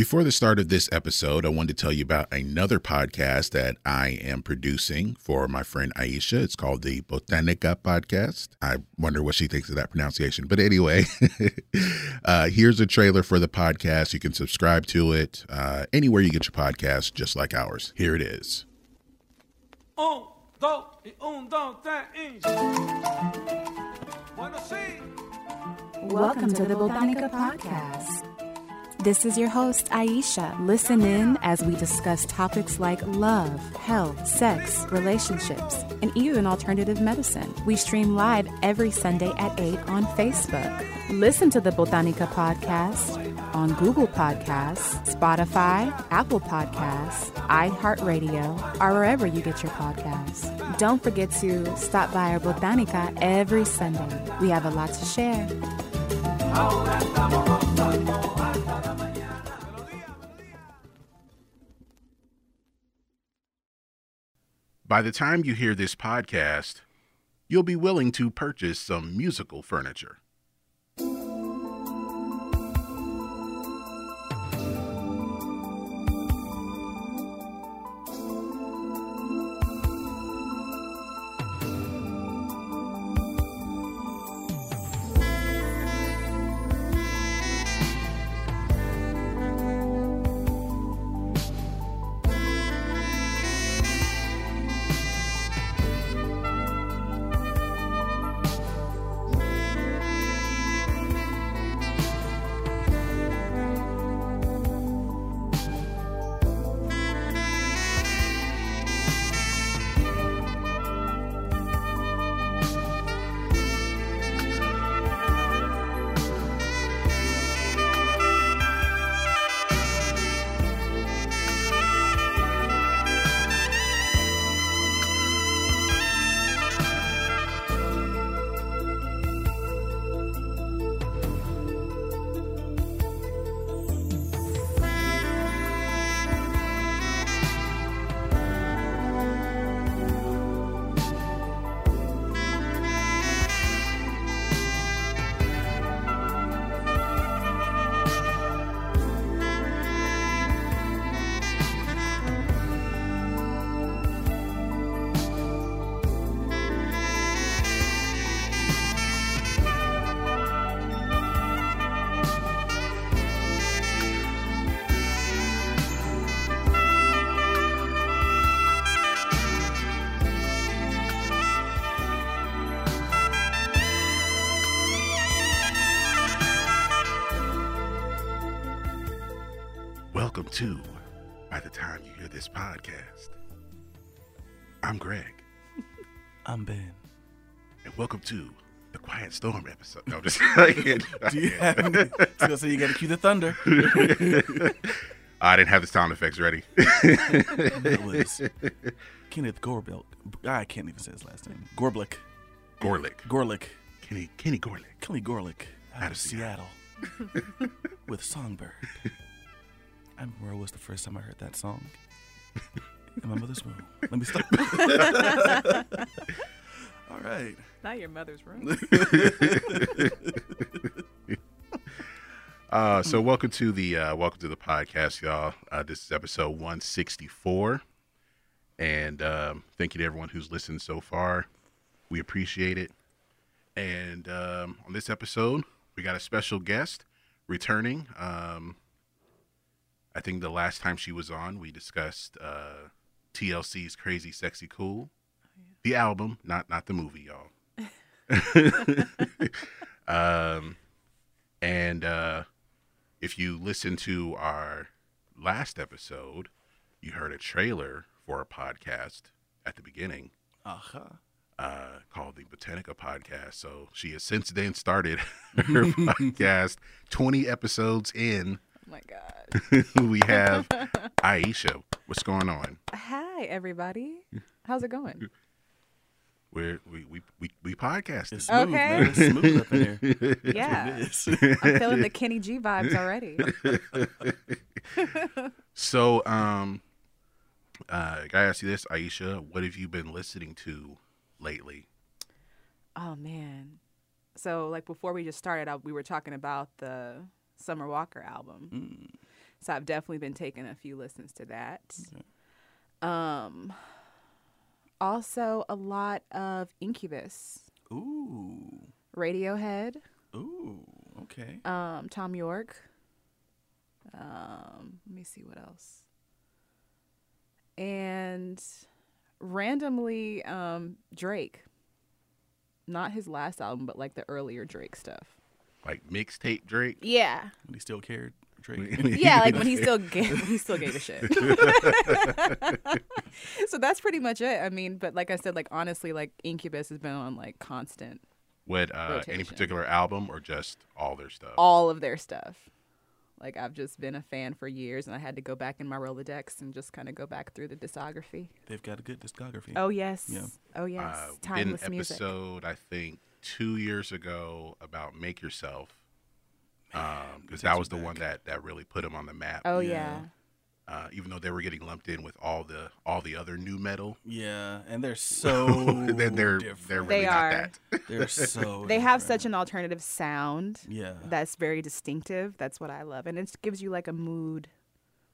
Before the start of this episode, I wanted to tell you about another podcast that I am producing for my friend Aisha. It's called the Botanica Podcast. I wonder what she thinks of that pronunciation. But anyway, uh, here's a trailer for the podcast. You can subscribe to it uh, anywhere you get your podcast, just like ours. Here it is. Un, dos, y un, dos, tres, y... Welcome to the Botanica Podcast. This is your host, Aisha. Listen in as we discuss topics like love, health, sex, relationships, and even alternative medicine. We stream live every Sunday at 8 on Facebook. Listen to the Botanica Podcast on Google Podcasts, Spotify, Apple Podcasts, iHeartRadio, or wherever you get your podcasts. Don't forget to stop by our Botanica every Sunday. We have a lot to share. By the time you hear this podcast, you'll be willing to purchase some musical furniture. Do you have any? So, so you got to cue the thunder. I didn't have the sound effects ready. That was Kenneth Gorbel. I can't even say his last name. Gorblick. Gorlick. Gorlick. Kenny, Kenny Gorlick. Kelly Gorlick out, Out of of Seattle with Songbird. I remember it was the first time I heard that song in my mother's womb. Let me stop. All right. Not your mother's room. Uh, so welcome to the uh, welcome to the podcast, y'all. Uh, this is episode 164, and um, thank you to everyone who's listened so far. We appreciate it. And um, on this episode, we got a special guest returning. Um, I think the last time she was on, we discussed uh, TLC's "Crazy Sexy Cool," the album, not not the movie, y'all. um, and uh, if you listen to our last episode, you heard a trailer for a podcast at the beginning Uh-huh. uh, called the Botanica Podcast. So she has since then started her podcast. 20 episodes in, Oh my God. we have Aisha. What's going on? Hi, everybody. How's it going? We're, we, we, we, we podcasted. It's smooth, Okay. man. It's smooth up in here. Yeah. I'm feeling the Kenny G vibes already. So, um, uh, I ask you this, Aisha, what have you been listening to lately? Oh, man. So, like, before we just started out, we were talking about the Summer Walker album. Mm. So I've definitely been taking a few listens to that. Um, also a lot of Incubus, Ooh. Radiohead, Ooh. Okay. um, Thom Yorke. Um, let me see what else. And randomly, um, Drake. Not his last album, but like the earlier Drake stuff. Like mixtape Drake. Yeah, When he still cared, Drake. yeah, like when he still gave, when he still gave a shit. so that's pretty much it. I mean, but like I said, like honestly, like Incubus has been on like constant What uh, any particular album or just all their stuff? all of their stuff. Like I've just been a fan for years, and I had to go back in my Rolodex and just kind of go back through the discography. They've got a good discography. Oh yes, Yeah. oh yes, uh, we did an timeless music. episode I think two years ago about Make Yourself. Um, because that was the me one that that really put them on the map. Oh Yeah. yeah. Uh, even though they were getting lumped in with all the all the other nu metal, Yeah, and they're so then they're different. they're They really not are. that. They're so They have different. such an alternative sound yeah. that's very distinctive. That's what I love, and it gives you like a mood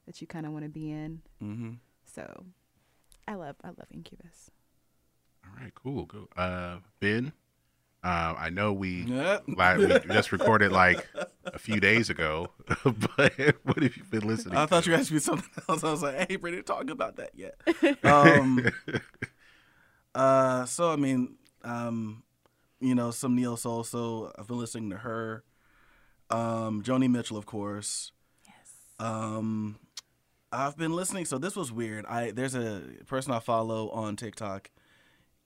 that you kind of want to be in. mm-hmm. So, I love I love Incubus. All right, cool, cool. Uh, Ben, uh, I know we Yeah. like we just recorded like a few days ago, but what have you been listening? I thought to? you asked me something else. I was like, I ain't ready to talk about that yet. um, uh, so I mean, um, you know, some neo soul. So I've been listening to her. Um, Joni Mitchell, of course. Yes. Um, I've been listening. So this was weird. I there's a person I follow on TikTok.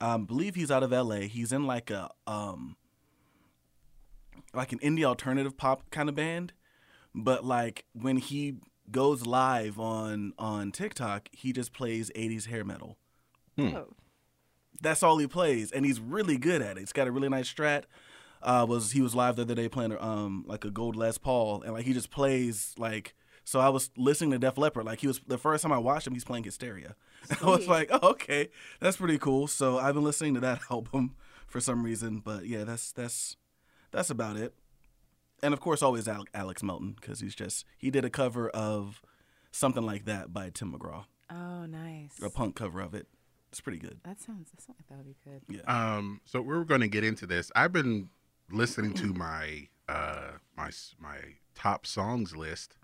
I believe he's out of LA. He's in like a um, like an indie alternative pop kind of band, but like when he goes live on on TikTok, he just plays 80s hair metal. Hmm. Oh, That's all he plays, and he's really good at it. He's got a really nice strat. Uh, was he was live the other day playing um like a gold Les Paul, and like he just plays like. So I was listening to Def Leppard. Like he was the first time I watched him, he's playing Hysteria. I was like, oh, okay, that's pretty cool. So I've been listening to that album for some reason, but yeah, that's that's that's about it. And of course, always Alex Melton because he's just he did a cover of something like that by Tim McGraw, oh, nice. a punk cover of it. It's pretty good. That sounds that sounds like that would be good. Yeah. Um, so we're going to get into this. I've been listening to my uh my my top songs list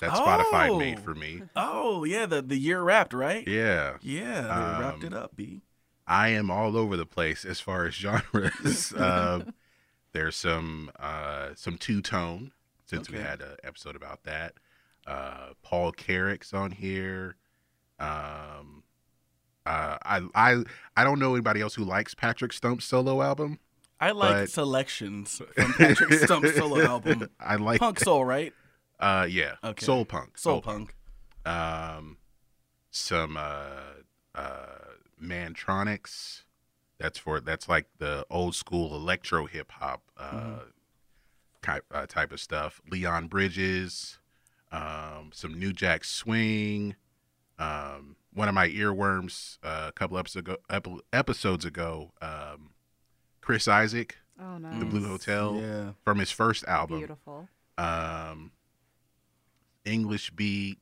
that Spotify Oh. made for me. Oh yeah, the the year wrapped right. Yeah, Yeah, they wrapped Um, it up. B. I am all over the place as far as genres. uh, there's some uh some two tone since we had an episode about that. Uh, Paul Carrack's on here. Um, uh, I I I don't know anybody else who likes Patrick Stump's solo album. I like but- selections from Patrick Stump's solo album. I like Punk soul, right? Uh, yeah, Okay. soul punk, Soul punk. Um, some uh, uh, Mantronix. That's for that's like the old school electro hip hop uh, Mm-hmm. type uh, type of stuff. Leon Bridges, um, some New Jack Swing. Um, one of my earworms uh, a couple episodes ago, epi- episodes ago um, Chris Isaak Oh, nice. The Blue Hotel Yeah. from his first album. Beautiful. um, English beat,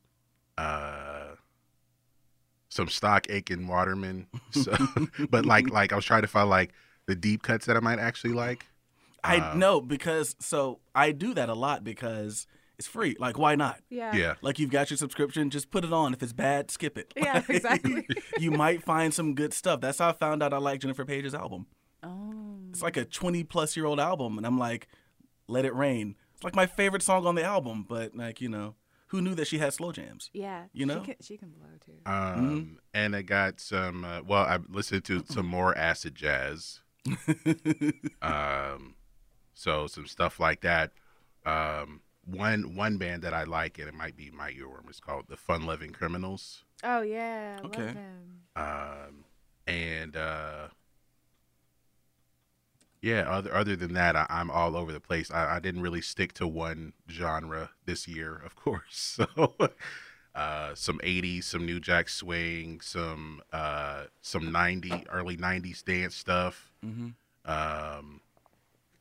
uh, some Stock Aitken Waterman. So, but like, like I was trying to find like the deep cuts that I might actually like. I Uh, know because so I do that a lot because it's free. Like why not? Yeah. Yeah, Like you've got your subscription, just put it on. If it's bad, skip it. Yeah, exactly. you might find some good stuff. That's how I found out I like Jennifer Paige's album. Oh. It's like a 20 plus year old album, and I'm like, Let It Rain. It's like my favorite song on the album, but like you know, who knew that she had slow jams? Yeah. You know? She can, she can blow too. um, and I got some. Uh, well, I listened to some more acid jazz. um, so some stuff like that. Um, one one band that I like, and it might be my earworm, is called the Fun Loving Criminals. Oh yeah. I Okay. Love them. um, and uh, yeah, other other than that, I, I'm all over the place. I, I didn't really stick to one genre this year, of course. So, uh, some '80s, some New Jack Swing, some uh, some '90 early '90s dance stuff, hmm um,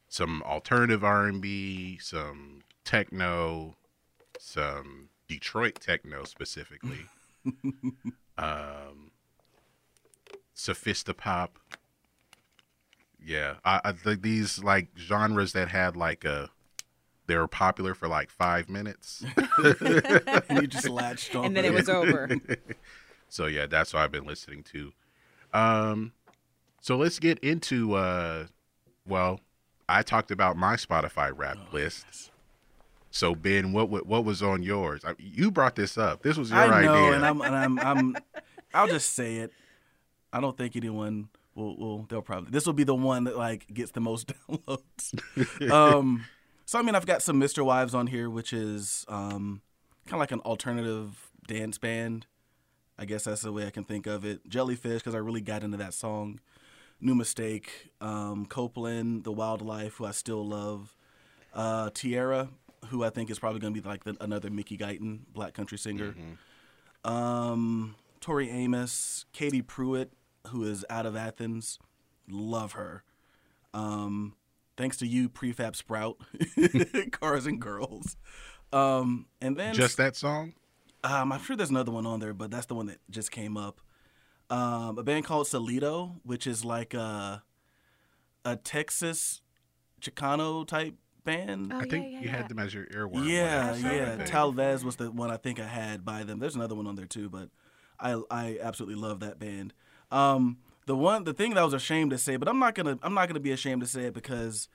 some alternative R&B, some techno, some Detroit techno specifically. um, sophisti-pop. Yeah, I, I think these like genres that had like a they were popular for like five minutes. and you just latched on. and then it was over. So yeah, that's what I've been listening to. Um, so let's get into. Uh, well, I talked about my Spotify rap Oh, list. So Ben, what what what was on yours? I, you brought this up. This was your I know, idea. and I'm, and I'm, I'm, I'll just say it. I don't think anyone will. will they'll probably. This will be the one that like gets the most downloads. um, so I mean, I've got some MisterWives on here, which is um, kind of like an alternative dance band. I guess that's the way I can think of it. Jellyfish, because I really got into that song. New Mistake, um, Copeland, The Wildlife, who I still love. Uh, Tierra, who I think is probably going to be like the, another Mickey Guyton, black country singer. Um, Tori Amos, Katie Pruitt, who is out of Athens, love her. Um, thanks to you, Prefab Sprout, Cars and Girls. Um, and then Just that song? um, I'm sure there's another one on there, but that's the one that just came up. Um, a band called Solito, which is like a a Texas Chicano type band. Oh, I think yeah, you yeah. had them as your earworm. Yeah, last, yeah. Talvez was the one I think I had by them. There's another one on there too, but I I absolutely love that band. Um, the one the thing that I was ashamed to say, but I'm not gonna I'm not gonna be ashamed to say it because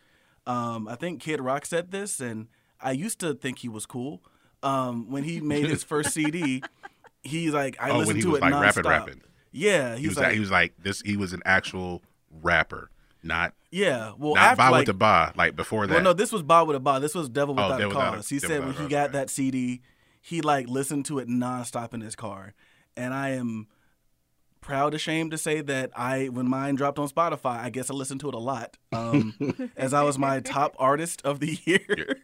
um, I think Kid Rock said this, and I used to think he was cool. Um, when he made his first CD, he's like I Oh, when listened he to was, it like, nonstop. rapping, rapping. Yeah, he was like he was like this. He was an actual rapper, not yeah. Well, not after Ba like, with the ba. Like before that. Well, no, this was Bob with a Bob. This was Devil Oh, Without Devil a Without a- Cause. he said when he got okay. that CD, he like listened to it nonstop in his car, and I am proud, ashamed to say that I, when mine dropped on Spotify, I guess I listened to it a lot, um, as I was my top artist of the year.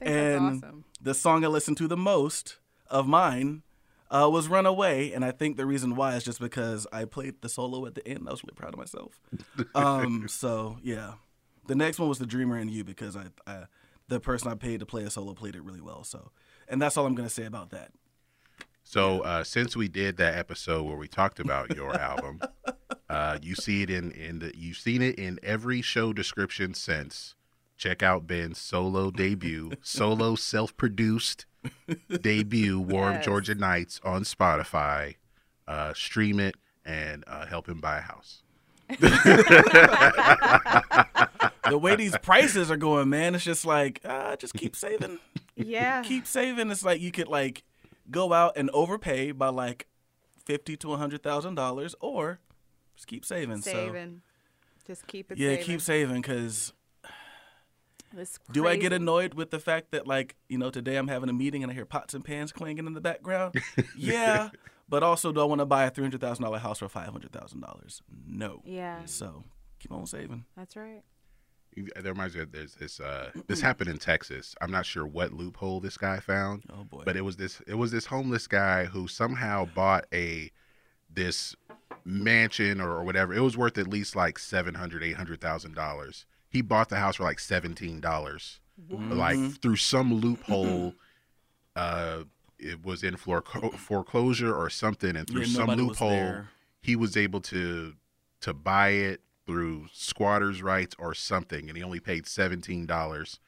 And awesome. the song I listened to the most of mine uh, was "Runaway," and I think the reason why is just because I played the solo at the end. I was really proud of myself. Um, so yeah, the next one was "The Dreamer and You" because I, I, the person I paid to play a solo played it really well. So, and that's all I'm gonna say about that. So uh, since we did that episode where we talked about your album, uh, you see it in in the you've seen it in every show description since. Check out Ben's solo debut, solo self-produced debut, "Warm Yes. Georgia Nights" on Spotify. Uh, stream it and uh, help him buy a house. The way these prices are going, man, it's just like uh, just keep saving. Yeah. keep saving. It's like you could like go out and overpay by like fifty to hundred thousand dollars, or just keep saving. So saving. Just keep it yeah, saving. keep saving. Because do I get annoyed with the fact that like you know today I'm having a meeting and I hear pots and pans clanging in the background? yeah, but also do I want to buy a three hundred thousand dollar house for five hundred thousand dollars? No. Yeah, So keep on saving. that's right. You- That reminds me of there's this uh, this happened in Texas. I'm not sure what loophole this guy found. Oh boy. but it was this it was this homeless guy who somehow bought a this mansion or, or whatever it was worth at least like 700 800000 dollars he bought the house for like 17 dollars like through some loophole uh it was in foreclo- foreclosure or something and through Yeah, some loophole he was able to to buy it through squatters rights or something and he only paid 17 dollars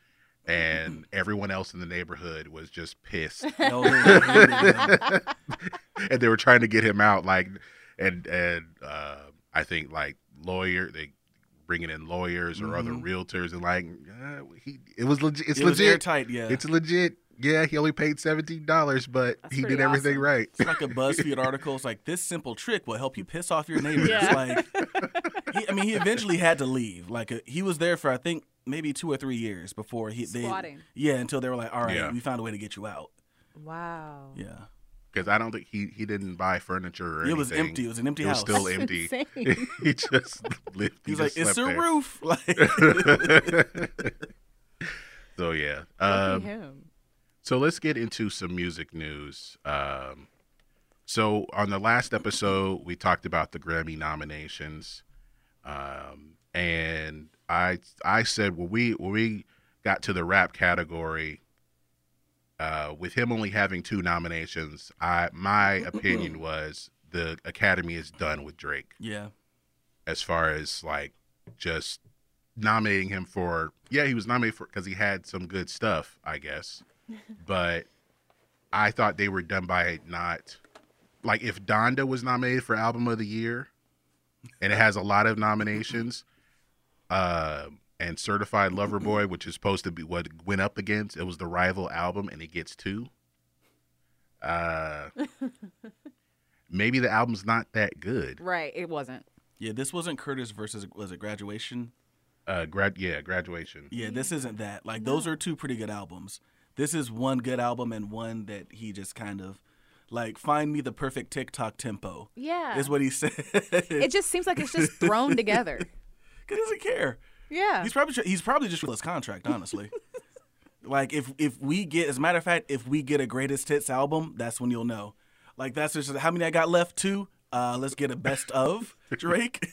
and everyone else in the neighborhood was just pissed yeah, yeah. and they were trying to get him out like and and uh i think like lawyer they bringing in lawyers or other realtors and like uh, he it was legit it's Mm-hmm. it was legit airtight. Yeah. it's legit yeah he only paid $17 but That's he pretty did everything awesome. right It's like a BuzzFeed article. It's like this simple trick will help you piss off your neighbors. Yeah. Like, he, I mean, he eventually had to leave. Like, uh, he was there for I think maybe two or three years before he. They, yeah, until they were like, all right, Yeah. we found a way to get you out. Wow. Yeah, because i don't think he he didn't buy furniture or it was anything. empty. It was an empty it was house. still That's empty he just lived he was like, it's a there. roof. Like, so yeah Lucky um him. So let's get into some music news. Um, so on the last episode, we talked about the Grammy nominations, um, and I I said when we when we got to the rap category, uh, with him only having two nominations, I my opinion was the Academy is done with Drake Yeah. as far as like just nominating him for yeah he was nominated for because he had some good stuff I guess, but I thought they were done by not like if Donda was nominated for album of the year, and it has a lot of nominations, uh, and Certified Lover Boy, which is supposed to be what went up against, it was the rival album, and it gets two. Uh, maybe the album's not that good. Right. It wasn't. Yeah, this wasn't Curtis versus was it graduation? Uh, grad, yeah, graduation. Yeah, this isn't that. Like those are two pretty good albums. This is one good album and one that he just kind of like find me the perfect TikTok tempo. Yeah. Is what he said. it just seems like it's just thrown together. he doesn't care. Yeah. He's probably he's probably just with his contract, honestly. like if if we get, as a matter of fact, if we get a greatest hits album, that's when you'll know. Like that's just how many I got left. Two. Uh, let's get a best of Drake,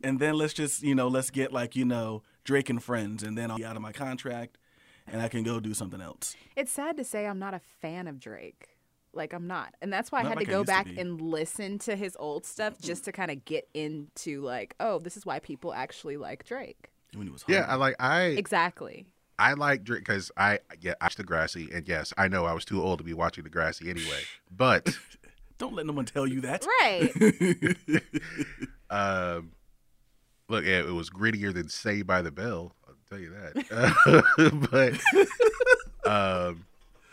and then let's just you know let's get like you know Drake and friends, and then I'll be out of my contract, and I can go do something else. It's sad to say I'm not a fan of Drake. Like I'm not. And that's why I had like to go used to back and listen to his old stuff just to kind of get into like, oh, this is why people actually like Drake. When he was Yeah. I like I Exactly. I like Drake because I yeah I watched Degrassi and yes I know I was too old to be watching Degrassi anyway, but don't let no one tell you that. Right. um, look yeah, it was grittier than Saved by the Bell. Tell you that. but um,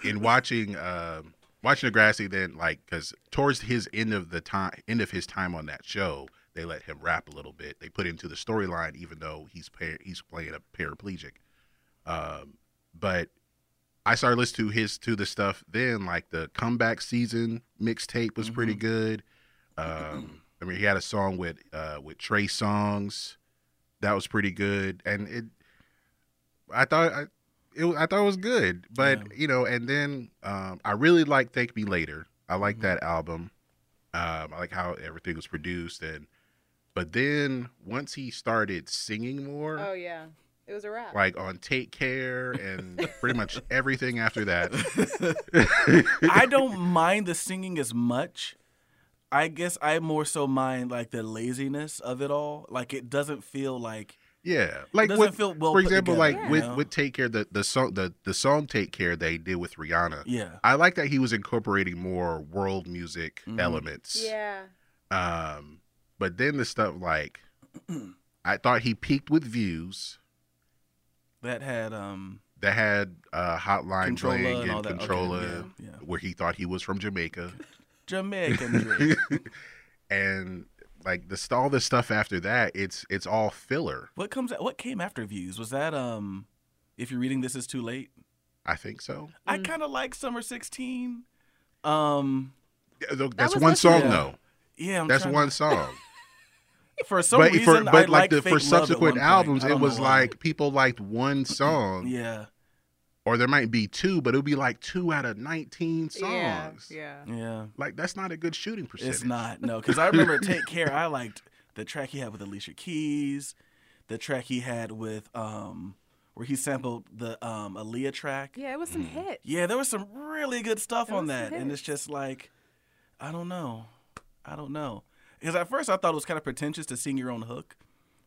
in watching um, watching Degrassi, then like because towards his end of the time end of his time on that show, they let him rap a little bit. They put him to the storyline, even though he's par- he's playing a paraplegic. Um, but I started listening to his to the stuff then, like the comeback season mixtape was pretty good. Um, I mean, he had a song with uh, with Trey Songz that was pretty good, and it. I thought I, it, I thought it was good, but Yeah. you know, and then um, I really like "Thank Me Later." I like that album. Um, I like how everything was produced, and but then once he started singing more, oh yeah. It was a wrap. like on Take Care and pretty much everything after that. I don't mind the singing as much. I guess I more so mind like the laziness of it all. Like it doesn't feel like Yeah, like with, feel well for example, together, like Yeah. with with Take Care, the the song the the song Take Care they did with Rihanna. yeah. I like that he was incorporating more world music Mhm. elements. Yeah. Um, but then the stuff like I thought he peaked with views That had um that had uh, Hotline Controlla Bling and and, all that. Okay, Controlla, yeah, yeah. where he thought he was from Jamaica. Jamaican Drake. and like the all this stuff after that, it's it's all filler. what comes what came after views? Was that um if you're reading this is too late? I think so. I kind of like Summer 16. Um Yeah, though, That's was one listenable. song Yeah. though. yeah, I'm That's trying- one song. For some but reason, for I but like the Fake for Love at subsequent one albums, I it was like people liked one song, yeah, or there might be two, but it would be like two out of nineteen songs. Yeah. yeah. Like that's not a good shooting percentage. It's not no, because I remember Take Care. I liked the track he had with Alicia Keys, the track he had with um where he sampled the um Aaliyah track. Yeah, it was some hits. Yeah, there was some really good stuff There on that, and it's just like, I don't know, I don't know. Because at first I thought it was kind of pretentious to sing your own hook,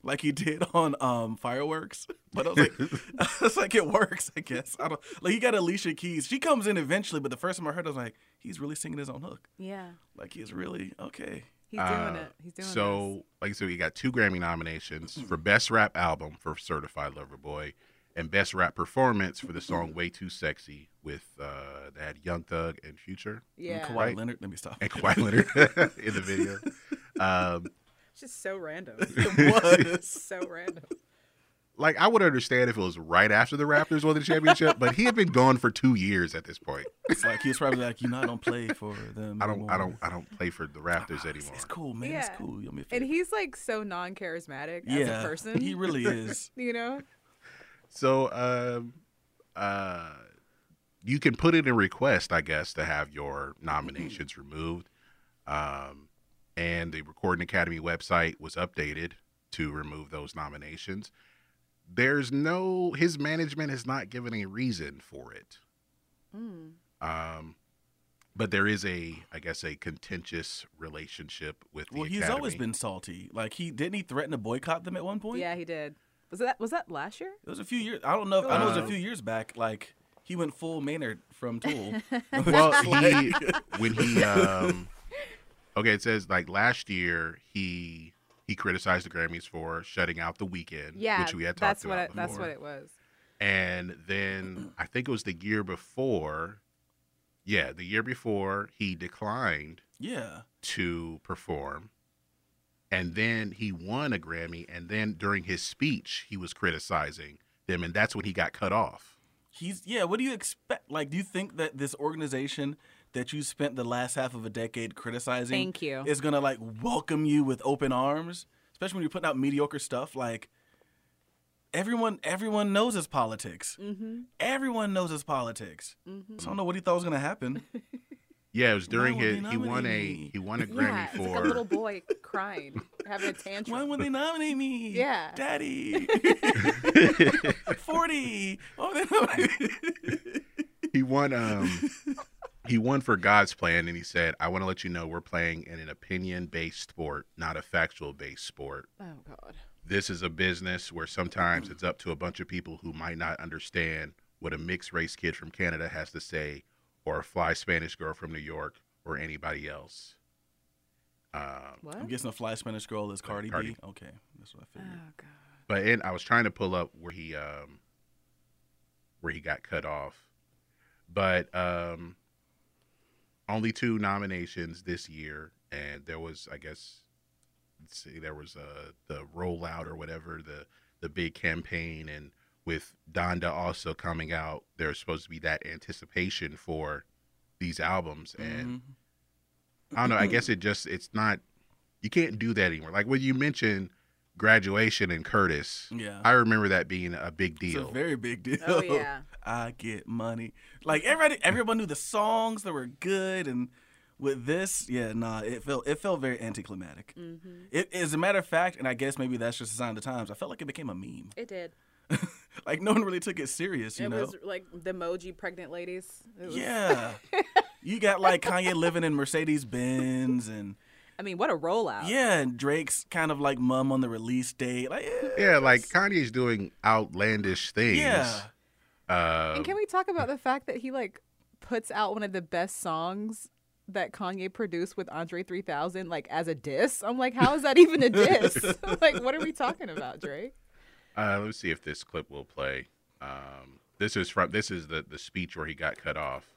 like he did on um Fireworks. But I was like, I was like, it works, I guess. I don't like he got Alicia Keys. She comes in eventually, but the first time I heard, it, I was like, he's really singing his own hook. Yeah. Like he's really okay. He's doing Uh, it. He's doing it. so, like I said, he got two Grammy nominations for Best Rap Album for Certified Lover Boy, and Best Rap Performance for the song "Way Too Sexy" with uh, that Young Thug and Future. Yeah. And Kawhi Right. Leonard. Let me stop. and Kawhi Leonard in the video. Um, It's just so random. it was. so random. like I would understand if it was right after the Raptors won the championship, but he had been gone for two years at this point. It's like he was probably like, you know, I don't play for them. I don't, I don't, I don't play for the Raptors It's, anymore. it's cool, man. It's cool. You know, And he's like so non-charismatic as a person. he really is. you know? So, um, uh, you can put in a request, I guess, to have your nominations removed. Um, and the Recording Academy website was updated to remove those nominations. There's no, his management has not given a reason for it. Um, but there is a, I guess, a contentious relationship with the Well, he's Academy. always been salty. Like he didn't he threaten to boycott them at one point? Yeah, he did. Was that was that last year? It was a few years. I don't know. If, I know it was Uh, a few years back. Like he went full Maynard from Tool. Well, he when he um, okay, it says like last year he he criticized the Grammys for shutting out the Weeknd, Yeah, which we had talked that's about what it, that's what it was. And then I think it was the year before. Yeah, the year before he declined yeah. to perform. And then he won a Grammy. And then during his speech, he was criticizing them. And that's when he got cut off. He's yeah. What do you expect? Like, do you think that this organization that you spent the last half of a decade criticizing Thank you. is gonna like welcome you with open arms? Especially when you're putting out mediocre stuff. Like everyone, everyone knows his politics. Mm-hmm. Everyone knows his politics. Mm-hmm. So I don't know what he thought was gonna happen. Yeah, it was during his. He won a he won a Yeah, Grammy it's for. like a little boy crying, having a tantrum. Why tantrum. would they nominate me? Yeah. Daddy. Forty. Why would they nominate- he won um he won for God's plan and he said, I want to let you know we're playing in an opinion based sport, not a factual based sport. Oh God. This is a business where sometimes it's up to a bunch of people who might not understand what a mixed race kid from Canada has to say or a fly Spanish girl from New York or anybody else. Um, What? I'm guessing a fly Spanish girl is Cardi, Cardi. B. Okay, that's what I figured. Oh. God. but and I was trying to pull up where he um where he got cut off. But um only two nominations this year and there was I guess let's see there was uh the rollout or whatever the the big campaign and with Donda also coming out there's supposed to be that anticipation for these albums and Mhm. I don't know. I guess it just it's not. You can't do that anymore. Like when you mentioned graduation and Curtis, Yeah. I remember that being a big It's deal. a very big deal. Oh yeah. I get money. Like everybody, everyone knew the songs that were good, and with this, yeah, nah, it felt it felt very anticlimactic. Mm-hmm. It, as a matter of fact, and I guess maybe that's just a sign of the times. I felt like it became a meme. It did. Like no one really took it serious, you it know? was like the emoji pregnant ladies. It was, yeah. you got like Kanye living in Mercedes Benz, and I mean, what a rollout. yeah, and Drake's kind of like mum on the release date. Like yeah, yeah, like Kanye's doing outlandish things. yeah. Uh, And can we talk about the fact that he like puts out one of the best songs that Kanye produced with Andre 3000 like as a diss? I'm like, how is that even a diss? like, what are we talking about, Drake? uh, let's see if this clip will play. Um, this is from this is the the speech where he got cut off.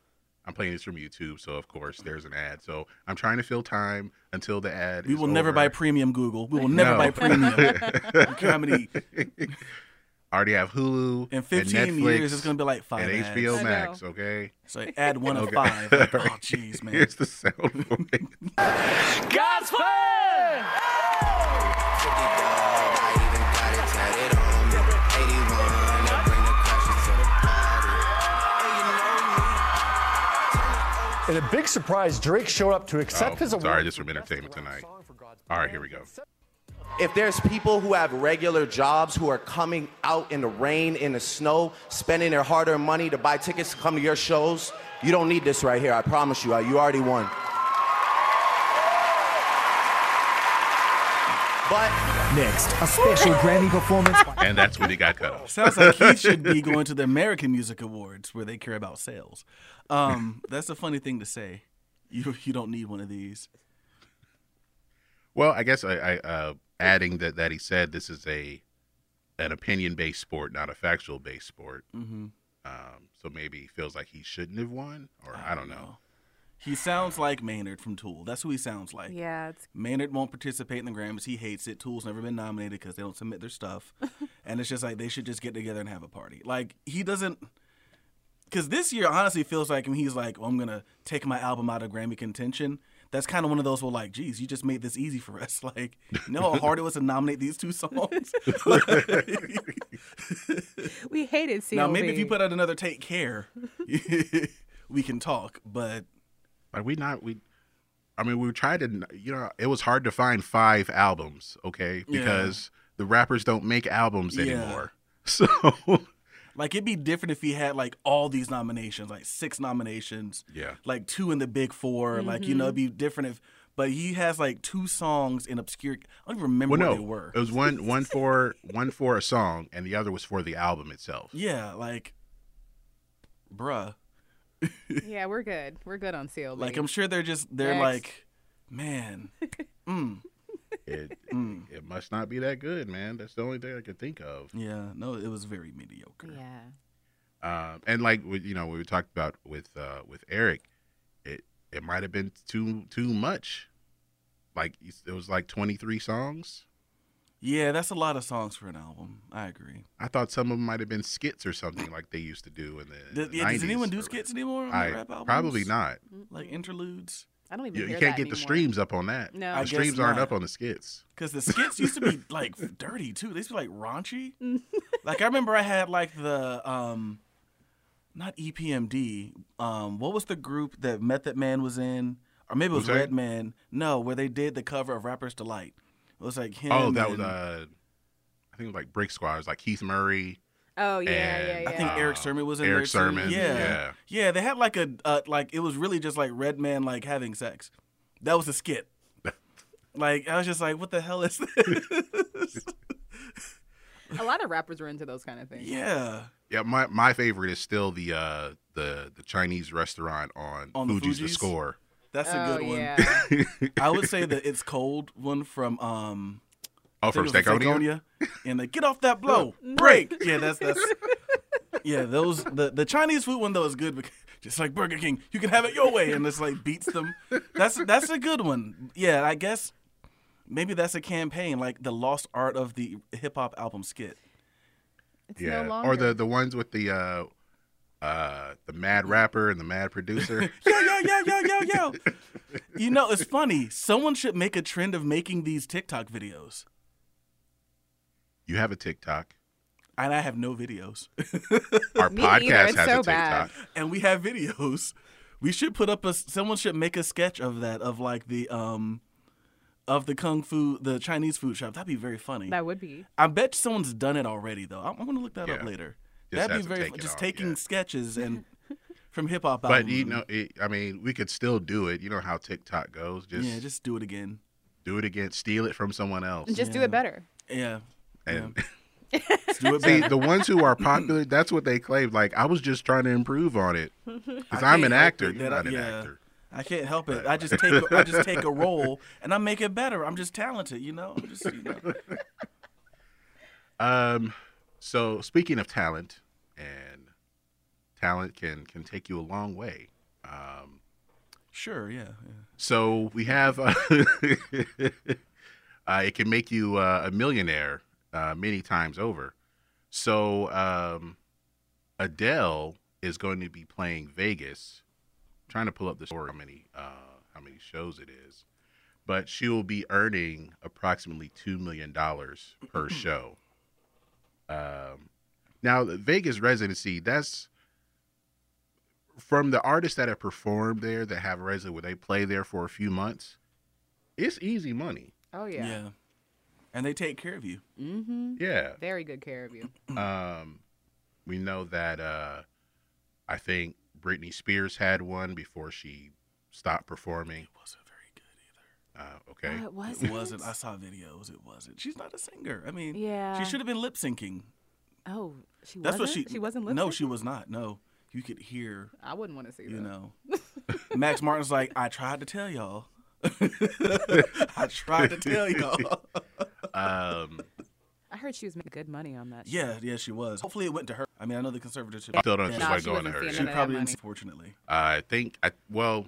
I'm playing this from YouTube, so of course there's an ad. So I'm trying to fill time until the ad. We is will never buy premium Google. We will never No. buy premium. Look how many I already have Hulu in and 15 Netflix years it's gonna be like five and ads. HBO I Max. Okay. So add one of five. Like, oh jeez, man. Here's the sound for it. God's plan! In a big surprise, Drake showed up to accept Oh, his award. sorry, just for from Entertainment Tonight. Song for God's All right, here we go. If there's people who have regular jobs who are coming out in the rain, in the snow, spending their hard earned money to buy tickets to come to your shows, you don't need this right here. I promise you. Uh, you already won. But Next, a special Grammy performance by And that's when he got cut off. Sounds like he should be going to the American Music Awards where they care about sales. Um, that's a funny thing to say. You you don't need one of these. Well, I guess I, I uh, adding that that he said this is a an opinion based sport, not a factual based sport. Mm-hmm. Um, so maybe he feels like he shouldn't have won, or I don't know. He sounds like Maynard from Tool. That's who he sounds like. Yeah, it's Maynard won't participate in the Grammys. He hates it. Tool's never been nominated because they don't submit their stuff. and it's just like they should just get together and have a party. Like he doesn't. Because this year honestly feels like when he's like, oh, I'm gonna take my album out of Grammy contention. That's kind of one of those where like, geez, you just made this easy for us. Like, you know how hard it was to nominate these two songs. we hated CLB. now maybe if you put out another Take Care, we can talk. But Are we not? We, I mean, we tried to. You know, it was hard to find five albums. Okay, Yeah. because the rappers don't make albums Yeah. anymore. So Like it'd be different if he had like all these nominations, like six nominations. Yeah. Like two in the big 4 Like you know, it'd mm-hmm. be different if. But he has like two songs in obscure. I don't even remember Well, what no, they were. it was one one for one for a song, and the other was for the album itself. Yeah, like, bruh. Yeah, we're good. We're good on CLB. Like I'm sure they're just they're Next. like, man, mm, It mm. it must not be that good, man. That's the only thing I could think of. yeah. No, it was very mediocre. yeah. Um, and like you know, we talked about with uh, with Eric, it it might have been too too much. Like it was like twenty three songs. Yeah, that's a lot of songs for an album. I agree. I thought some of them might have been skits or something like they used to do in the. Does, the yeah, does anyone do or- skits anymore on I rap albums? probably not. Like interludes. I don't even You, you can't that get the streams up on that. No. the I guess streams aren't up on the skits. Because the skits used to be like dirty too. They used to be like raunchy. like I remember I had like the um not EPMD. Um what was the group that Method Man was in? Or maybe it was Wu-Tang? Redman. No, where they did the cover of Rapper's Delight. It was like him. Oh, that was and- uh, I think it was like Brick Squad. It was like Keith Murray. Oh yeah, And yeah, yeah. I think Erick Uh, Sermon was in Erick there too. Sermon, Yeah. yeah. yeah, They had like a uh, like it was really just like Redman like having sex. That was a skit. like I was just like, what the hell is this? a lot of rappers were into those kind of things. yeah. Yeah, my, my favorite is still the uh the the Chinese restaurant on, On the Fugees' the Fugees? score. That's a oh good one. yeah. I would say the it's cold one from um Oh, from think it was Stankonia. Stankonia. and the get off that blow break. Yeah, that's that's yeah. Those the the Chinese food one though is good because just like Burger King, you can have it your way, and it's like beats them. That's that's a good one. Yeah, I guess maybe that's a campaign like the lost art of the hip hop album skit. It's Yeah, no or the the ones with the uh uh the mad rapper and the mad producer. Yo yo yo yo yo yo. You know, it's funny. Someone should make a trend of making these TikTok videos. you have a TikTok. And I have no videos. Our Me podcast It's has so a bad. TikTok. and we have videos. We should put up a. Someone should make a sketch of that of like the um, of the kung fu, the Chinese food shop. That'd be very funny. that would be. I bet someone's done it already though. I'm, I'm gonna look that up later. Just That'd be very taken. Just taking yet. sketches and from hip hop. But you know, it, I mean, we could still do it. You know how TikTok goes. Just, yeah, just do it again. do it again. Steal it from someone else. And just do it better. Yeah, and just do it see, the ones who are popular, that's what they claim. Like I was just trying to improve on it because I I'm an actor. You're that I- not an yeah. actor. I can't help it. I just take a, I just take a role and I make it better. I'm just talented, you know. Just, you know. Um, so speaking of talent, and talent can can take you a long way. Um, Sure, yeah. yeah. so we have, uh, uh, it can make you uh, a millionaire uh, many times over. So um, Adele is going to be playing Vegas. trying to pull up the story how many uh, how many shows it is, but she will be earning approximately two million dollars per show. Um, now the Vegas residency that's from the artists that have performed there that have residency where they play there for a few months. It's easy money. Oh yeah, yeah. And they take care of you. Mm-hmm. Yeah. Very good care of you. Um, we know that uh, I think Britney Spears had one before she stopped performing. It wasn't very good either. Uh, okay. Oh, it was. It wasn't. I saw videos. It wasn't. She's not a singer. I mean, Yeah. she should have been lip syncing. Oh, she That's wasn't. what she. She wasn't. Lip-syncing? she was not. No, you could hear. I wouldn't want to see that. You that. know, Max Martin's like, I tried to tell y'all. I tried to tell y'all. Um, I heard she was making good money on that. show. yeah, yeah, she was. Hopefully, it went to her. I mean, I know the conservatorship. I still don't Yeah, think Nah, like going to her. She none probably that didn't. Unfortunately, I think I well,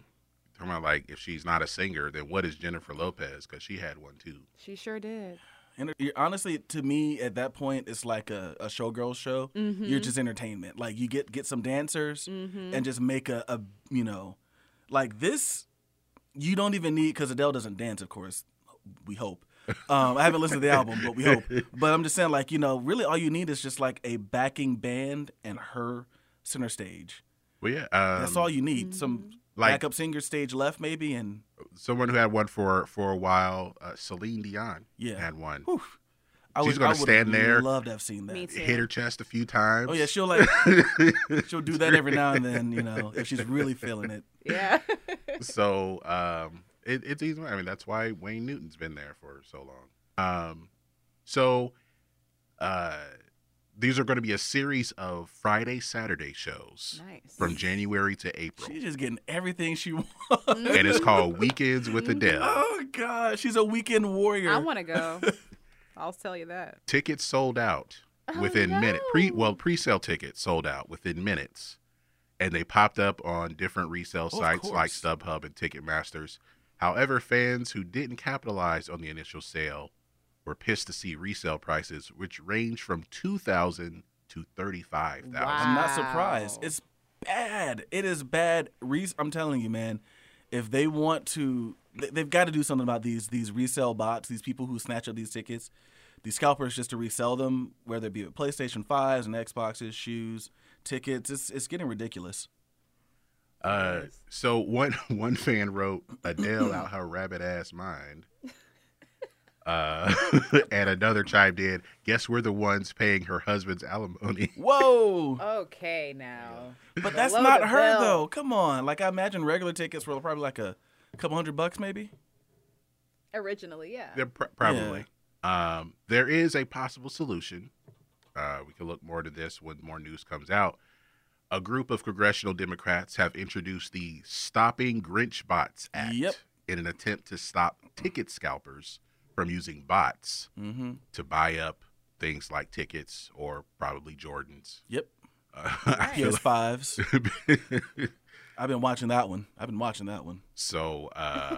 talking about like if she's not a singer, then what is Jennifer Lopez? Because she had one too. She sure did. and honestly, to me, at that point, it's like a, a showgirl show. Mm-hmm. You're just entertainment. Like you get get some dancers Mm-hmm. and just make a, a you know, like this. You don't even need because Adele doesn't dance, of course. We hope. Um, I haven't listened to the album, but we hope. But I'm just saying, like you know, really, all you need is just like a backing band and her center stage. Well, yeah. Um, That's all you need. Some like- backup singer stage left, maybe, and Someone who had one for for a while, uh, Celine Dion. Yeah. had one. Whew. I She's would, gonna I would stand there, Love to have seen that. Me too. hit her chest a few times. Oh yeah, she'll like she'll do that every now and then. You know, if she's really feeling it. Yeah. so um, it, it's easy. I mean, that's why Wayne Newton's been there for so long. Um, so uh, these are going to be a series of Friday, Saturday shows nice. from January to April, She's just getting everything she wants. and it's called Weekends with mm-hmm. Adele. Oh god, she's a weekend warrior. I want to go. I'll tell you that. Tickets sold out Oh, within minutes. Pre well, pre-sale tickets sold out within minutes, and they popped up on different resale of sites like course. StubHub and Ticketmasters. However, fans who didn't capitalize on the initial sale were pissed to see resale prices, which range from two thousand to thirty-five thousand. I'm not surprised. It's bad. It is bad. Re- I'm telling you, man. If they want to, they- they've got to do something about these these resale bots. These people who snatch up these tickets, these scalpers, just to resell them, whether it be with PlayStation fives and Xboxes, shoes, tickets. It's it's getting ridiculous. Uh, so one one fan wrote Adele out her rabbit ass mind. Uh, and another chimed in. Guess we're the ones paying her husband's alimony. Whoa! Okay, now. But that's Below not her belt. though. Come on. Like I imagine regular tickets were probably like a couple hundred bucks, maybe. Originally, yeah. They're pr- probably. Um, there is a possible solution. Uh, we can look more to this when more news comes out. A group of congressional Democrats have introduced the Stopping Grinch Bots Act Yep. in an attempt to stop ticket scalpers from using bots Mm-hmm. to buy up things like tickets or probably Jordans. Yep. Uh, right. PS5s. I've been watching that one. I've been watching that one. so uh,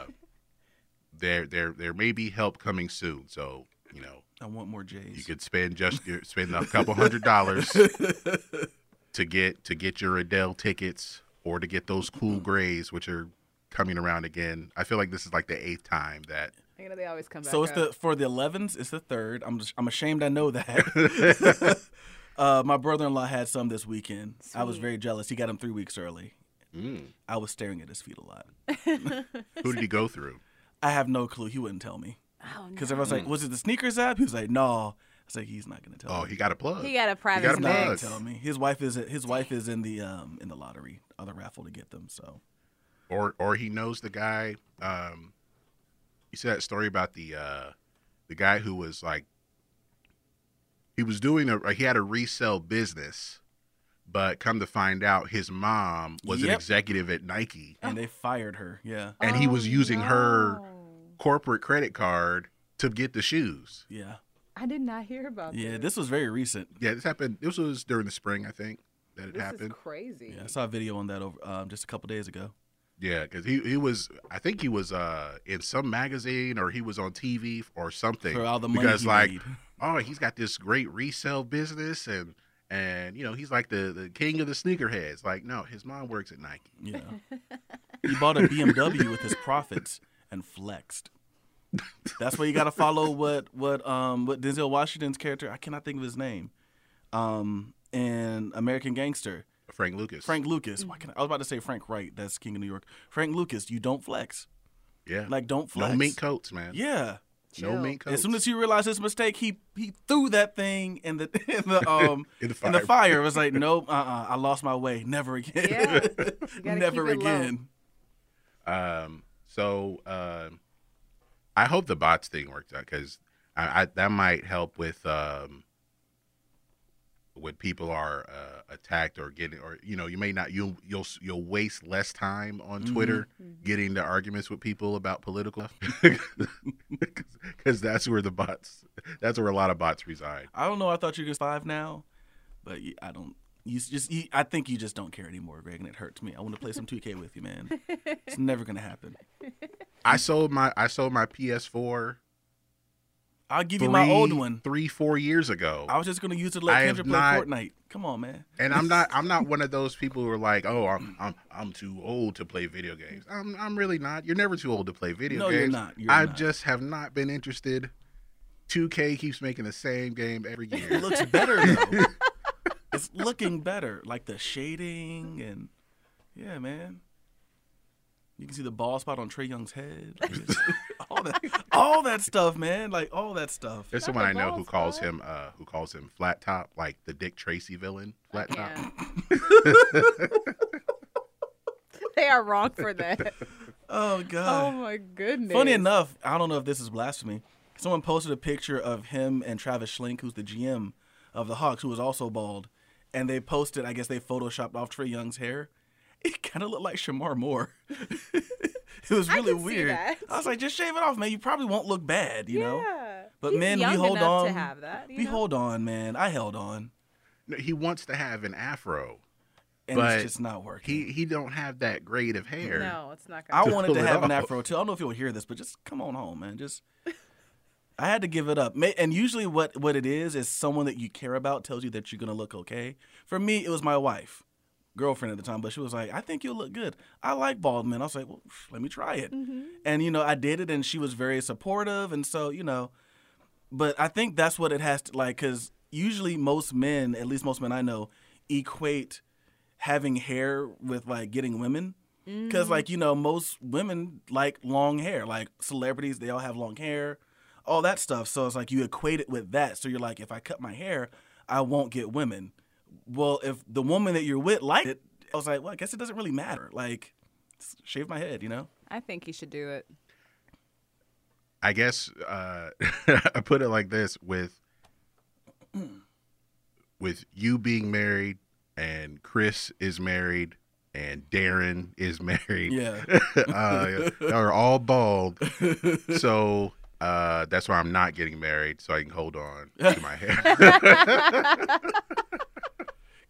there, there, there may be help coming soon. So you know, I want more J's. You could spend just spend a couple hundred dollars to get to get your Adele tickets or to get those cool grays, which are coming around again. I feel like this is like the eighth time that You know, they always come back. So it's up. the for the 11s. It's the third. I'm just, I'm ashamed I know that. uh, my brother-in-law had some this weekend. I was very jealous. He got them three weeks early. mm, I was staring at his feet a lot. who did he go through? I have no clue. He wouldn't tell me Oh, because no. everyone's like, "Was it the sneakers app?" He was like, "No." I was like, "He's not gonna tell Oh, me." he got a plug. He got a private. He private got a He's not gonna plug. space. tell me. His wife is his wife is in the um in the lottery, other raffle to get them. So or or he knows the guy. Um, you see that story about the uh, the guy who was like he was doing a he had a resale business, but come to find out, his mom was an Yep. executive at Nike, and they fired her. Yeah, and he was Oh, using her corporate credit card to get the shoes. yeah, I did not hear about yeah. this. This was very recent. Yeah, this happened. This was during the spring, I think, that it This happened. is crazy. Yeah, I saw a video on that over um, just a couple days ago. Yeah, because he he was. I think he was uh in some magazine or he was on TV or something. For all the money because he like, made. oh, he's got this great resale business and and you know he's like the the king of the sneakerheads. Like, no, his mom works at Nike. Yeah. he bought a BMW with his profits and flexed. That's why you got to follow what what um what Denzel Washington's character I cannot think of his name, um in American Gangster Frank Lucas. Frank Lucas. Why can I, I was about to say Frank Wright. That's King of New York. Frank Lucas. You don't flex. Yeah. Like don't flex. no mink coats, man. Yeah. No Chill. mink coats. As soon as he realized his mistake, he he threw that thing in the in the um In the in the fire. fire. It was like, nope, uh, uh I lost my way. Never again. Yeah. Never keep low. again. Um. So, um, I hope the bots thing works out because I, I that might help with um when people are uh, attacked or getting or you know you may not you'll you'll you'll waste less time on Twitter getting into arguments with people about political because that's where the bots that's where a lot of bots reside. I don't know. I thought you were five now, but I don't. You just. You, I think you just don't care anymore, Greg, and it hurts me. I want to play some 2K with you, man. It's never gonna happen. I sold my I sold my PS4 I'll give you my old three- one. three four years ago. I was just gonna use it to let I Kendra play not- Fortnite. Come on, man. And I'm not I'm not one of those people who are like, oh, I'm I'm I'm too old to play video games. I'm I'm really not. You're never too old to play video No, games. No, you're not. You're I not. just have not been interested. 2K keeps making the same game every year. It looks better though. it's looking better, like the shading and yeah, man. You can see the ball spot on Trae Young's head. Like, it's- all that, all that stuff, man. Like all that stuff. There's Not someone I know who calls him uh who calls him flat top, like the Dick Tracy villain, flat top. They are wrong for that. Oh god. Oh my goodness. Funny enough, I don't know if this is blasphemy. Someone posted a picture of him and Travis Schlenk, who's the GM of the Hawks, who was also bald, and they posted. I guess they photoshopped off Trae Young's hair. It kind of looked like Shemar Moore. it was I really can see weird. that. I was like, just shave it off, man. You probably won't look bad, you know. Yeah. But He's men, we hold on. to have that. we know? hold on, man. I held on, No, he wants to have an afro. and But it's just not working. He he don't have that grade of hair. No, it's not I gonna. I wanted to it have an afro too. I don't know if you'll hear this, but just come on home, man. Just I had to give it up. And usually, what what it is is someone that you care about tells you that you're gonna look okay. For me, it was my wife, girlfriend at the time, but she was like, "I think you'll look good." I like bald men. I was like, "Well, let me try it." Mm-hmm. And you know, I did it, and she was very supportive, and so you know, but I think that's what it has to like, because usually most men, at least most men I know, equate having hair with like getting women. Because mm-hmm. like you know, most women like long hair. Like celebrities, they all have long hair, all that stuff. So it's like you equate it with that. So you're like, if I cut my hair, I won't get women. Well, if the woman that you're with liked it, I was like, well, I guess it doesn't really matter. Like, shave my head, you know? I think he should do it. I guess uh, I put it like this: with with you being married, and Chris is married, and Darren is married. Yeah. uh, are all bald. So uh, that's why I'm not getting married, so I can hold on to my hair.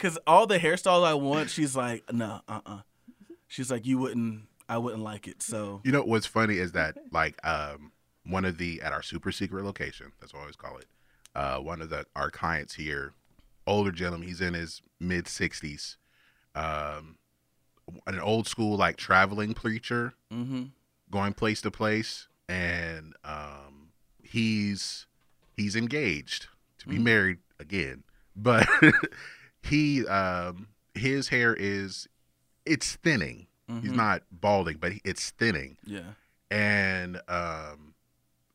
Because all the hairstyles I want, she's like, no, uh, uh She's like, you wouldn't, I wouldn't like it. So You know what's funny is that like um one of the at our super secret location, that's what I always call it. Uh one of the our clients here, older gentleman, he's in his mid sixties. Um an old school like traveling preacher hmm going place to place and um he's he's engaged to be married again. But he um his hair is it's thinning. He's not balding, but it's thinning yeah. and um,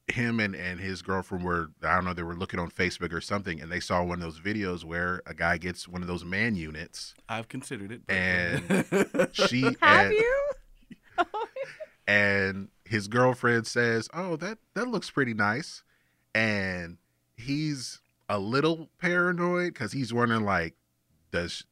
him and, and his girlfriend were I don't know they were looking on Facebook or something, and they saw one of those videos where a guy gets one of those man units, I've considered it. but- and she Have and, you? and his girlfriend says, "Oh, that that looks pretty nice," and he's a little paranoid because he's wondering like, does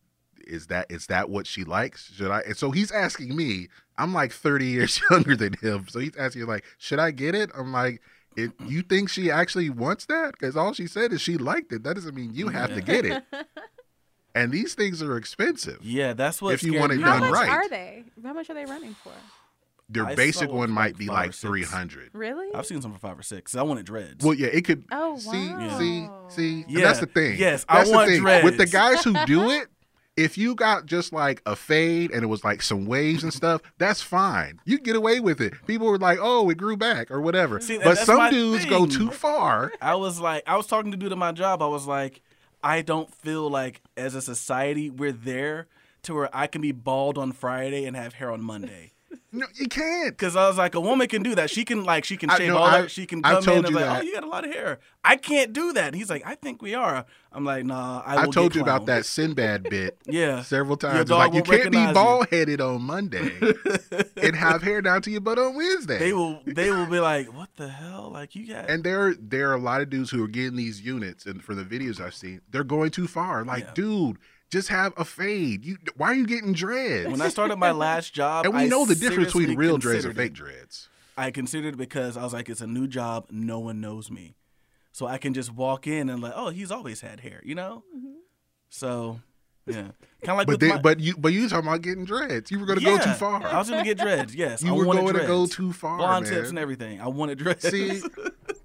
is that is that what she likes? Should I? And so he's asking me. I'm like 30 years younger than him, so he's asking like, should I get it? I'm like. It, you think she actually wants that? Because all she said is she liked it. That doesn't mean you have to get it. And these things are expensive. yeah, that's what. If you want it me. How done much right. are they? How much are they running for? Their I basic one might be like 300. Really? I've seen some for five or six. I wanted dreads. Well, yeah, it could. Oh, see, wow. see, see. And Yeah, that's the thing. yes, I that's want the thing. With the guys who do it, if you got just like a fade and it was like some waves and stuff, that's fine. You get away with it. People were like, "Oh, it grew back" or whatever. See, but some my dudes go too far. I was like, I was talking to dude at my job. I was like, I don't feel like as a society we're there to where I can be bald on Friday and have hair on Monday. No, you can't. Because I was like, a woman can do that. She can like she can I- shave no, all I- her. She can come told in and you like, that. oh, you got a lot of hair. I can't do that. And he's like, I think we are. I'm like, nah. I, I told you about that Sinbad bit Yeah. several times. Like you can't be bald headed on Monday and have hair down to your butt on Wednesday. They will. They will be like, what the hell? Like you got. And there, there are a lot of dudes who are getting these units, and for the videos I've seen, they're going too far. Like, Yeah. dude, just have a fade. You, why are you getting dreads? when I started my last job, and we I know the difference between real dreads and fake dreads. I considered it because I was like, it's a new job. No one knows me. So I can just walk in and like, oh, he's always had hair, you know? So, yeah. Kind of like But with they, my, but you, but you talking about getting dreads? You were going to go too far. I was going to get dreads, yes. you I were wanted going to go too far, Blonde man. tips and everything. I wanted dreads. See,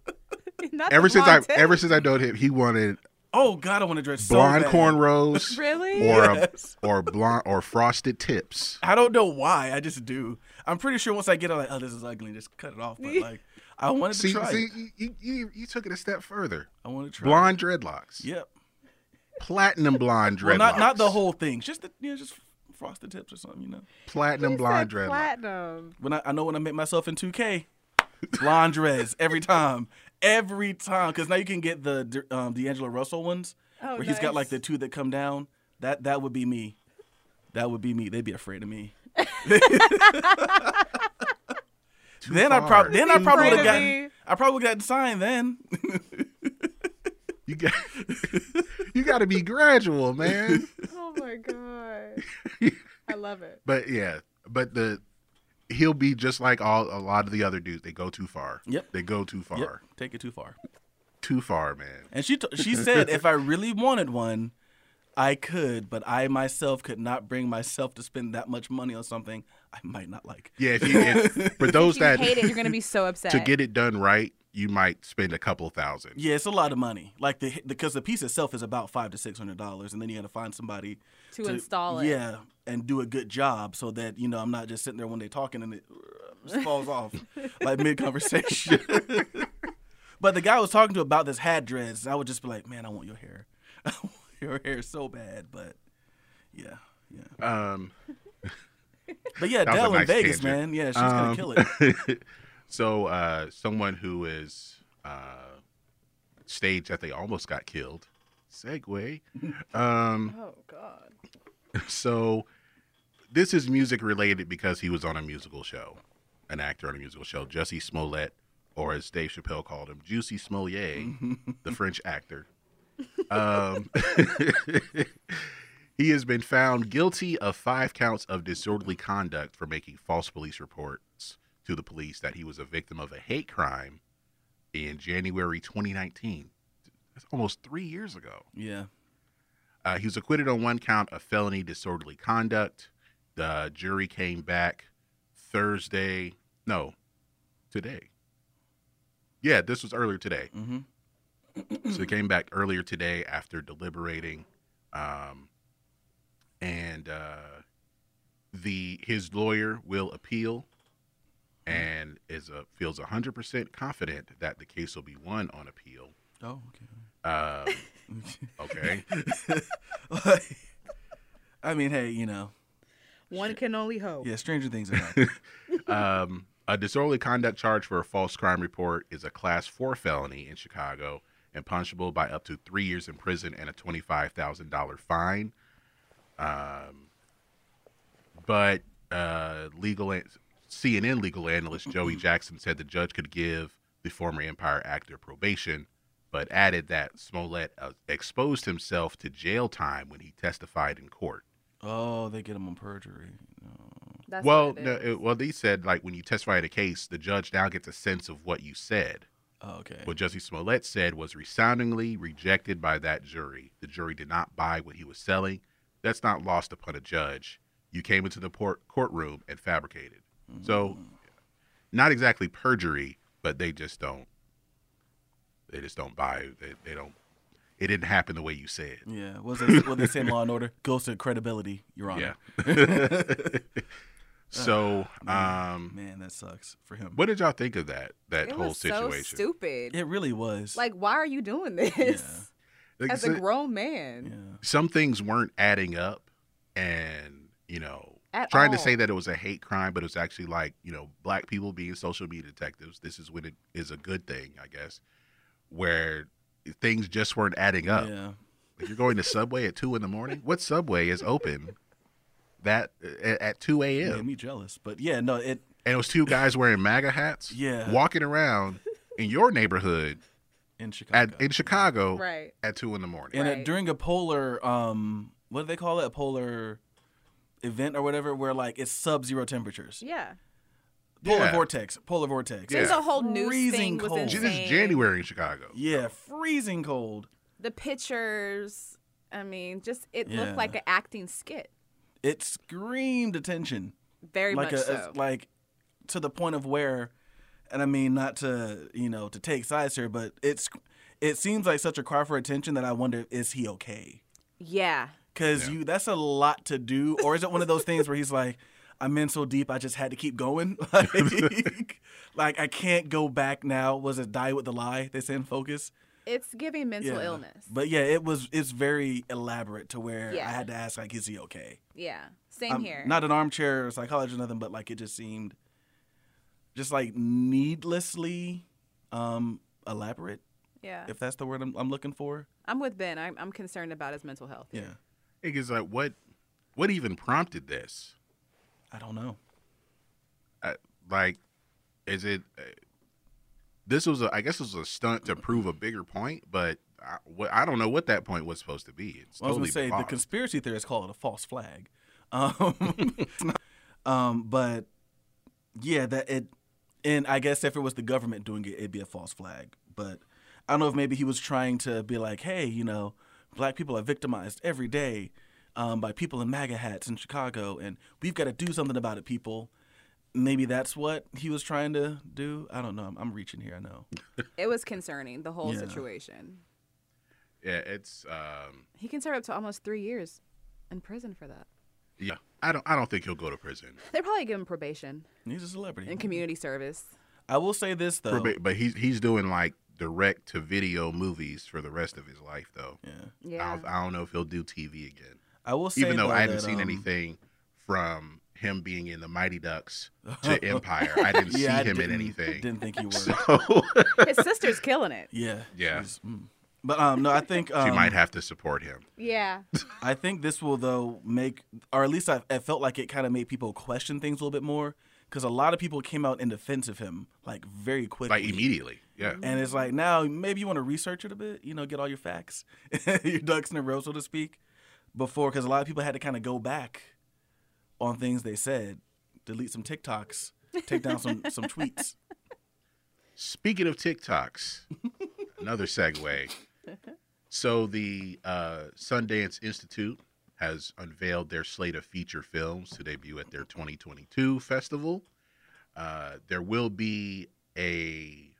Not ever since I, tip. ever since I known him, he wanted oh, God, I wanted dreads so blonde bad. cornrows, Really? or Yes. a, or blonde or frosted tips. I don't know why. I just do. I'm pretty sure once I get it, I'm like, oh, this is ugly, and just cut it off. But like, I wanted to try see, it. you, you, you, you took it a step further. I want to try Blonde dreadlocks. Yep. platinum blonde dreadlocks. Well, not not the whole thing. Just the you know, just frosted tips or something. You know. platinum He blonde said dreadlocks. platinum. When I, I know when I make myself in 2K, blonde dreads every time, every time. Because now you can get the um, D'Angelo Russell ones, Oh, where he's got like the two that come down. That that would be me. That would be me. They'd be afraid of me. then I far. probably then I Too probably would have Afraid of gotten I probably would have gotten signed then. You got you got to be gradual, man. Oh my god. I love it. But yeah, but the he'll be just like all a lot of the other dudes. They go too far. Yep. They go too far. Yep, take it too far. Too far, man. And she t- she said if I really wanted one, I could, but I myself could not bring myself to spend that much money on something I might not like. Yeah, if you if, for those If you that hate it, you're gonna be so upset. to get it done right, you might spend a couple thousand. Yeah, it's a lot of money. Like the because the piece itself is about five to six hundred dollars, and then you got to find somebody To install it. Yeah, and do a good job so that you know I'm not just sitting there when they're talking and it just falls off like mid conversation. but the guy I was talking to about this hat dreads, I would just be like, man, I want your hair. I want your hair so bad, but yeah, yeah. Um, But yeah, That was Adele in Vegas, tangent. man. Yeah, she's gonna Um, kill it. so uh, someone who is uh, staged that they almost got killed. Segue. Um, Oh god. so this is music related because he was on a musical show, an actor on a musical show, Jussie Smollett, or as Dave Chappelle called him, Juicy Smollett, the French actor. Um, he has been found guilty of five counts of disorderly conduct for making false police reports to the police that he was a victim of a hate crime in January 2019. That's almost three years ago. Yeah. Uh, he was acquitted on one count of felony disorderly conduct. The jury came back Thursday. No, today. Yeah, this was earlier today. Mm-hmm. so he came back earlier today after deliberating, um, and uh, the his lawyer will appeal, and is a, feels hundred percent confident that the case will be won on appeal. Oh, okay. Um, okay. I mean, hey, you know, One can only hope. yeah, stranger things have happened. Um, a disorderly conduct charge for a false crime report is a class four felony in Chicago and punishable by up to three years in prison and a twenty-five thousand dollar fine. Um, but uh, legal an- CNN legal analyst Joey Jackson said the judge could give the former Empire actor probation, but added that Smollett uh, exposed himself to jail time when he testified in court. Oh, they get them on perjury. That's well, it no, it, well, they said like when you testify in a case, the judge now gets a sense of what you said. Oh, okay. What Jussie Smollett said was resoundingly rejected by that jury. The jury did not buy what he was selling. That's not lost upon a judge. You came into the port- courtroom and fabricated. So, mm. not exactly perjury, but they just don't. They just don't buy. They, they don't. It didn't happen the way you said. Yeah, was it what they say in Law and Order goes to credibility, Your Honor. Yeah. so, um, Man, that sucks for him. what did y'all think of that? That it whole was so situation. stupid. It really was. Like, why are you doing this Like, as a grown man? yeah. some things weren't adding up and you know At trying to say that it was a hate crime but it was actually like you know black people being social media detectives this is when it is a good thing i guess where things just weren't adding up Yeah. like you're going to subway at 2 in the morning what subway is open that at, at 2 Made a.m me jealous. But yeah, no, it and it was two guys wearing maga hats Yeah. walking around in your neighborhood in Chicago. at in chicago Right. at 2 in the morning and Right. during a polar um what do they call it? A polar event or whatever where like it's sub zero temperatures. Yeah. Polar Yeah. vortex. Polar vortex. Yeah. a whole news Freezing thing was cold. this insane. is january in chicago Yeah, freezing cold. The pictures. I mean, just it Yeah. looked like an acting skit. It screamed attention. Very like much a, so. a- like to the point of where and I mean not to, you know, to take sides here, but it's it seems like such a cry for attention that I wonder is he okay? yeah. Cuz you that's a lot to do or is it one of those things where he's like I'm in so deep I just had to keep going? Like, like I can't go back now. Was it die with the lie? They say in focus. It's giving mental Yeah. illness. But yeah, it was it's very elaborate to where Yeah. I had to ask like is he okay? yeah. Same I'm here. Not an armchair psychologist or nothing, but like it just seemed just like needlessly um, elaborate, Yeah. if that's the word I'm, I'm looking for. I'm with Ben. I'm, I'm concerned about his mental health. Yeah, It's like what what even prompted this? I don't know. Uh, like, is it? Uh, this was, a, I guess, it was a stunt to prove a bigger point, but I, what, I don't know what that point was supposed to be. It's Well, I was gonna say been the conspiracy theorists call it a false flag, um, um, but yeah, that it. And I guess if it was the government doing it, it'd be a false flag. But I don't know if maybe he was trying to be like, hey, you know, black people are victimized every day um, by people in MAGA hats in Chicago, and we've got to do something about it, people. Maybe that's what he was trying to do. I don't know. I'm, I'm reaching here. I know. It was concerning, the whole Yeah. situation. yeah, it's um, He can serve up to almost three years in prison for that. yeah. I don't, I don't think he'll go to prison. They probably give him probation He's a celebrity. and community service. I will say this though. But, but he's he's doing like direct to video movies for the rest of his life, though. yeah. I, Yeah. don't, I don't know if he'll do TV again. I will say Even though though, I hadn't that, seen um, anything from him being in the Mighty Ducks to Empire, I didn't see I him in didn't- anything. Didn't think he were. So His sister's killing it. Yeah. Yeah. mm. But um, no, I think um, she might have to support him. Yeah. I think this will though make, or at least I, I felt like it kind of made people question things a little bit more because a lot of people came out in defense of him like very quickly, Like immediately. Yeah. And it's like now maybe you want to research it a bit, you know, get all your facts, your ducks in a row, so to speak, before because a lot of people had to kind of go back on things they said, delete some TikToks, take down some some tweets. Speaking of TikToks, another segue. So the uh, Sundance Institute has unveiled their slate of feature films to debut at their 2022 festival. Uh, there will be a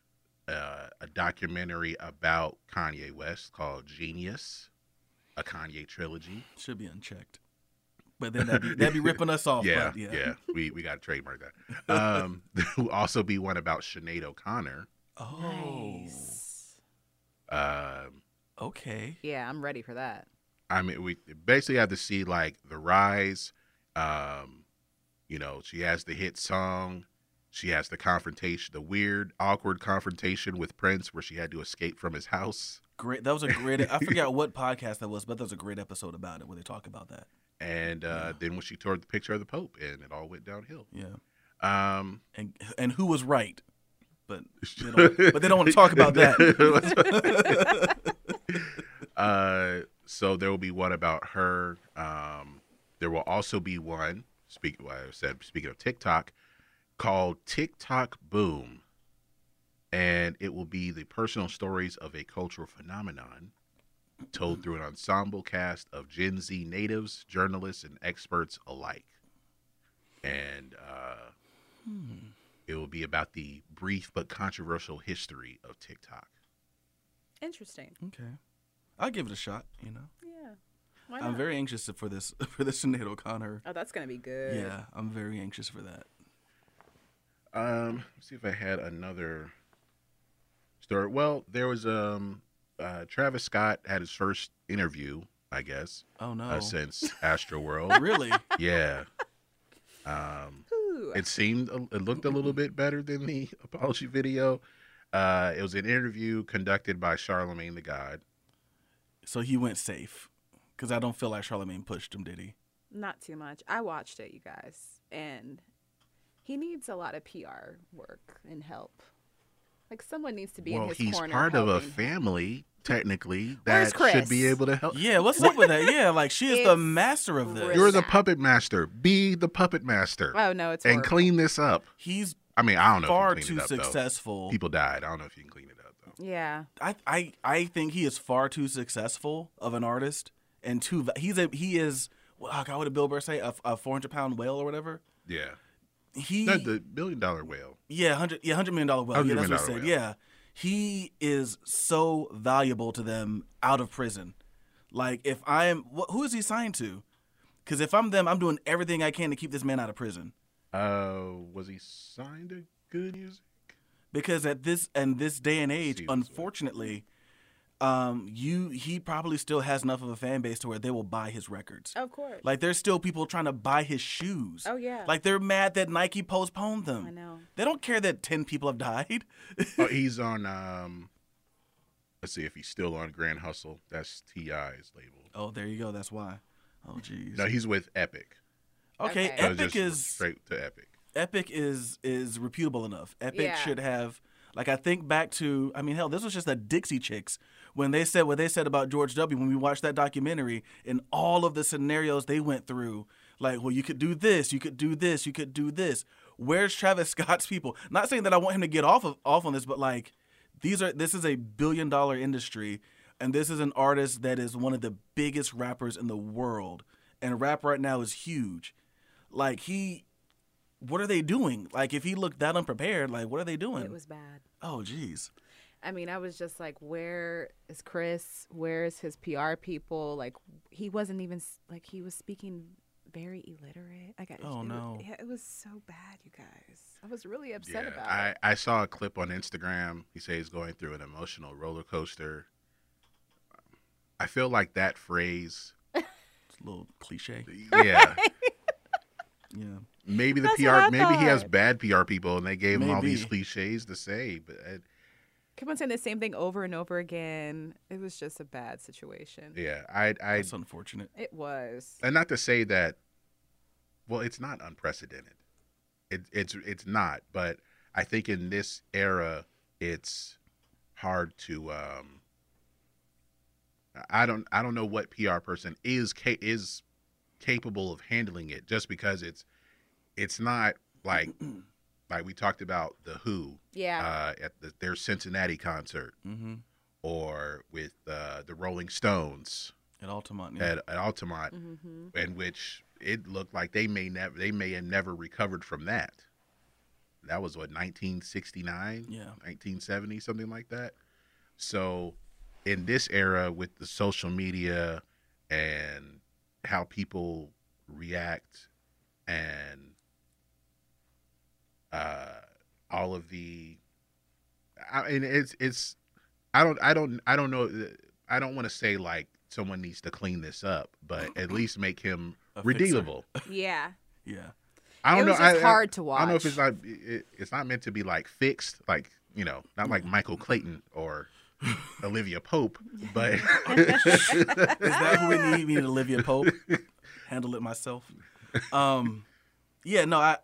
uh, a documentary about Kanye West called Genius, a Kanye trilogy. Should be unchecked, but then that'd be, that'd be ripping us off. yeah, but yeah, yeah, we we got to trademark that. Um, there will also be one about Sinead O'Connor. Oh, Um, okay. Yeah, I'm ready for that. I mean, we basically have to see like the rise. Um, you know, she has the hit song. She has the confrontation, the weird, awkward confrontation with Prince, where she had to escape from his house. Great. That was a great. I forgot what podcast that was, but there was a great episode about it where they talk about that. And uh, then when she tore the picture of the Pope, and it all went downhill. Yeah. Um, And and who was right? But they don't, but they don't want to talk about that. uh, so there will be one about her. Um, there will also be one. Speak. Well, I said speaking of TikTok, called TikTok Boom, and it will be the personal stories of a cultural phenomenon told through an ensemble cast of Gen Z natives, journalists, and experts alike. And uh, it will be about the brief but controversial history of TikTok. Interesting. okay. I'll give it a shot. You know, Yeah. Why I'm very anxious for this for this Sinead O'Connor. Oh, that's gonna be good. Yeah, I'm very anxious for that. Um, let's see if I had another story. Well, there was um, uh, Travis Scott had his first interview, I guess, Oh no. uh, since Astroworld. really? yeah. Um, Ooh. it seemed it looked a little bit better than the apology video. Uh, it was an interview conducted by Charlemagne the God. So he went safe because I don't feel like Charlemagne pushed him, did he? Not too much. I watched it, you guys, and he needs a lot of PR work and help. Like someone needs to be in well, his he's corner. part of a family, technically, Where's that should be able to help. Yeah. What's up with that? Yeah, like she is the master of this. You're the puppet master. Be the puppet master. Oh no, it's and horrible. clean this up. He's I mean, I don't know. far if you too clean it up, though. successful. People died. I don't know if you can clean it up though. Yeah. I, I I think he is far too successful of an artist and too va- he's a he is well, God, what did Bill Burr say a, a four hundred pound whale or whatever Yeah. He No, the billion dollar whale. yeah hundred yeah hundred million dollar whale yeah, that's what I said whale. yeah he is so valuable to them out of prison like if I'm wh- who is he signed to because if I'm them I'm doing everything I can to keep this man out of prison Uh, was he signed to good music? because at this and this day and age unfortunately um, you he probably still has enough of a fan base to where they will buy his records. Of course. Like there's still people trying to buy his shoes. Oh, yeah. Like they're mad that Nike postponed them. I know. They don't care that ten people have died. oh, he's on. Um, let's see if he's still on Grand Hustle. That's T.I.'s label. oh, there you go. That's why. Oh, jeez. No, he's with Epic. okay, Okay. So Epic just is straight to Epic. Epic is is reputable enough. Epic Yeah. should have like I think back to I mean hell this was just the Dixie Chicks when they said what they said about George W when we watched that documentary and all of the scenarios they went through like well you could do this you could do this you could do this where's Travis Scott's people not saying that I want him to get off of off on this but like these are this is a billion dollar industry and this is an artist that is one of the biggest rappers in the world and rap right now is huge like he what are they doing? Like, if he looked that unprepared, like, what are they doing? It was bad. oh, jeez. I mean, I was just like, where is Kris? Where's his PR people? Like, he wasn't even like he was speaking very illiterate. Like, I, Oh, it, no. was, yeah, it was so bad, you guys. I was really upset Yeah, about I, it. I saw a clip on Instagram. He says he's going through an emotional roller coaster. I feel like that phrase. It's a little cliche. Yeah, Yeah. maybe the That's PR. Maybe he has bad PR people, and they gave him all these cliches to say. But uh, Keep on saying the same thing over and over again. It was just a bad situation. yeah, I, I, That's unfortunate. It was. and not to say that. Well, it's not unprecedented. It, it's it's not, but I think in this era, it's hard to. Um, I don't I don't know what PR person is ca- is capable of handling it just because it's it's not like like we talked about the Who Yeah. uh, at the, their Cincinnati concert Mm-hmm. or with uh, the Rolling Stones At Altamont. Yeah. at, at Altamont, Mm-hmm. in which it looked like they may never they may have never recovered from that. That was what 1969, Yeah. 1970, something like that. So, in this era with the social media and how people react and uh, all of the, I mean, it's it's, I don't I don't I don't know I don't want to say like someone needs to clean this up, but at least make him A fixer. redeemable. yeah. yeah. I don't It was know. just I, hard to watch. I don't know if it's not. It, it's not meant to be like fixed, like you know, not like Michael Clayton or Olivia Pope, but Is that who we need? We need Olivia Pope. Handle it myself. Um, yeah, no, I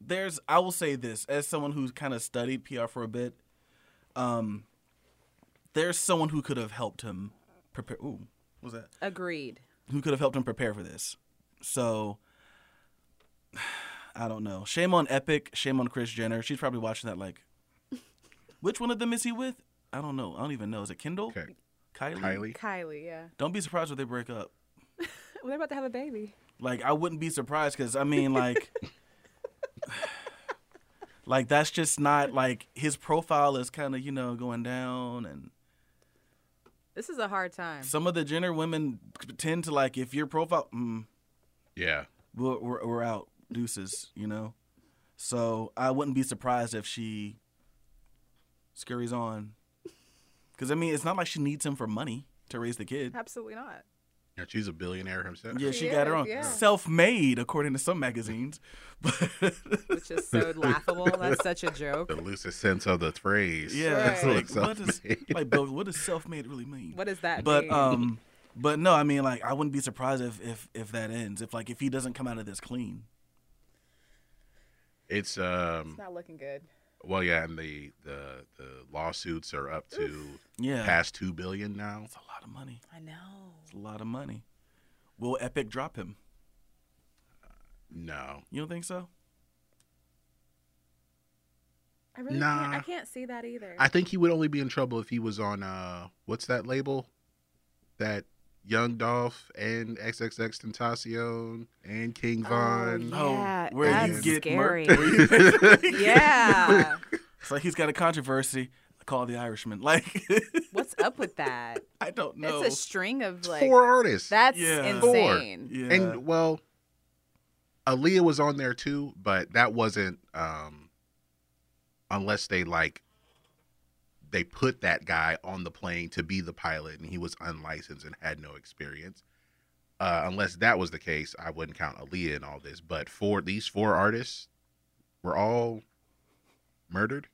there's I will say this as someone who's kind of studied PR for a bit. Um, there's someone who could have helped him prepare. Ooh, what was that? Agreed. Who could have helped him prepare for this? So. I don't know. Shame on Epic. Shame on Kris Jenner. She's probably watching that. Like, which one of them is he with? I don't know. I don't even know. Is it Kendall? okay, Kylie. Kylie. Kylie, yeah. Don't be surprised if they break up. Well, they're about to have a baby. Like I wouldn't be surprised because I mean like, like that's just not like his profile is kind of you know going down and This is a hard time. some of the Jenner women tend to like if your profile mm, Yeah, we're, we're we're out deuces you know, so I wouldn't be surprised if she scurries on because I mean it's not like she needs him for money to raise the kid. Absolutely not. And she's a billionaire herself. Yeah, she She got her is, own. yeah. Self-made, according to some magazines. But Which is so laughable. That's such a joke. The loosest sense of the phrase. Yeah, it's Right. like what is Self-made. like Bill, what does self-made really mean? What does that But mean? um, but no, I mean like I wouldn't be surprised if if if that ends. If like if he doesn't come out of this clean. It's um. it's not looking good. Well, yeah, and the the the lawsuits are up to Yeah, past two billion now. it's a lot of money. I know. It's a lot of money. Will Epic drop him? No, You don't think so? I really can't. I can't see that either. I think he would only be in trouble if he was on uh what's that label? That Young Dolph and XXXTentacion and King Von. Oh, yeah, where that's you get scary. murked- you- yeah. it's like he's got a controversy. Call the Irishman. Like What's up with that? I don't know. It's a string of like. Four artists. That's Yeah. Four. insane. yeah. And well, Aaliyah was on there too, but that wasn't um unless they like they put that guy on the plane to be the pilot and he was unlicensed and had no experience. Uh, unless that was the case, I wouldn't count Aaliyah in all this. But for these four artists, were all murdered.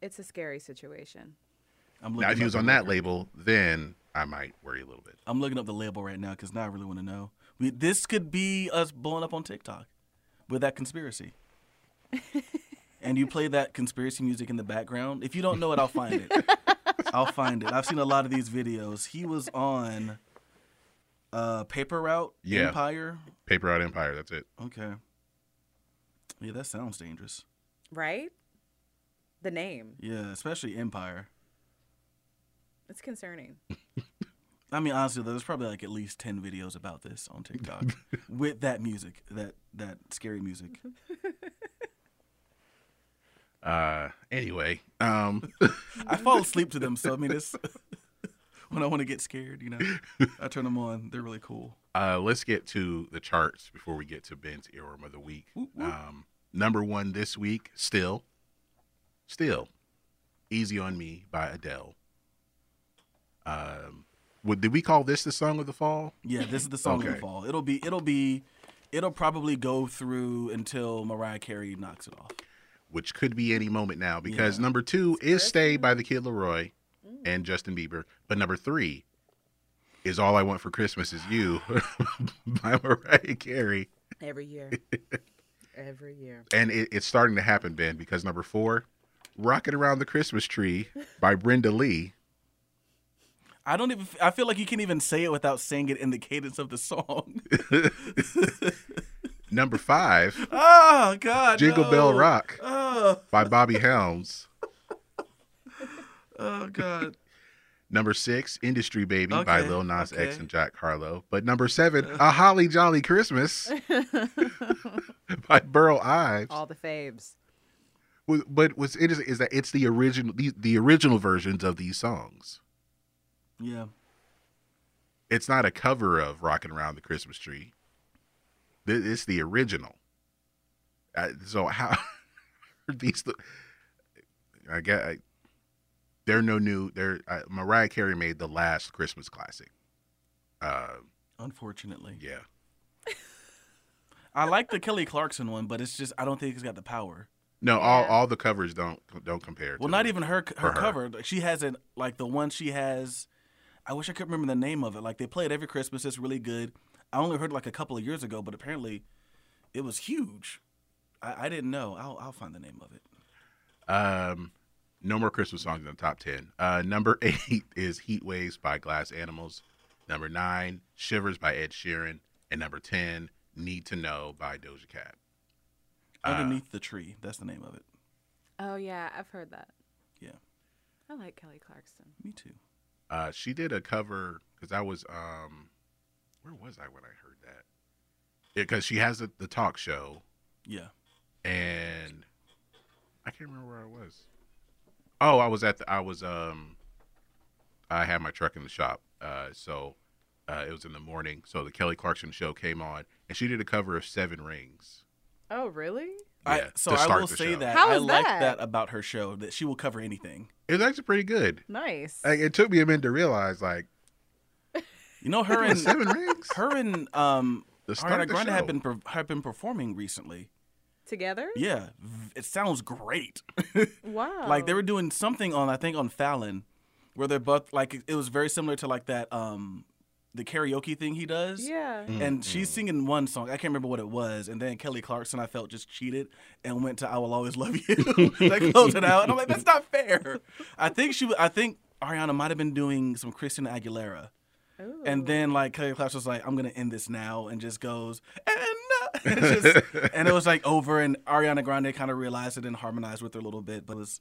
It's a scary situation. I'm Now, if he was on that label, then I might worry a little bit. I'm looking up the label right now because now I really want to know. We, this could be us blowing up on TikTok with that conspiracy. and you play that conspiracy music in the background. If you don't know it, I'll find it. I'll find it. I've seen a lot of these videos. He was on uh, Paper Route Yeah. Empire. Paper Route Empire. That's it. Okay. Yeah, that sounds dangerous. Right? The name. Yeah, especially Empire. It's concerning. I mean, honestly, there's probably like at least ten videos about this on TikTok with that music, that that scary music. Uh, anyway, um, I fall asleep to them, so I mean, it's when I want to get scared, you know, I turn them on. They're really cool. uh, let's get to the charts before we get to Ben's earworm of the week. Um, number one this week, still, still, "Easy on Me" by Adele. Um, would did we call this the song of the fall? Yeah, this is the song of the fall. It'll be, it'll be, it'll probably go through until Mariah Carey knocks it off. Which could be any moment now because Yeah. number two is "Stay" by the Kid LAROI mm. and Justin Bieber, but number three is "All I Want for Christmas Is You" by Mariah Carey. Every year. Every year. and it, it's starting to happen, Ben, because number four, "Rocking Around the Christmas Tree" by Brenda Lee. I don't even. I feel like you can't even say it without saying it in the cadence of the song. Number five, oh God! "Jingle no. Bell Rock" Oh, by Bobby Helms. oh God! Number six, "Industry Baby" by Lil Nas X and Jack Harlow. But number seven, "A Holly Jolly Christmas" by Burl Ives. All the faves. But what's interesting is that it's the original, the, the original versions of these songs. Yeah. It's not a cover of "Rocking Around the Christmas Tree." Th- It's the original. Uh, so how are these? The, I get. I, they're no new. They're uh, Mariah Carey made the last Christmas classic. Uh, Unfortunately, yeah. I like the Kelly Clarkson one, but it's just I don't think it's got the power. No, all Yeah. all the covers don't don't compare. Well, to not the- even her her, her. cover. Like, She has it like the one she has. I wish I could remember the name of it. Like they play it every Christmas. It's really good. I only heard like a couple of years ago, but apparently it was huge. I, I didn't know. I'll I'll find the name of it. Um, no more Christmas songs in the top ten. Uh, number eight is "Heat Waves" by Glass Animals. Number nine, "Shivers" by Ed Sheeran, and number ten, "Need to Know" by Doja Cat. Uh, Underneath the tree. That's the name of it. Oh yeah, I've heard that. Yeah. I like Kelly Clarkson. Me too. Uh, she did a cover because I was um, where was I when I heard that? Because she has the, the talk show, Yeah. and I can't remember where I was. Oh, I was at the I was um, I had my truck in the shop, uh, so uh, it was in the morning. So the Kelly Clarkson show came on, and she did a cover of Seven Rings. Oh really? I, Yeah, so to I will say show. that How I like that? that about her show that she will cover anything. It was actually pretty good. Nice. Like, it took me a minute to realize, like, You know, her and Seven Rings. her and um The start Ariana of Grande have been per- have been performing recently. Together? Yeah, it sounds great. Wow. like they were doing something on I think on Fallon, where they're both like it was very similar to like that um the karaoke thing he does. Yeah. And she's singing one song. I can't remember what it was. And then Kelly Clarkson, I felt just cheated and went to "I Will Always Love You." they closed it out, and I'm like, that's not fair. I think she, I think Ariana might have been doing some Christina Aguilera. Ooh. And then like Kelly Clarkson was like, I'm gonna end this now, and just goes and uh," and, just, and it was like over, and Ariana Grande kind of realized it and harmonized with her a little bit, but it was,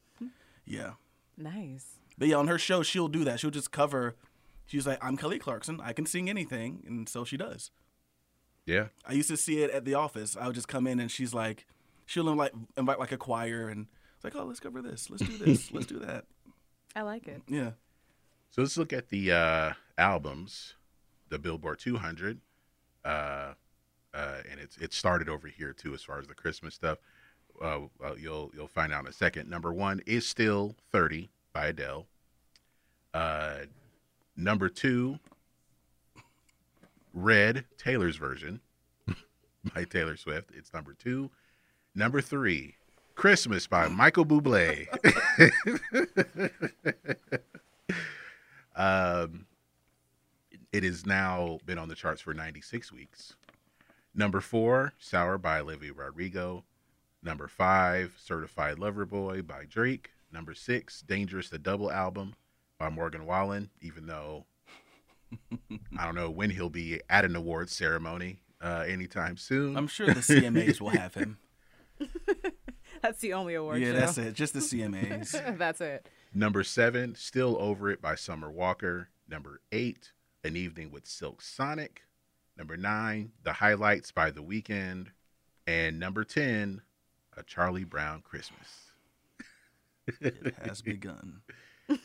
yeah. nice. But yeah, on her show, she'll do that. She'll just cover. She's like, I'm Kelly Clarkson. I can sing anything, and so she does. Yeah. I used to see it at the office. I would just come in, and she's like, she'll invite invite like a choir, and it's like, oh, let's cover this, let's do this, let's do that. I like it. Yeah. So let's look at the uh, albums, the Billboard 200, uh, uh, and it's it started over here too as far as the Christmas stuff. Uh, well, you'll you'll find out in a second. Number one is still 30 by Adele. Uh, number two, Red, Taylor's version by Taylor Swift. It's number two. Number three, Christmas by Michael Bublé. um, it has now been on the charts for 96 weeks. Number four, Sour by Olivia Rodrigo. Number five, Certified Lover Boy by Drake. Number six, Dangerous the Double Album by Morgan Wallen, even though I don't know when he'll be at an awards ceremony uh, anytime soon. I'm sure the CMAs will have him. That's the only award yeah, show. that's it. Just the CMAs. that's it. Number seven, Still Over It by Summer Walker. Number eight, An Evening with Silk Sonic. Number nine, The Highlights by The Weeknd. And number 10, A Charlie Brown Christmas. it has begun.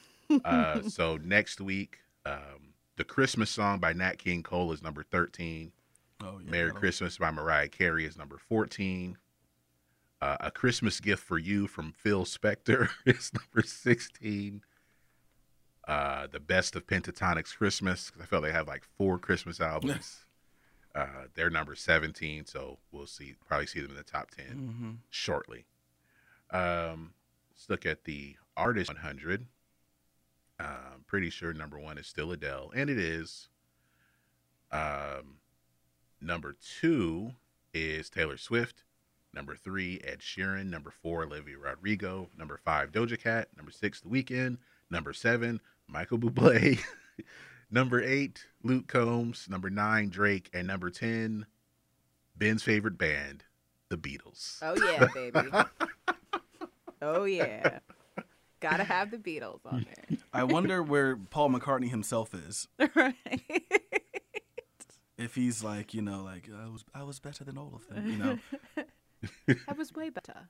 Uh, so next week, um, The Christmas Song by Nat King Cole is number 13. Oh yeah. Merry Christmas by Mariah Carey is number 14. Uh, a Christmas Gift for You from Phil Spector is number 16. Uh, the Best of Pentatonix Christmas, because I felt they have like four Christmas albums. uh, they're number 17, so we'll see, probably see them in the top 10 Mhm. shortly. Um, let's look at the Artist 100. Uh, I'm pretty sure number one is still Adele, and it is. Um, number two is Taylor Swift. Number three, Ed Sheeran. Number four, Olivia Rodrigo. Number five, Doja Cat. Number six, The Weeknd. Number seven, Michael Bublé. number eight, Luke Combs. Number nine, Drake. And number 10, Ben's favorite band, The Beatles. Oh yeah, baby. oh yeah. Gotta have the Beatles on there. I wonder where Paul McCartney himself is. right. If he's like, you know, like I was, I was better than all of them. You know. I was way better.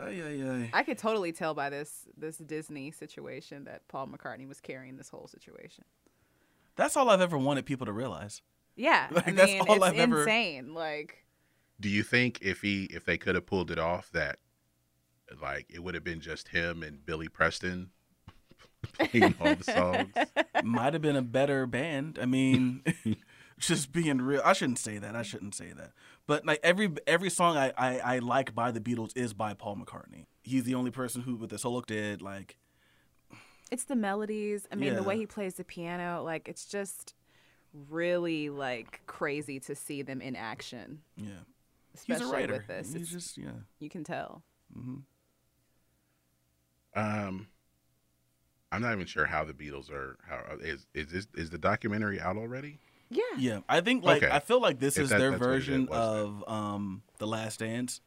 Ay, ay, ay. I could totally tell by this this Disney situation that Paul McCartney was carrying this whole situation. That's all I've ever wanted people to realize. Yeah, Like, I that's mean, all it's I've ever- insane. Like, Do you think if he if they could have pulled it off that like it would have been just him and Billy Preston playing all the songs? Might have been a better band. I mean, just being real. I shouldn't say that. I shouldn't say that. But like every every song I, I, I like by the Beatles is by Paul McCartney. He's the only person who with the solo did like it's the melodies. I mean, the way he plays the piano. Like, it's just really like crazy to see them in action. yeah. Especially He's a writer. with this, He's It's- just yeah. you can tell. Um, I'm not even sure how the Beatles are. How is is this is the documentary out already? Yeah. Yeah, I think like Okay. I feel like this If is that- their that's what it version was then. of um the Last Dance.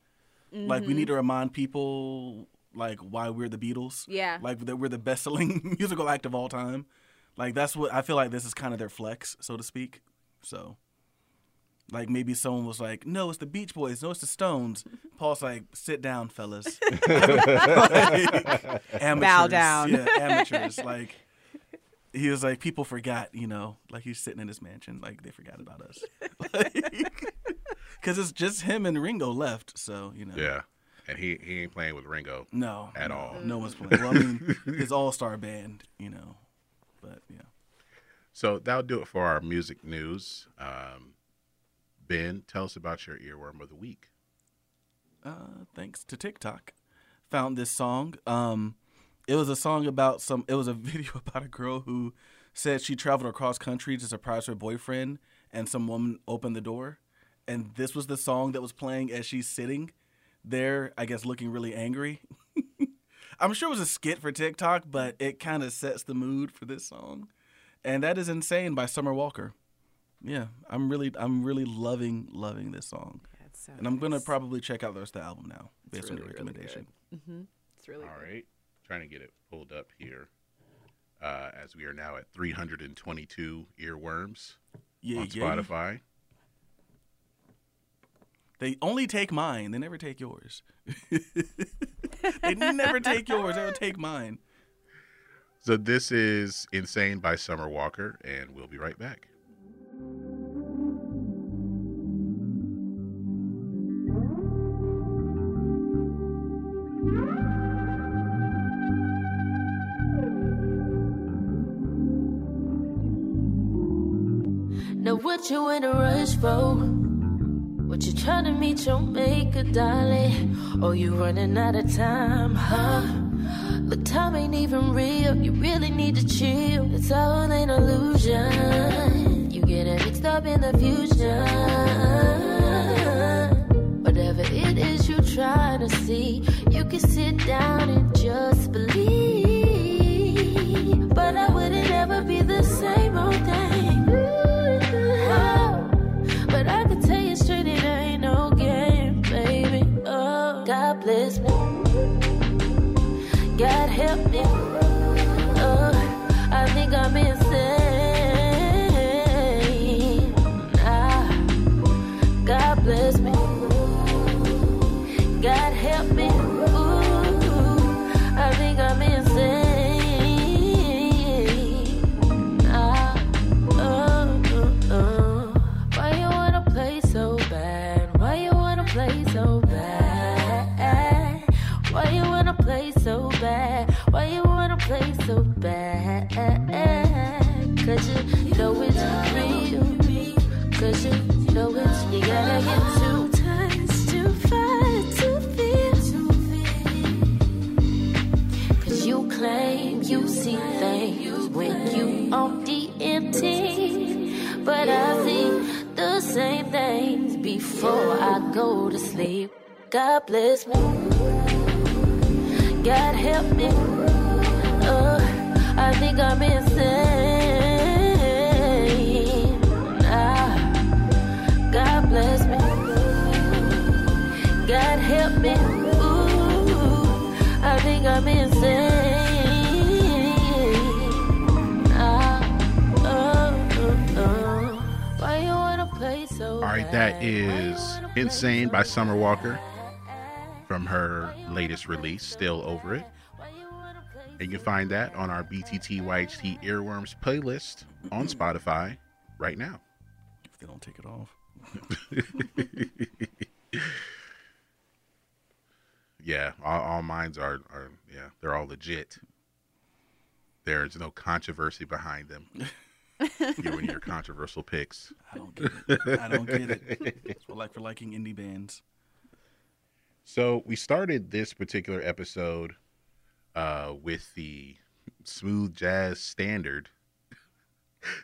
Like Mm-hmm. we need to remind people like why we're the Beatles. Yeah. Like that we're the best selling musical act of all time. Like that's what I feel like this is kind of their flex, so to speak. So like maybe someone was like, "No, it's the Beach Boys. No, it's the Stones." Paul's like, "Sit down, fellas. Like, amateurs. down. Yeah, amateurs. Like he was like, people forgot, you know, like he's sitting in his mansion, like they forgot about us, because it's just him and Ringo left. So you know, Yeah, and he he ain't playing with Ringo. no, At no, all. No one's playing. Well, I mean, his all star band, you know, but yeah. So that'll do it for our music news. Um, ben, tell us about your earworm of the week. uh, thanks to TikTok, found this song. Um, it was a song about some. It was a video about a girl who said she traveled across country to surprise her boyfriend, and some woman opened the door, and this was the song that was playing as she's sitting there. I guess looking really angry. I'm sure it was a skit for TikTok, but it kind of sets the mood for this song, and that is "Insane" by Summer Walker. Yeah, I'm really, I'm really loving, loving this song. That's so And I'm gonna probably check out the rest of the album now, It's based on your really, really recommendation. Mm-hmm. It's really All good. right, trying to get it pulled up here. Uh, as we are now at 322 earworms yeah, on yeah. Spotify. They only take mine. They never take yours. they never take yours. They will take mine. So this is "Insane" by Summer Walker, and we'll be right back. What you in a rush for? What you trying to meet your maker, darling? Oh, you running out of time, huh? Look, time ain't even real. You really need to chill. It's all an illusion. You getting mixed up in the future. Whatever it is you trying to see, you can sit down and just believe. But I wouldn't ever be the same old thing. God help me. Oh, I think I'm insane. Go to sleep. God bless me. God help me. Oh, I think I'm insane. Ah, God bless me. God help me. Ooh, I think I'm insane. Ah, oh, oh, oh. Why you wanna play so All right, that is Insane by Summer Walker from her latest release, Still Over It. And you can find that on our BTT YHT Earworms playlist on Spotify right now. If they don't take it off. Yeah, all, all mines are, are, yeah, they're all legit. There's no controversy behind them. you and your controversial picks. I don't get it. I don't get it. It's what I like for liking indie bands. So we started this particular episode uh, with the smooth jazz standard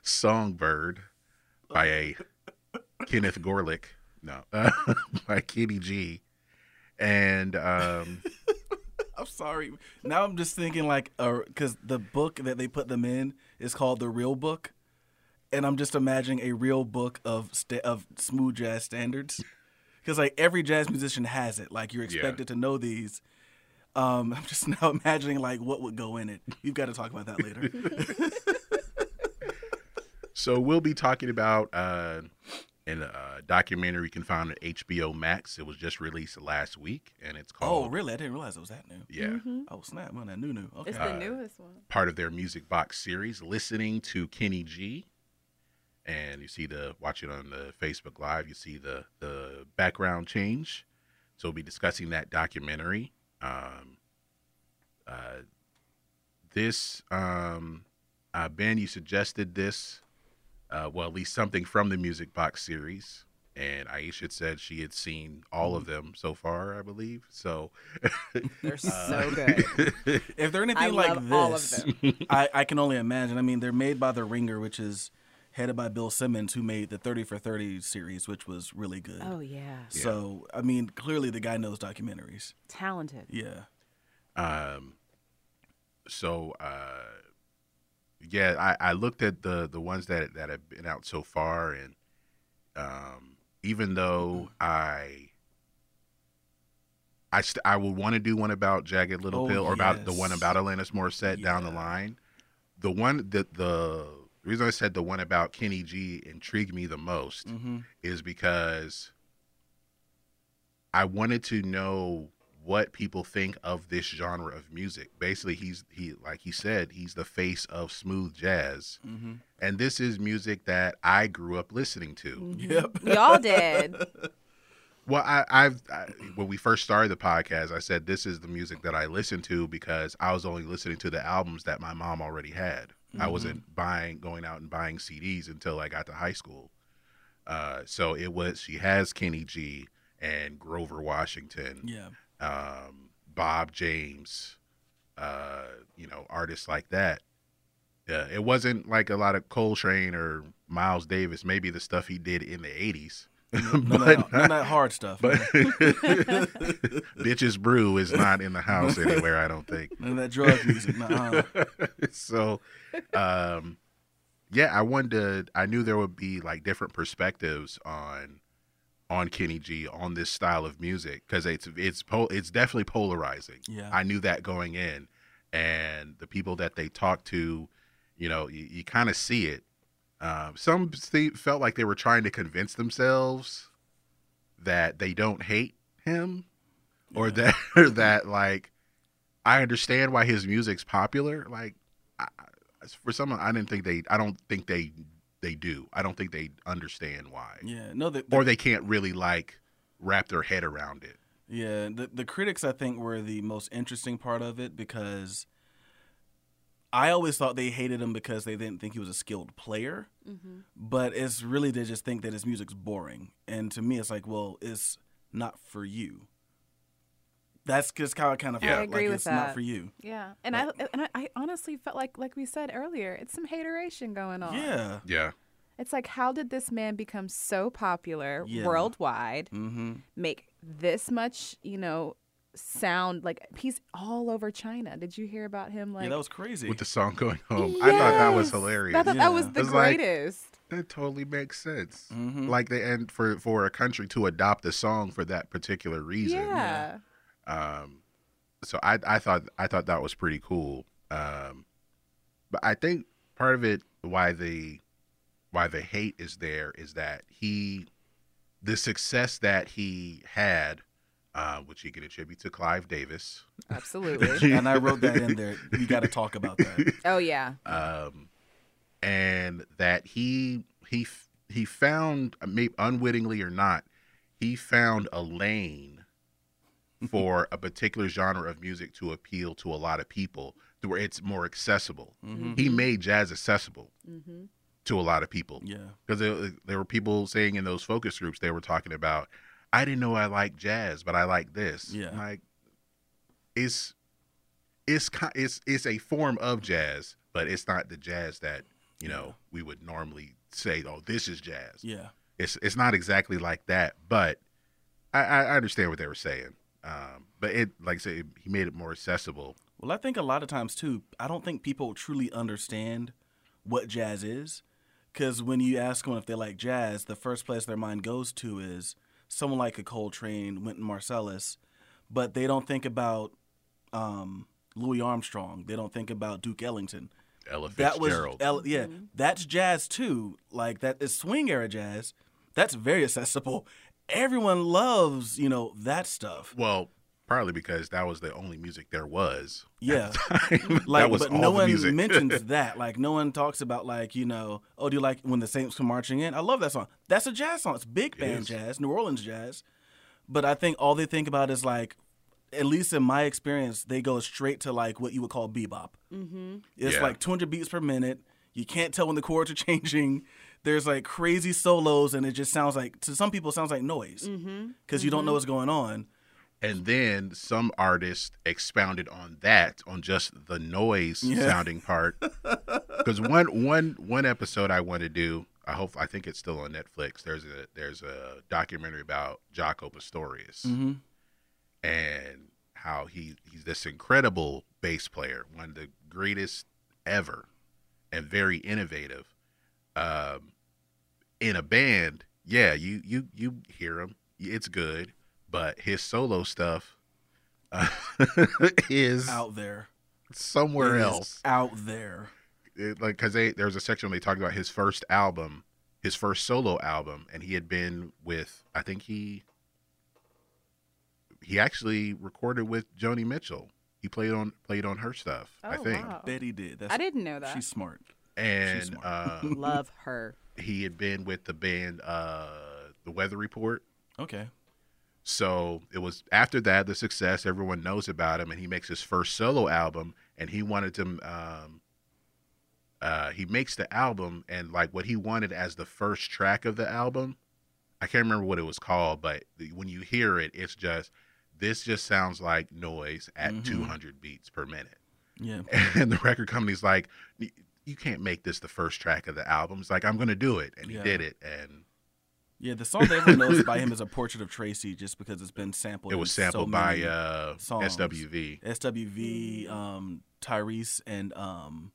"Songbird" by a Kenneth Gorelick, no, uh, by Kenny G, and um, I'm sorry. Now I'm just thinking like, because the book that they put them in is called the Real Book, and I'm just imagining a real book of sta- of smooth jazz standards, because like every jazz musician has it. Like you're expected to know these. Um, I'm just now imagining like what would go in it. You've got to talk about that later. so we'll be talking about uh, in a documentary you can find on HBO Max. It was just released last week, and it's called. oh, really? I didn't realize it was that new. yeah. Oh snap! Man, that new new. Okay. It's the newest one. part of their music box series, listening to Kenny G. And you see the watch it on the Facebook Live. You see the the background change. So we'll be discussing that documentary. Um, uh, this um, uh, Ben, you suggested this. Uh, well, at least something from the music box series. And Aisha said she had seen all of them so far, I believe. So They're so good. if they're anything I like love all of this, them. I, I can only imagine. I mean, they're made by The Ringer, which is headed by Bill Simmons, who made the 30 for 30 series, which was really good. Oh yeah, So, I mean, clearly the guy knows documentaries. talented. Yeah. Um, so uh, yeah, I, I looked at the the ones that that have been out so far, and um, even though I I st- I would want to do one about Jagged Little Oh, Pill or about the one about Alanis Morissette down the line. The one that the reason I said the one about Kenny G intrigued me the most Mm-hmm. is because I wanted to know what people think of this genre of music. Basically, he's he like he said, he's the face of smooth jazz. Mm-hmm. And this is music that I grew up listening to. Yep. Y'all did. Well, I, I've I, when we first started the podcast, I said this is the music that I listened to because I was only listening to the albums that my mom already had. I wasn't buying, going out and buying CDs until I got to high school. Uh, so it was she has Kenny G and Grover Washington, Yeah. um, Bob James, uh, you know, artists like that. Uh, it wasn't like a lot of Coltrane or Miles Davis, maybe the stuff he did in the 80s. None, of but that, none of that hard stuff. but. Bitches Brew is not in the house anywhere, I don't think. none of that drug music. Nah. so um yeah i wanted to i knew there would be like different perspectives on on kenny g on this style of music because it's it's pol- it's definitely polarizing Yeah. i knew that going in and the people that they talk to you know you, you kind of see it um, some felt like they were trying to convince themselves that they don't hate him or that or that like I understand why his music's popular. Like, I, I- for some, I didn't think they. I don't think they. They do. I don't think they understand why, Yeah. No, the, or they can't really like wrap their head around it. Yeah, the the critics I think were the most interesting part of it because I always thought they hated him because they didn't think he was a skilled player. But it's really they just think that his music's boring. And to me it's like, well, it's not for you. That's just how I kind of Yeah. felt. I agree like with it's that. not for you. Yeah, and I and I, I honestly felt like like we said earlier, it's some hateration going on. Yeah. Yeah, It's like, how did this man become so popular Yeah. worldwide, Mm-hmm. make this much, you know, sound like he's all over China? Did you hear about him? Like, yeah, that was crazy. with the song going home, I thought that was hilarious. I thought that was Yeah. the It's like- greatest. that totally makes sense. Mhm. Like the and for for a country to adopt a song for that particular reason. yeah. Um, so I I thought I thought that was pretty cool. Um, but I think part of it why the why the hate is there is that he the success that he had, uh, which he can attribute to Clive Davis. absolutely. and I wrote that in there. We got to talk about that. oh yeah. um, and that he he he found maybe unwittingly or not, he found a lane for a particular genre of music to appeal to a lot of people, to where it's more accessible. He made jazz accessible to a lot of people Yeah. because there, there were people saying in those focus groups they were talking about i didn't know i liked jazz but i like this Yeah. like it's it's it's it's a form of jazz but it's not the jazz that you know we would normally say oh this is jazz Yeah. it's it's not exactly like that but i i I understand what they were saying um but it like i say he made it more accessible Well, I think a lot of times too, I don't think people truly understand what jazz is. Because when you ask them if they like jazz, the first place their mind goes to is someone like a Coltrane, Wynton Marsalis, but they don't think about um, Louis Armstrong. They don't think about Duke Ellington. ella That was fitzgerald El- yeah, that's jazz too. Like that is swing era jazz. That's very accessible. Everyone loves you know that stuff. well partly because that was the only music there was Yeah. that like was but all no the one music. mentions that. Like no one talks about like you know oh do you like when the saints come marching in? I love that song. That's a jazz song. It's big band is. jazz new orleans jazz. But i think all they think about is like at least in my experience they go straight to like what you would call bebop. Mm-hmm. it's Yeah. like 200 beats per minute. You can't tell when the chords are changing. There's like crazy solos and it just sounds like to some people it sounds like noise because Mm-hmm. you don't know what's going on And then some artists expounded on that, on just the noise Yeah. sounding part. Because one one one episode I want to do, I hope I think it's still on Netflix. There's a there's a documentary about Jaco Pastorius mm-hmm. and how he he's this incredible bass player, one of the greatest ever, and very innovative. Um, in a band, yeah, you you you hear him, it's good, but his solo stuff uh, is out there somewhere It is else. out there It, like because they there's a section where they talk about his first album, his first solo album, and he had been with I think he he actually recorded with Joni Mitchell. He played on played on her stuff, I Oh, think, wow. betty did that's I didn't know that. she's smart and smart. uh, Love her. he had been with the band uh, The Weather Report. okay So it was after that, the success, everyone knows about him, and he makes his first solo album, and he wanted to um, uh, he makes the album and like what he wanted as the first track of the album. I can't remember what it was called, but when you hear it, it's just this just sounds like noise at Mhm. 200 beats per minute. Yeah. And the record company's like, you can't make this the first track of the album. It's like, I'm going to do it. And he Yeah. did it. And Yeah, the song that everyone knows by him is a portrait of Tracy, just because it's been sampled. it was in so sampled by uh, songs. SWV. SWV, um, Tyrese, and um.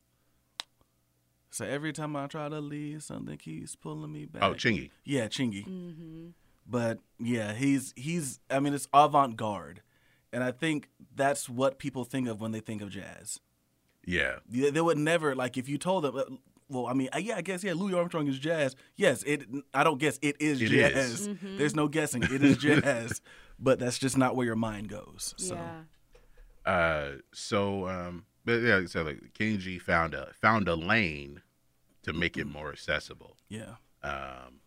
So every time I try to leave, something keeps pulling me back. Oh, Chingy. Yeah, Chingy. Mm-hmm. But yeah, he's he's. I mean, it's avant garde, and I think that's what people think of when they think of jazz. Yeah. They, they would never like if you told them. Well, I mean, uh, yeah, I guess yeah. Louis Armstrong is jazz. Yes, it. I don't guess it is It jazz. is. Mhm. There's no guessing. It is jazz, but that's just not where your mind goes. So Yeah. Uh, so, um, but yeah, so like Kenny G found a found a lane to make it more accessible. yeah, Um,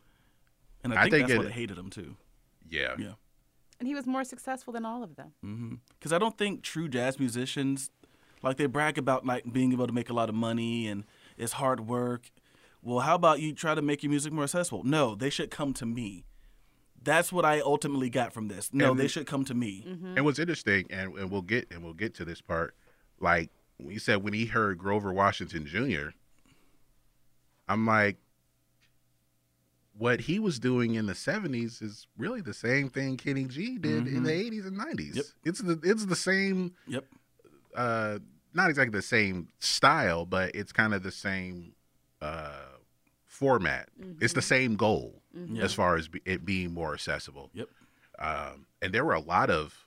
and I I think, think that's why it- they hated him too. yeah. Yeah. And he was more successful than all of them. Because I don't think true jazz musicians, like they brag about like being able to make a lot of money and it's hard work. Well, how about you try to make your music more accessible? No, they should come to me. That's what I ultimately got from this. No, And- they should come to me. Mm-hmm. And what's interesting, and, and we'll get and we'll get to this part, like when he said when he heard Grover Washington Jr., I'm like, what he was doing in the '70s is really the same thing Kenny G did in the '80s and '90s. Mm-hmm. Yep. It's the it's the same, Yep. uh, not exactly the same style, but it's kind of the same uh, format. It's the same goal Yeah. as far as be, it being more accessible. Yep. Um, and there were a lot of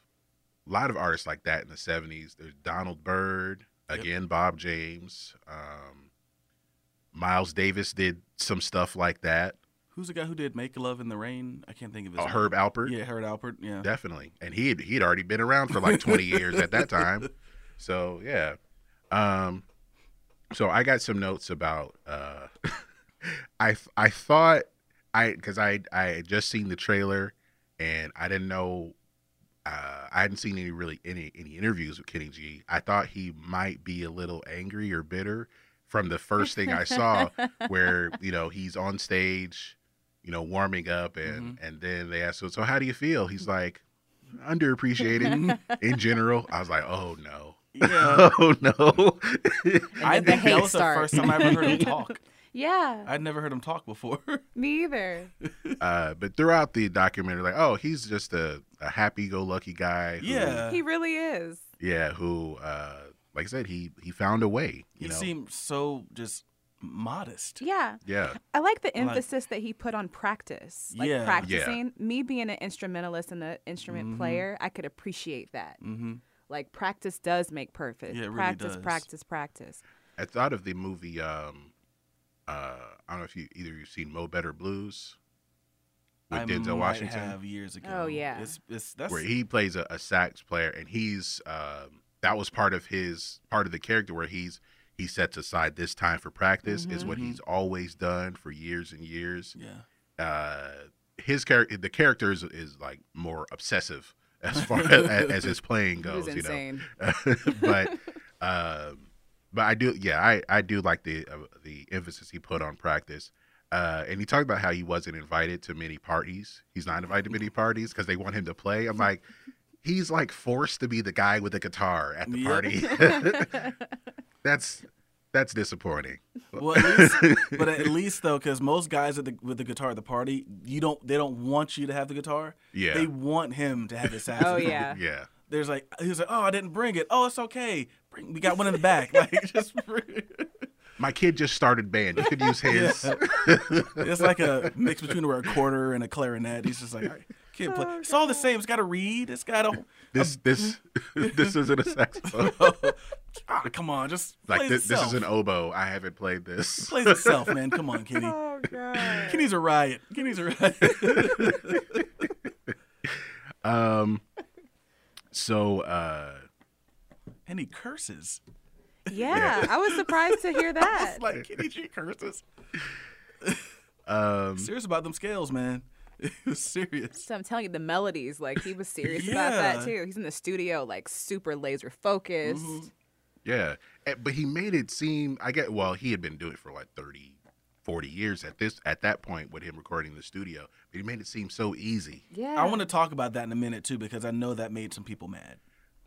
lot of artists like that in the 70s. There's Donald Byrd, Yep. again Bob James, um, Miles Davis did some stuff like that. Who's the guy who did "Make Love in the Rain"? I can't think of his. Uh, name. Herb Alpert, Yeah, Herb Alpert. Yeah. definitely. And he had, he'd already been around for like 20 years at that time. So, yeah. Um so I got some notes about uh I I thought I cuz I I had just seen the trailer and I didn't know uh, I hadn't seen any really any any interviews with Kenny G. I thought he might be a little angry or bitter from the first thing I saw, where you know he's on stage, you know, warming up, and and then they ask, so, so how do you feel? He's like, underappreciated in general. I was like, oh no, Yeah. oh no. I then the think that hate was the first time I ever heard him talk. Yeah. I'd never heard him talk before. Me either. uh, but throughout the documentary, like, oh, he's just a, a happy-go-lucky guy. Who, Yeah. He really is. yeah. Who, uh, like I said, he he found a way. You he know, seemed so just modest. Yeah. yeah, I like the I like- emphasis that he put on practice. Like Yeah. Yeah. practicing. Me being an instrumentalist and an instrument Mhm. player, I could appreciate that. Mm-hmm. Like practice does make perfect. Yeah, it really practice, does. practice, practice. I thought of the movie. Um, uh, I don't know if you either you've seen Mo Better Blues with I Denzel might Washington, have years ago. Oh, yeah. It's, it's that's where he plays a, a sax player, and he's um, that was part of his part of the character where he's he sets aside this time for practice is what Mhm. he's always done for years and years. yeah. Uh, his character, the character is, is like more obsessive as far as, as his playing goes. You know, but um, but I do yeah I I do like the uh, the emphasis he put on practice. Uh, and he talked about how he wasn't invited to many parties. He's not invited to many parties because they want him to play. I'm like, he's like forced to be the guy with the guitar at the Yep. party. that's that's disappointing. Well, at least, but at least though, because most guys at the, with the guitar at the party, you don't they don't want you to have the guitar. Yeah. They want him to have the saxophone. Oh yeah. Yeah. There's like he was like, oh, I didn't bring it. Oh, it's okay. Bring, we got one in the back. Like just bring- My kid just started band. You could use his. it's like a mix between a recorder and a clarinet. He's just like, all right, kid, play. It's all the same. It's got a reed. It's got a. This this this isn't a saxophone. Ah, come on, just Like plays this, this is an oboe. I haven't played this. plays itself, man. Come on, Kenny. Oh god. Kenny's a riot. Kenny's a riot. Um. So uh, and he curses. Yeah, I was surprised to hear that. It's like Kenny G curses. um, Serious about them scales, man. He was serious. So I'm telling you, the melodies, like he was serious about that too. He's in the studio, like super laser focused. Mm-hmm. Yeah, Eh, but he made it seem. I get. Well, he had been doing it for like 30, 40 years at this at that point with him recording in the studio. But he made it seem so easy. Yeah. I want to talk about that in a minute too because I know that made some people mad.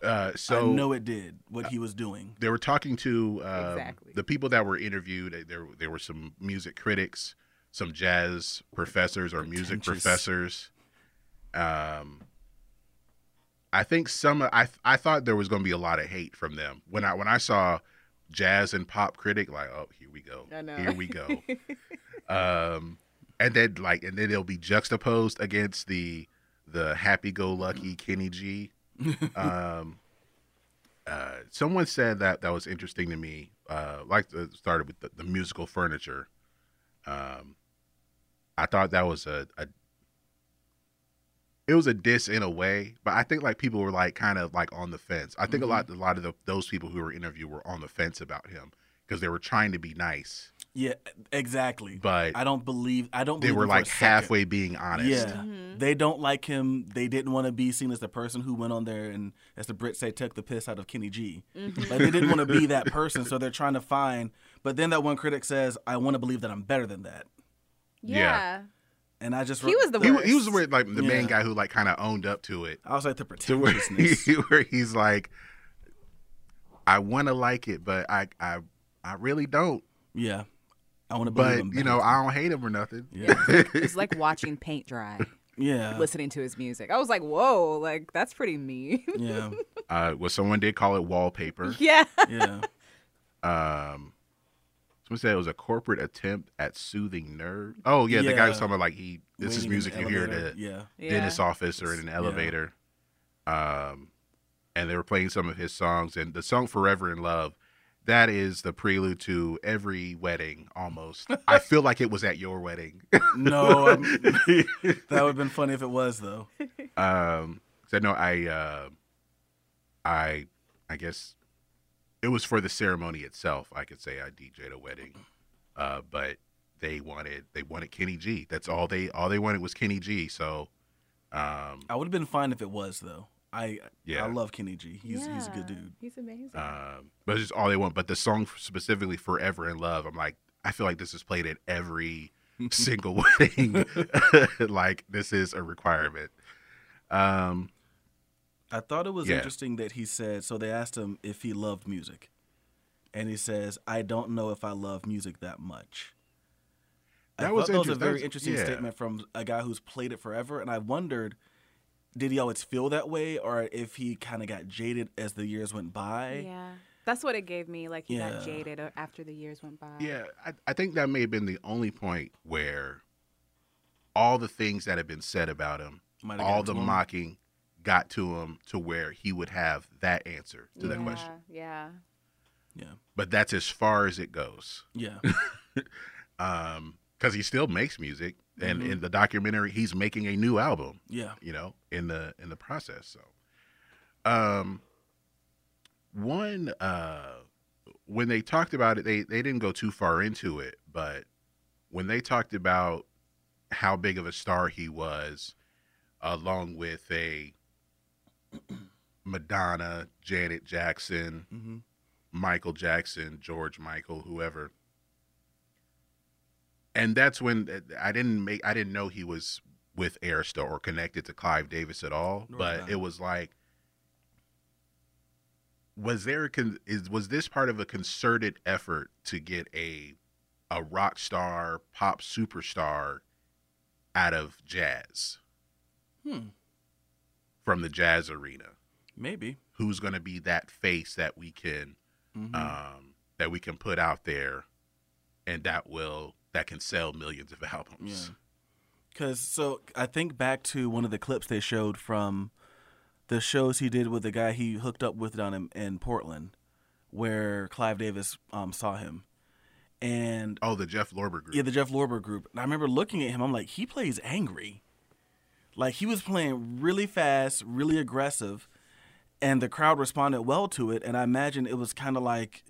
Uh, so I know it did what he was doing. they were talking to um, Exactly. the people that were interviewed. eh, There, there were some music critics, some jazz professors or music professors. Um, I think some. I I thought there was going to be a lot of hate from them when I when I saw jazz and pop critic like, oh, here we go, I know. here we go. um, and then like, and then they'll be juxtaposed against the the happy-go-lucky Kenny G. Um, uh, someone said that that was interesting to me. Uh, like the, started with the, the musical furniture. Um, I thought that was a, a it was a diss in a way, but I think like people were like kind of like on the fence. I think a mm-hmm. lot a lot of the, those people who were interviewed were on the fence about him because they were trying to be nice, Yeah, exactly. but I don't believe I don't. they believe were him for a like halfway being honest. Yeah, mm-hmm. they don't like him. They didn't want to be seen as the person who went on there and, as the Brits say, took the piss out of Kenny G. Mm-hmm. Like they didn't want to be that person, so they're trying to find. But then that one critic says, "I want to believe that I'm better than that," yeah. Yeah. and I just He was the He, worst. he was where, like the main guy who like kind of owned up to it. I was like the to where, pretentiousness. where he's like, I want to like it, but I, I, I really don't. yeah, I want to But him. you know, I don't hate him or nothing. Yeah. It's like watching paint dry, yeah, listening to his music. I was like, whoa, like that's pretty mean. yeah, uh, well, someone did call it wallpaper. yeah. yeah. Um, someone said it was a corporate attempt at soothing nerve. Oh yeah, the guy was talking about like he this is Waiting in music you hear at elevator. the Yeah, Yeah. dentist office or in an Yeah. elevator. Um, and they were playing some of his songs, and the song "Forever in Love." That is the prelude to every wedding almost. I feel like it was at your wedding. no, I'm- that would have been funny if it was though. um so no i uh i i guess it was for the ceremony itself i could say i dj'd a wedding uh but they wanted they wanted kenny g that's all they all they wanted was kenny g so um I would have been fine if it was though. I Yeah. I love Kenny G. He's he's a good dude. He's amazing. um but it's just all they want but the song specifically forever in love i'm like i feel like this is played at every single wedding like this is a requirement um I thought it was Yeah. interesting that he said. So they asked him if he loved music, and he says, "I don't know if I love music that much." I That thought was that was a very that's- interesting yeah. statement from a guy who's played it forever, and I wondered, did he always feel that way, or if he kind of got jaded as the years went by? yeah. That's what it gave me. Like he Yeah. got jaded after the years went by. Yeah, I, I think that may have been the only point where all the things that have been said about him, Might have all the him. mocking, got to him to where he would have that answer to that question. Yeah. Yeah, But that's as far as it goes. yeah, Um, because he still makes music, and Mm-hmm. in the documentary, he's making a new album. yeah. you know, in the in the process. So, um, one uh, when they talked about it, they they didn't go too far into it, but when they talked about how big of a star he was, along with a Madonna, Janet Jackson, hmm Michael Jackson, George Michael, whoever. And that's when uh, I didn't make I didn't know he was with Arista or connected to Clive Davis at all, Nor but it was like was there a con- is was this part of a concerted effort to get a a rock star, pop superstar out of jazz Hmm. From the jazz arena? Maybe. Who's going to be that face that we can Mhm. um, that we can put out there, and that will that can sell millions of albums. Yeah. Cause so I think back to one of the clips they showed from the shows he did with the guy he hooked up with down in, in Portland, where Clive Davis um, saw him, and Oh, the Jeff Lorber group. yeah, the Jeff Lorber group. And I remember looking at him. I'm like, he plays angry, like he was playing really fast, really aggressive, and the crowd responded well to it. And I imagine it was kind of like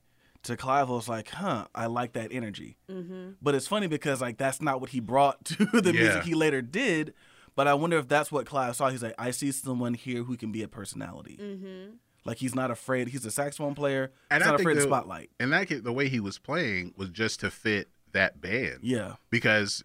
to Clive it was like, huh, I like that energy. Mm-hmm. But it's funny because like that's not what he brought to the Yeah. music he later did. But I wonder if that's what Clive saw. He's like, I see someone here who can be a personality. Mm-hmm. Like he's not afraid. He's a saxophone player. And he's I not think afraid of the- spotlight. And that the way he was playing was just to fit that band. Yeah. Because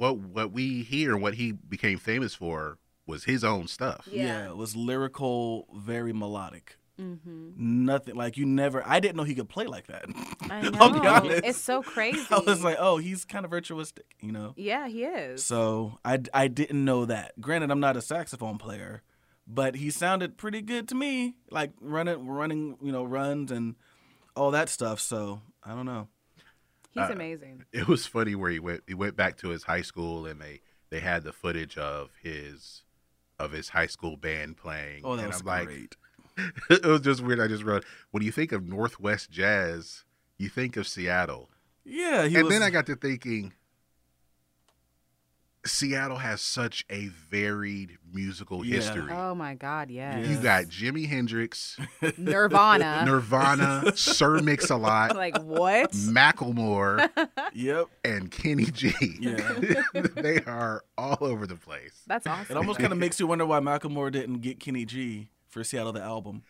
what what we hear, and what he became famous for, was his own stuff. Yeah. it was lyrical, very melodic. Mm-hmm. Nothing like you never. I didn't know he could play like that. I know. I'll be honest. It's so crazy. I was like, oh, he's kind of virtuistic, you know. yeah, he is. So I, I didn't know that. Granted, I'm not a saxophone player, but he sounded pretty good to me, like running, running, you know, runs and all that stuff. So I don't know. He's Uh, amazing. It was funny where he went he went back to his high school and they they had the footage of his of his high school band playing. Oh, that and was I'm like, great. it was just weird. I just wrote when you think of Northwest jazz, you think of Seattle. Yeah, he and was. then I got to thinking Seattle has such a varied musical Yeah. history. Oh my God, yes. You got Jimi Hendrix, Nirvana. Nirvana, Sir Mix-a-Lot, like what? Macklemore, yep. and Kenny G. Yeah. they are all over the place. That's awesome. It almost kind of makes you wonder why Macklemore didn't get Kenny G for Seattle the album.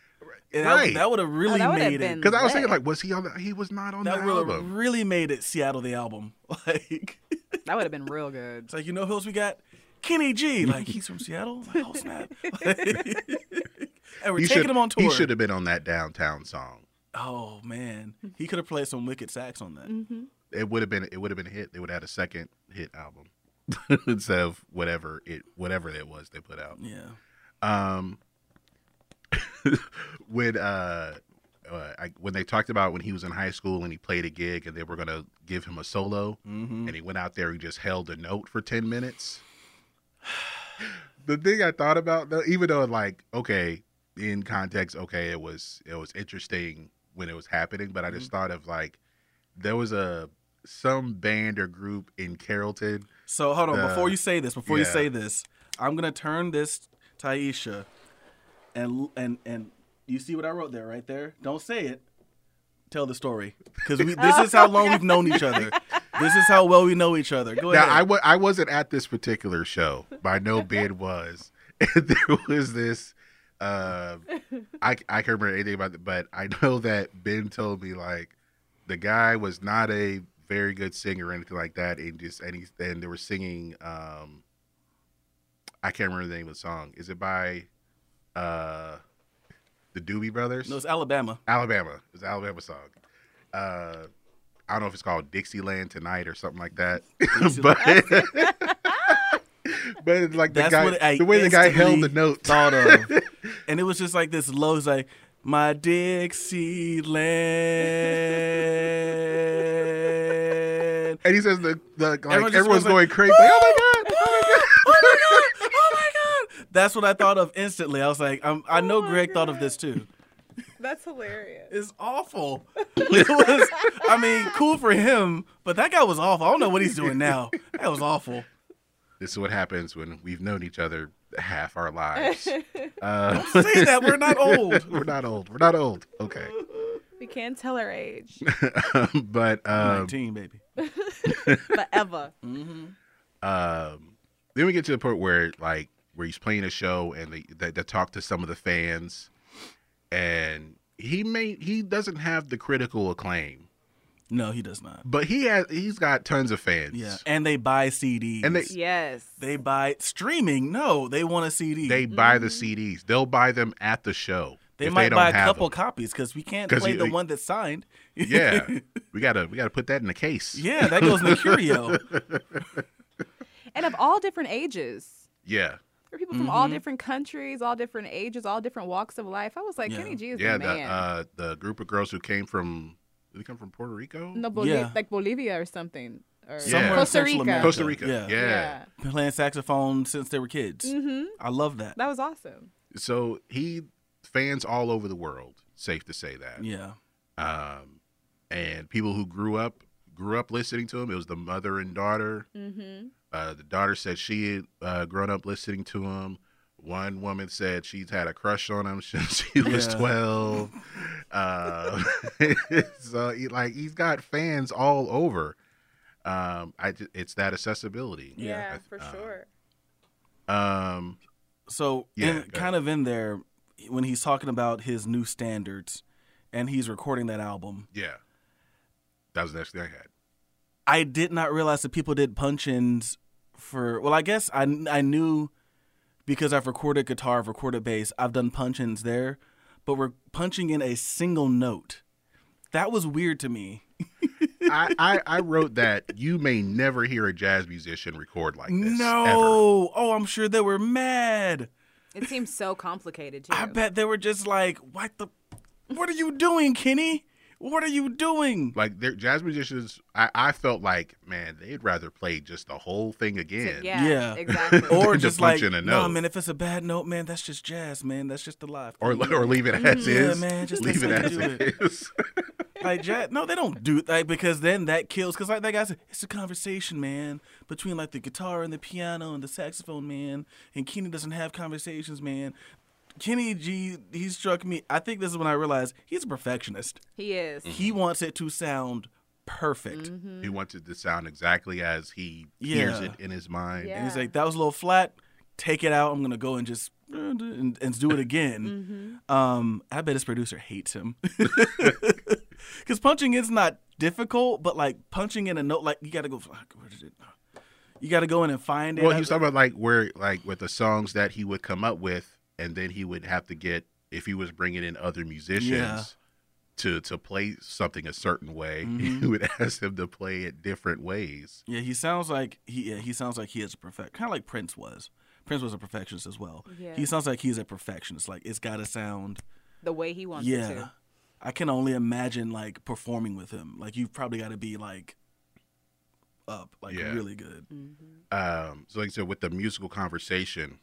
And Right. That, oh, that would have really Oh, that made been it. Because I was thinking, like, was he on? The, he was not on That the would have album. really made it Seattle the album. Like that would have been real good. it's like you know who else we got? Kenny G. Like he's from Seattle. Like, oh snap! and we're He taking should- him on tour. He should have been on that downtown song. Oh man, he could have played some wicked sax on that. Mm-hmm. It would have been. It would have been a hit. They would have had a second hit album instead of whatever it whatever it was they put out. Yeah. Um, when uh, uh I, when they talked about when he was in high school and he played a gig and they were gonna give him a solo Mm-hmm. and he went out there and just held a note for ten minutes. the thing I thought about though, even though like okay, in context, okay, it was it was interesting when it was happening, but I just Mm-hmm. thought of like there was a some band or group in Carrollton. So hold on, Uh, before you say this, before you say this, I'm gonna turn this to Aisha, and and and you see what I wrote there, right there. Don't say it. Tell the story, because this is how long we've known each other. This is how well we know each other. Go Now ahead. I w- I wasn't at this particular show, but I know Ben was. And there was this. Uh, I I can't remember anything about it, but I know that Ben told me like the guy was not a very good singer or anything like that, and just and he and they were singing. Um, I can't remember the name of the song. Is it by uh, the Doobie Brothers? no, it's Alabama. Alabama. It's an Alabama song. Uh, I don't know if it's called Dixieland Tonight or something like that. but but it's like the That's guy, the way the guy held the note. Thought of, and it was just like this low. It's like my Dixie land. and he says the, the like Everyone just everyone's goes like, going crazy. Like! Oh my god! oh my god! Oh my god! That's what I thought of instantly. I was like, I'm, I know Greg thought of this too. That's hilarious. It's awful. It was, I mean, cool for him, but that guy was awful. I don't know what he's doing now. That was awful. This is what happens when we've known each other half our lives. Uh, Say that we're not old. we're not old. We're not old. Okay, We can't tell our age. but um, 19, baby. Forever. um, then we get to the point where like where he's playing a show and they, they, they talk to some of the fans and he may he doesn't have the critical acclaim No, he does not. but he has he's got tons of fans Yeah, and they buy CDs. And they- Yes. they buy streaming. No, they want a CD. they buy the mm-hmm. cds they'll buy them at the show they if might don't buy a couple them. copies because we can't play you- the one that's signed. yeah we gotta we gotta put that in the case yeah, that goes in the curio. And of all different ages. yeah There are people from all different countries, all different ages, all different walks of life. I was like, Yeah. Kenny G is yeah the the man. uh the group of girls who came from did they come from puerto rico no, Boli- Yeah. like Bolivia or something. Or Somewhere in Costa Rica. America. costa rica Yeah. yeah. Yeah. Playing saxophone since they were kids. Mm-hmm. I love that. That was awesome. so he fans all over the world safe to say that Yeah. um, and people who grew up grew up listening to him. It was the mother and daughter. Mm-hmm. Uh, the daughter said she had uh, grown up listening to him. One woman said she's had a crush on him since she was Yeah. twelve. Uh, so he, like he's got fans all over. Um, I it's that accessibility. Yeah, I- for uh, sure. Um, So Yeah, in, go ahead. kind of in there, when he's talking about his new standards, and he's recording that album. Yeah, that was the next thing I had. I did not realize that people did punch-ins for. Well, I guess I I knew because I've recorded guitar, I've recorded bass, I've done punch-ins there, but we're punching in a single note. That was weird to me. I, I, I wrote that you may never hear a jazz musician record like this. no. ever. Oh, I'm sure they were mad. It seems so complicated too. I bet they were just like, "What the? What are you doing, Kenny? What are you doing?" Like they're jazz musicians, I, I felt like man, they'd rather play just the whole thing again. yeah, Yeah. exactly. Or To just punch like, in a no, note." man. If it's a bad note, man, that's just jazz, man. That's just the life. Or or leave it mm, as Yeah, is. man, just leave it that's as how you do it is. like jazz. No, they don't do like because then that kills. Because like that guy said, it's a conversation, man, between like the guitar and the piano and the saxophone, man. And Kenny doesn't have conversations, man. Kenny G, he struck me. I think this is when I realized he's a perfectionist. he is. He wants it to sound perfect. Mm-hmm. he wants it to sound exactly as he hears it in his mind. Yeah. And he's like, that was a little flat. Take it out. I'm gonna go and just and, and do it again. Mm-hmm. Um, I bet his producer hates him because punching is not difficult, but like punching in a note, like you got to go. Where did it? You got to go in and find it. Well, he was talking about like where like with the songs that he would come up with, and then he would have to get if he was bringing in other musicians Yeah. to to play something a certain way, Mm-hmm. he would ask them to play it different ways. yeah, he sounds like he. Yeah, he sounds like he is a perfect, kind of like Prince was. Prince was a perfectionist as well. Yeah. He sounds like he's a perfectionist. Like it's got to sound. The way he wants it Yeah, to. I can only imagine like performing with him. Like you've probably got to be like up, like Yeah. really good. Um, so like I said, with the musical conversation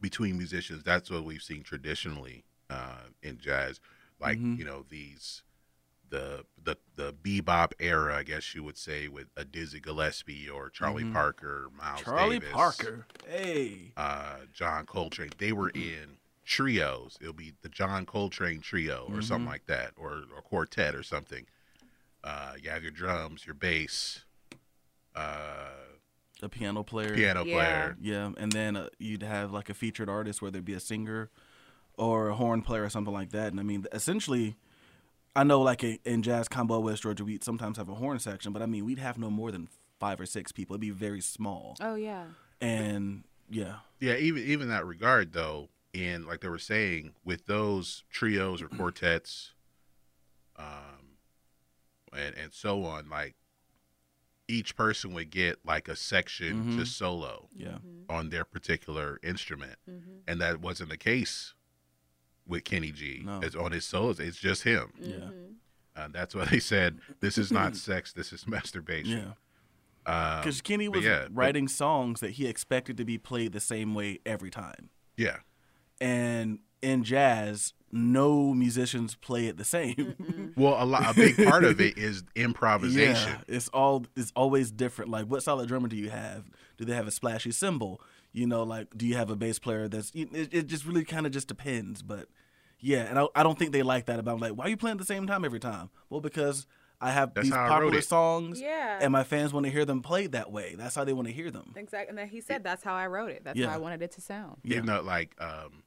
between musicians, that's what we've seen traditionally uh, in jazz. Like Mm-hmm. you know these the the the bebop era, I guess you would say, with a Dizzy Gillespie or Charlie Parker, Miles Mm-hmm. Charlie Davis, Parker, hey, uh, John Coltrane. They were in trios. It'll be the John Coltrane trio or Mm-hmm. something like that, or or quartet or something. Uh, you have your drums, your bass, uh, a piano player. piano Yeah. player. Yeah, and then uh, you'd have like a featured artist, whether it be a singer or a horn player or something like that. And I mean, essentially, I know like in, in jazz combo West Georgia, we sometimes have a horn section, but I mean, we'd have no more than five or six people. It'd be very small. Oh yeah. And yeah, Yeah, even even that regard though, in like they were saying, with those trios or quartets, um, and and so on, like each person would get like a section to solo yeah, on their particular instrument, and that wasn't the case with Kenny G. No. It's on his solos. It's just him. yeah, Uh, that's why they said this is not sex. This is masturbation. yeah. Um, Because Kenny was yeah, but- writing songs that he expected to be played the same way every time. yeah. And in jazz, no musicians play it the same. Well, a lot, a big part of it is improvisation. Yeah, it's all it's always different. Like, what solid drummer do you have? Do they have a splashy cymbal? You know, like, do you have a bass player that's? It, it just really kind of just depends. But yeah, and I, I don't think they like that about. Like, why are you playing at the same time every time? Well, because I have That's these how I wrote popular songs, Yeah. and my fans want to hear them played that way. That's how they want to hear them. Exactly. And then he said that's how I wrote it. That's Yeah. how I wanted it to sound. Yeah. Even though, like, um,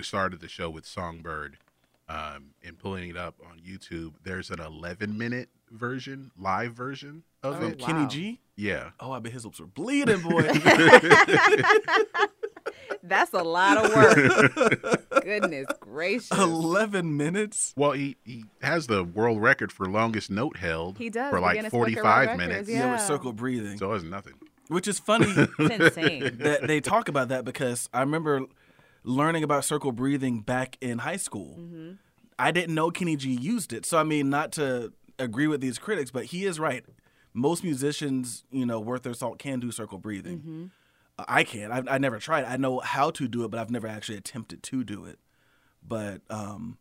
we started the show with Songbird, um, and pulling it up on YouTube. There's an 11 minute version, live version of Oh, it. wow. Kenny G. Yeah, Oh, I bet his lips were bleeding, boy. That's a lot of work. Goodness gracious. Eleven minutes. Well, he, he has the world record for longest note held. He does, for like Guinness 45 minutes. Records, Yeah, with Yeah. circle breathing, So it's nothing. which is funny. It's insane. that they talk about that because I remember learning about circle breathing back in high school. I didn't know Kenny G used it. So I mean, not to agree with these critics, but he is right. Most musicians, you know, worth their salt can do circle breathing. Uh, I can't. I, I never tried. I know how to do it, but I've never actually attempted to do it. But um,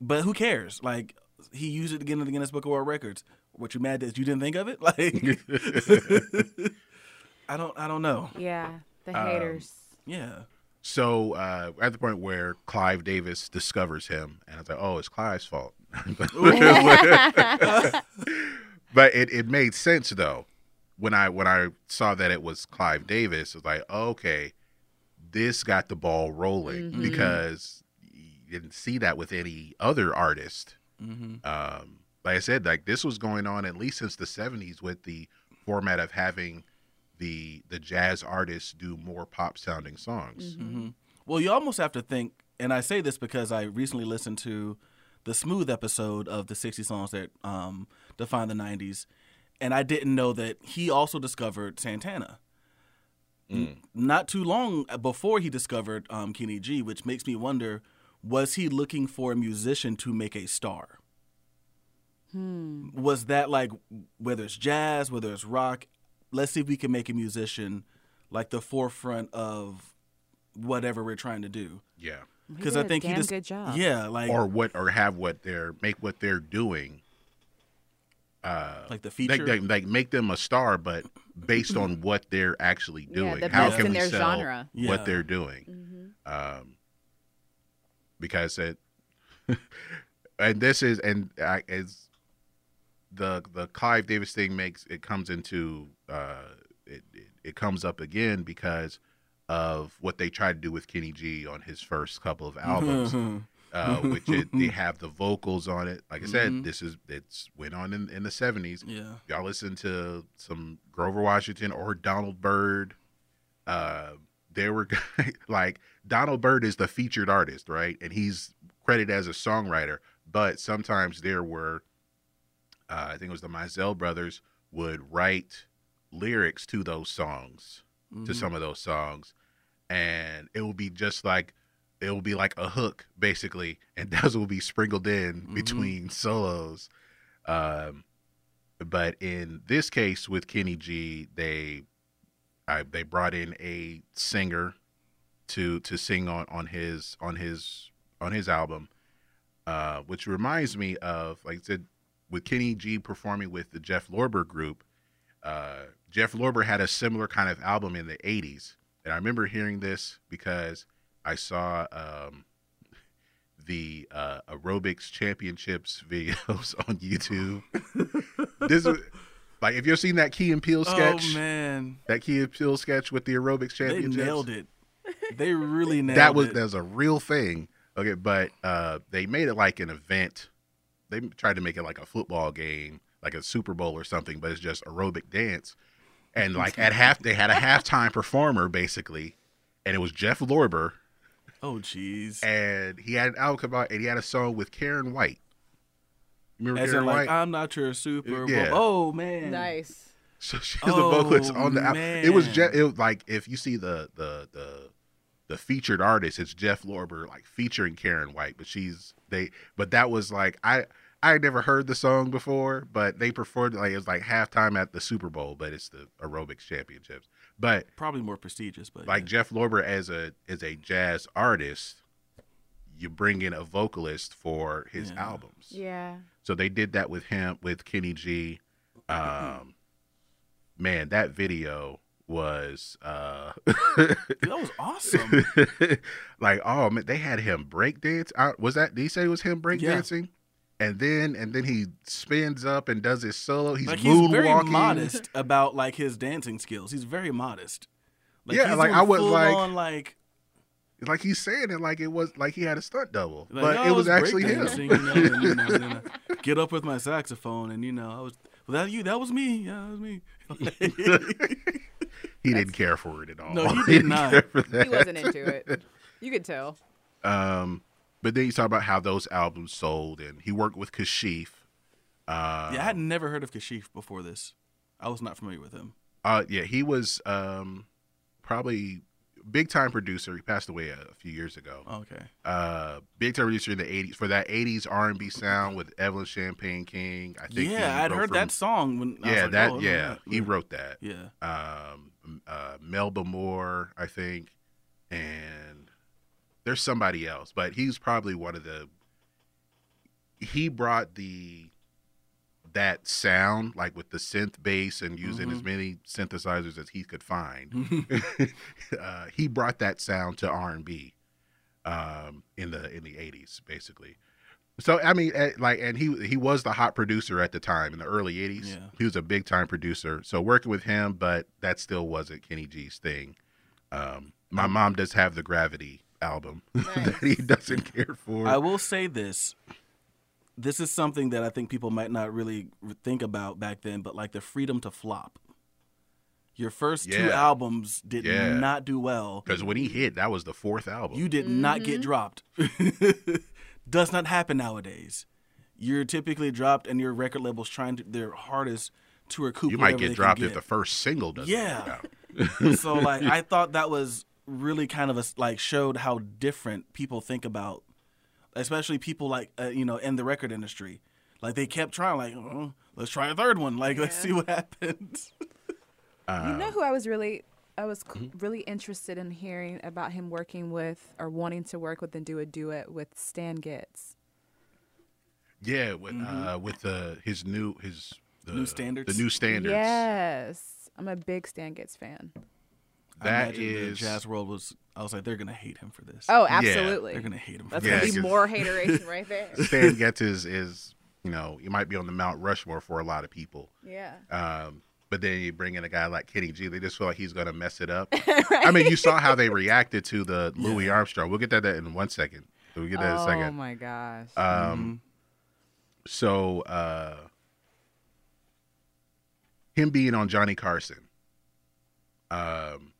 but who cares? Like he used it again in the Guinness Book of World Records. What you mad that you didn't think of it? Like I don't. I don't know. Yeah. The Um, haters. Yeah. So uh, at the point where Clive Davis discovers him, and I was like, "Oh, it's Clive's fault." but it, it made sense though when I when I saw that it was Clive Davis. Was like, okay, this got the ball rolling because you didn't see that with any other artist. Mm-hmm. Um, like I said, like this was going on at least since the '70s with the format of having the the jazz artists do more pop sounding songs. hmm Well, you almost have to think, and I say this because I recently listened to the Smooth episode of the 60 songs that um, define the 90s, and I didn't know that he also discovered Santana. N- Not too long before he discovered um, Kenny G, which makes me wonder was he looking for a musician to make a star? Was that like, whether it's jazz, whether it's rock, let's see if we can make a musician like the forefront of whatever we're trying to do. Yeah, Because I think he damn just good job. yeah, like or what, or have what they're make what they're doing. Uh, like the like, feature. like, like make them a star, but based on what they're actually doing. Yeah, doing. the How best can in we their sell genre. Yeah. what they're doing? Um, because it, and this is and I, as the the Clive Davis thing makes it comes into uh, it, it it comes up again because of what they tried to do with Kenny G on his first couple of albums. uh, which it, they have the vocals on it. Like I said, Mhm. this is it's went on in, in the seventies. yeah. Y'all listen to some Grover Washington or Donald Byrd. Uh, there were like Donald Byrd is the featured artist, right? And he's credited as a songwriter. But sometimes there were, uh, I think it was the Mizell brothers would write lyrics to those songs, to Mhm. some of those songs, and it will be just like it will be like a hook basically, and those will be sprinkled in Mhm. between solos. Um, but in this case with Kenny G, they I, they brought in a singer to to sing on on his on his on his album, uh, which reminds me of like I said with Kenny G performing with the Jeff Lorber group. Uh, Jeff Lorber had a similar kind of album in the '80s, and I remember hearing this because I saw um, the uh, aerobics championships videos on YouTube. this is like if you've seen that Key and Peele sketch, Oh man, that Key and Peele sketch with the aerobics championships? they nailed it. They really nailed that was it. that was a real thing. Okay, but uh, they made it like an event. They tried to make it like a football game, like a Super Bowl or something, but it's just aerobic dance. And like at half, they had a halftime performer basically, and it was Jeff Lorber, oh jeez. and he had an album come out, and he had a song with Karyn White. Remember As Karyn in, like, White? I'm not your super. Yeah. Bowl. Oh man. Nice. So she's was the vocalist Oh, on the album. It was. Jeff. Oh, it was like if you see the the the the featured artist, it's Jeff Lorber like featuring Karyn White, but she's they. But that was like I I had never heard the song before, but they performed like it was like halftime at the Super Bowl, but it's the aerobics championships. But Probably more prestigious, but like yeah. Jeff Lorber as a as a jazz artist, you bring in a vocalist for his Yeah. albums. Yeah. So they did that with him with Kenny G. Um, man, that video was uh, that was awesome. like oh man, they had him break dance. Out was that? Did he say it was him break Yeah. Dancing? And then and then he spins up and does his solo. He's like he's very modest about like his dancing skills. He's very modest. Yeah, he's like, I was like- on, like Like he's saying it like it was like he had a stunt double, Like, but no, it I was actually breakdancing, him. You know, and, you know, and then get up with my saxophone, and you know, I was. Well, that you? That was me. Yeah, that was me. He didn't care for it at all. No, he did didn't not. care for that. He wasn't into it. You could tell. Um, but then you talk about how those albums sold, and he worked with Kashif. Uh, yeah, I had never heard of Kashif before this. I was not familiar with him. Uh, yeah, he was um, probably big time producer. He passed away a, a few years ago. Okay. Uh, big time producer in the '80s for that '80s R&B sound with Evelyn Champagne King. I think. he Yeah, I'd heard from- that song when. I was Yeah, like, that. oh, yeah, he wrote that. Yeah. Um, uh, Melba Moore, I think, and there's somebody else, but he's probably one of the. He brought the that sound like with the synth bass and using Mm-hmm. as many synthesizers as he could find. uh, he brought that sound to R and B um, in the in the '80s, basically. So I mean, eh, like, and he he was the hot producer at the time in the early '80s. Yeah. He was a big time producer. So working with him, but that still wasn't Kenny G's thing. Um, my mom does have the Gravity album that he doesn't care for. I will say this. This is something that I think people might not really think about back then, but like the freedom to flop. Your first two albums did Yeah. not do well. Because when he hit, that was the fourth album. You did not get mm-hmm. dropped. Does not happen nowadays. You're typically dropped, and your record label's trying to, their hardest to recoup. You might get they dropped can if the first single doesn't Yeah. work out. so like I thought that was really kind of a, like showed how different people think about, especially people like uh, you know in the record industry. Like they kept trying, like oh, let's try a third one. Like let's see what happens. you know who I was really I was c- really interested in hearing about him working with or wanting to work with and do a duet with Stan Getz. Yeah, with uh, with the his new his the, Mm-hmm. New standards? The new standards. Yes, I'm a big Stan Getz fan. I That imagine the Jazz World was. I was like, they're gonna hate him for this. Oh, Yeah, absolutely. they're gonna hate him. For That's Yeah, gonna be more hateration right there. Stan Getz is is you know you might be on the Mount Rushmore for a lot of people. Yeah. Um, but then you bring in a guy like Kenny G, they just feel like he's gonna mess it up. I mean, you saw how they reacted to the Louis Armstrong. We'll get to that in one second. We'll get that in a second. Oh my gosh. Um, so uh, him being on Johnny Carson. Um,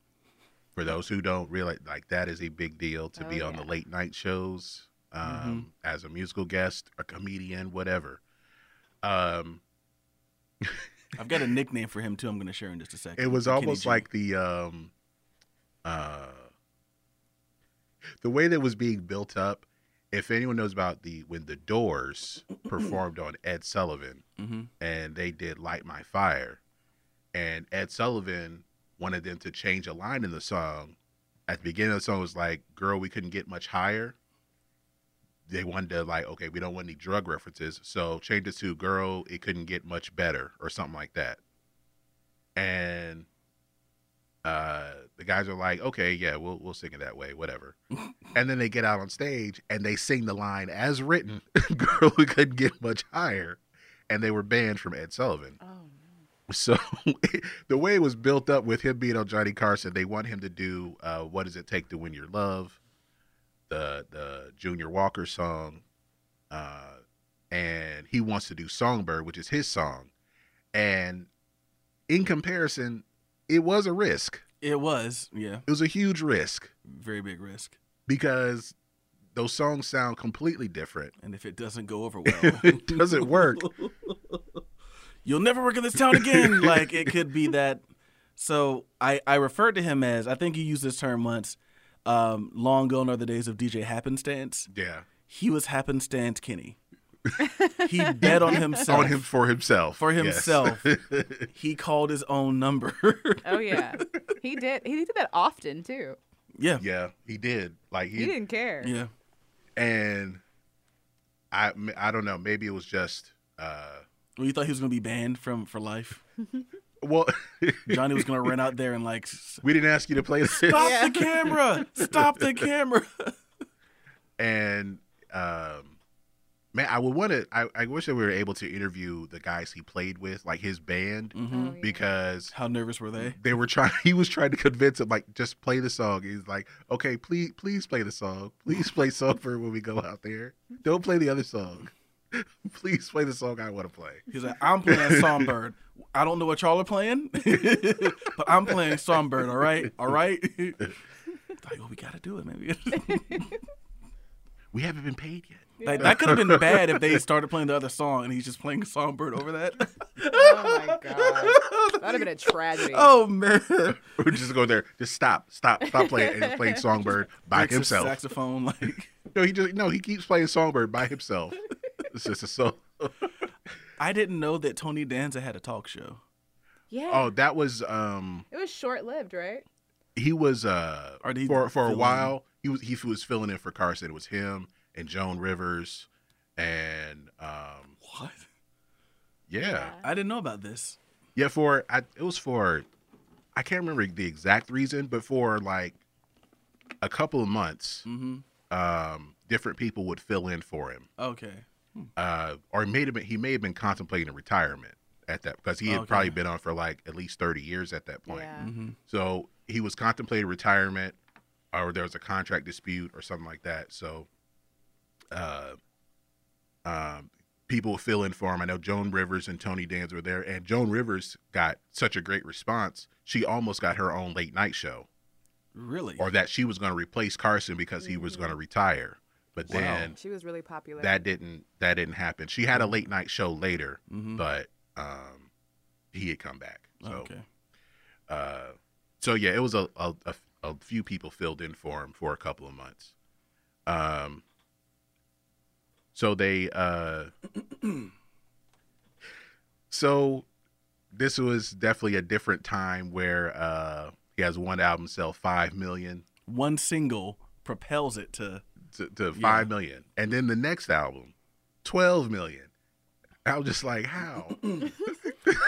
for those who don't realize, like that is a big deal to Oh, be on the late night shows, um, as a musical guest, a comedian, whatever. Um, I've got a nickname for him too. I'm gonna share in just a second. it was Kenny almost like the um, uh, the way that was being built up. If anyone knows about the when the Doors performed on Ed Sullivan, Mhm. and they did "Light My Fire," and Ed Sullivan wanted them to change a line in the song. At the beginning of the song, it was like, "Girl, we couldn't get much higher." They wanted to like, okay, we don't want any drug references, so change it to "Girl, it couldn't get much better" or something like that. And uh, the guys are like, "Okay, yeah, we'll we'll sing it that way, whatever." and then they get out on stage and they sing the line as written, "Girl, we couldn't get much higher," and they were banned from Ed Sullivan. oh So the way it was built up with him being on Johnny Carson, they want him to do uh, "What Does It Take to Win Your Love," the the Junior Walker song, uh, and he wants to do "Songbird," which is his song. And in comparison, it was a risk. it was. Yeah, It was a huge risk very big risk. because those songs sound completely different. And if it doesn't go over well, it doesn't work. you'll never work in this town again. like it could be that. So I I referred to him as I think you used this term once. Um, long gone are the days of DJ Happenstance. Yeah, He was Happenstance Kenny. he bet on himself. on him for himself. For Yes. himself. he called his own number. Oh yeah. he did. He did that often too. yeah. yeah, he did. Like He didn't care. Yeah. and I I don't know. Maybe it was just uh, Well, you thought he was gonna be banned from for life. well, Johnny was gonna run out there and like we didn't ask you to play this, stop the camera, stop the camera. and um, man, I would want to. I, I wish that we were able to interview the guys he played with, like his band, Mm-hmm. Oh, yeah. because How nervous were they? they were trying. He was trying to convince him, like, just play the song. He's like, okay, please, please play the song. Please play Songbird when we go out there. Don't play the other song. Please play the song I want to play. He's like, I'm playing Songbird. I don't know what y'all are playing, but I'm playing Songbird. All right, all right. like, well, we gotta do it, maybe. We haven't been paid yet. like that could have been bad if they started playing the other song and he's just playing Songbird over that. Oh my god. That'd have been a tragedy. oh man, We're just going there. Just stop, stop, stop playing. And he's playing Songbird by himself. saxophone, like. No, he just no. He keeps playing Songbird by himself. It's just a so. I didn't know that Tony Danza had a talk show. Yeah. Oh, that was um. It was short lived, right? He was uh Or for for a fill in? while. He was he was filling in for Carson. It was him and Joan Rivers, and um What? yeah I didn't know about this. yeah for I it was for I can't remember the exact reason, but for like a couple of months, Mm-hmm. um, different people would fill in for him. Okay. Uh, or he may have been he may have been contemplating retirement at that because he had Okay. probably been on for like at least thirty years at that point. Yeah. Mm-hmm. So he was contemplating retirement, or there was a contract dispute or something like that. So, uh, um, people would fill in for him. I know Joan Rivers and Tony Danza were there, and Joan Rivers got such a great response. She almost got her own late night show, Really? or that she was going to replace Carson because he was going to retire. But Wow. then She was really popular. that didn't that didn't happen. She had a late night show later, Mhm. but um, he had come back. So, okay. uh, so yeah, it was a, a a a few people filled in for him for a couple of months. Um, so they uh, so this was definitely a different time where uh, he has one album sell five million One single propels it to. To, to five million, and then the next album, twelve million. I was just like, how?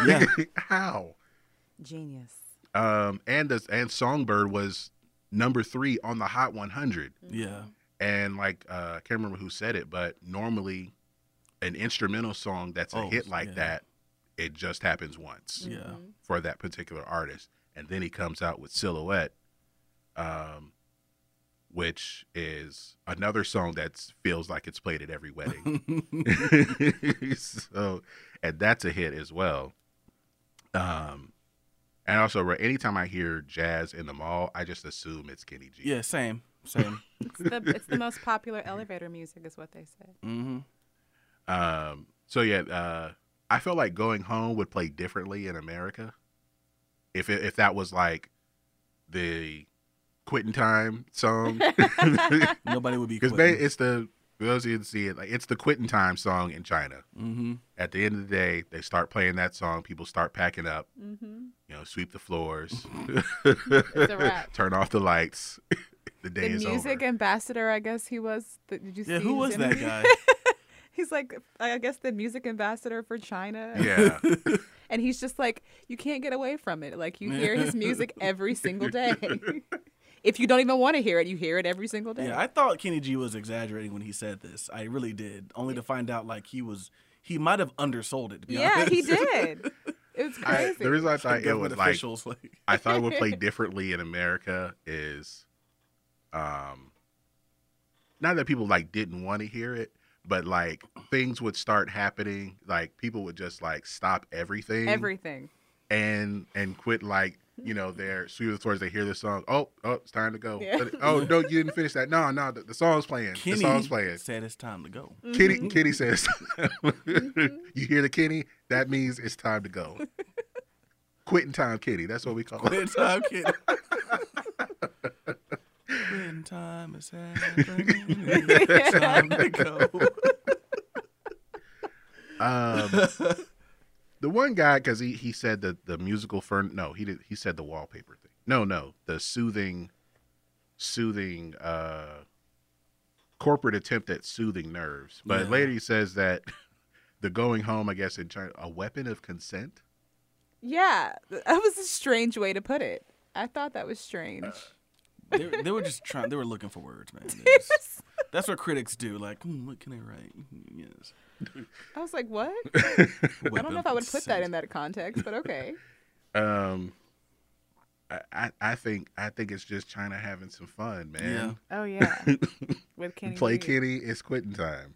Yeah. how? Genius. Um, and the, and Songbird was number three on the Hot 100. Yeah. And like, uh, I can't remember who said it, but normally, an instrumental song that's a Oh, hit like yeah. that, it just happens once Yeah. for that particular artist, and then he comes out with Silhouette, um, which is another song that feels like it's played at every wedding. so, and that's a hit as well. Um, and also, anytime I hear jazz in the mall, I just assume it's Kenny G. Yeah. Same. Same. It's the, it's the most popular elevator music, is what they say. mm-hmm. Um, so yeah, uh, I feel like Going Home would play differently in America. If it, if that was like the quitting time song, Nobody would be. because quitting. it's the for those of you who see it, like it's the quitting time song in China. Mm-hmm. At the end of the day, they start playing that song. People start packing up. Mm-hmm. You know, sweep the floors, It's a wrap. turn off the lights. the day The is music over. ambassador, I guess he was. The, did you Yeah. see Who his was that guy? He's like, I guess the music ambassador for China. Yeah, And he's just like, you can't get away from it. Like you hear his music every single day. If you don't even want to hear it, you hear it every single day. Yeah, I thought Kenny G was exaggerating when he said this. I really did. Only to find out like he was he might have undersold it. To be yeah, honest. he did. It was I, crazy. the reason I thought it Government was like like I thought it would play differently in America is um not that people like didn't want to hear it, but like things would start happening, like people would just like stop everything Everything. and and quit like you know, they're sweet towards they hear the song. Oh, oh, it's time to go. Yeah. Oh no, you didn't finish that. No, no, the, the song's playing. Kenny the song's playing. said it's time to go. Kitty, Kitty says, "You hear the Kenny? That means it's time to go." Quitting time, Kitty. That's what we call it. Quitting time, kid. Quitting time is happening. It's time to go. Um, the one guy, because he, he said that the musical fern. No, he did. He said the wallpaper thing. No, no, the soothing, soothing, uh, corporate attempt at soothing nerves. But Yeah. later he says that the going home, I guess in China, a weapon of consent. Yeah, that was a strange way to put it. I thought that was strange. They, they were just trying. They were looking for words, man. They just- that's what critics do. Like, hmm, what can I write? Hmm, Yes. I was like, what? I don't know if I would put that in that context, but okay. Um, I, I, I think I think it's just China having some fun, man. Oh yeah, with Kenny. Play G. Kitty, it's quitting time.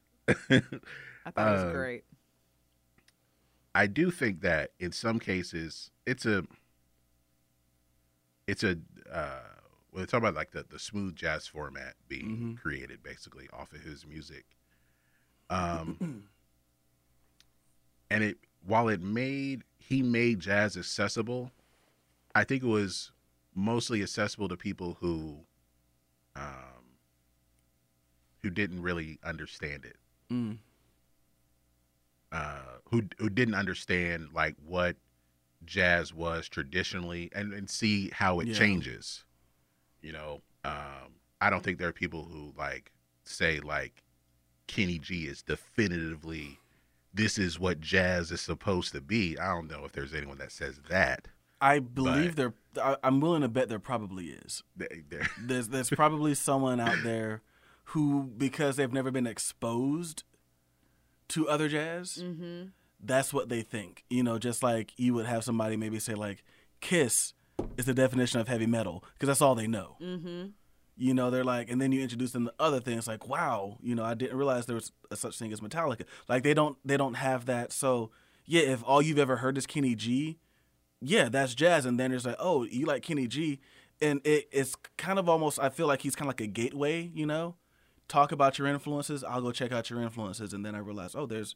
I thought it was Um, great. I do think that in some cases it's a it's a uh when they talk about like the, the smooth jazz format being created basically off of his music. Um and it while it made he made jazz accessible, I think it was mostly accessible to people who um who didn't really understand it Mm. uh, who who didn't understand like what jazz was traditionally and, and see how it Yeah. changes. You know, um, I don't think there are people who like say like Kenny G is definitively this is what jazz is supposed to be. I don't know if there's anyone that says that. I believe there. I, I'm willing to bet there probably is. They- they're- There's there's probably someone out there who, because they've never been exposed to other jazz, that's what they think. You know, just like you would have somebody maybe say like, "Kiss is the definition of heavy metal," because that's all they know. Mm-hmm. You know, they're like, and then you introduce them to other things like, wow, you know, I didn't realize there was a such thing as Metallica. Like they don't they don't have that. So yeah, if all you've ever heard is Kenny G, yeah, that's jazz. And then it's like, oh, you like Kenny G, and it, it's kind of almost I feel like he's kind of like a gateway. You know, talk about your influences. I'll go check out your influences, and then I realize, oh, there's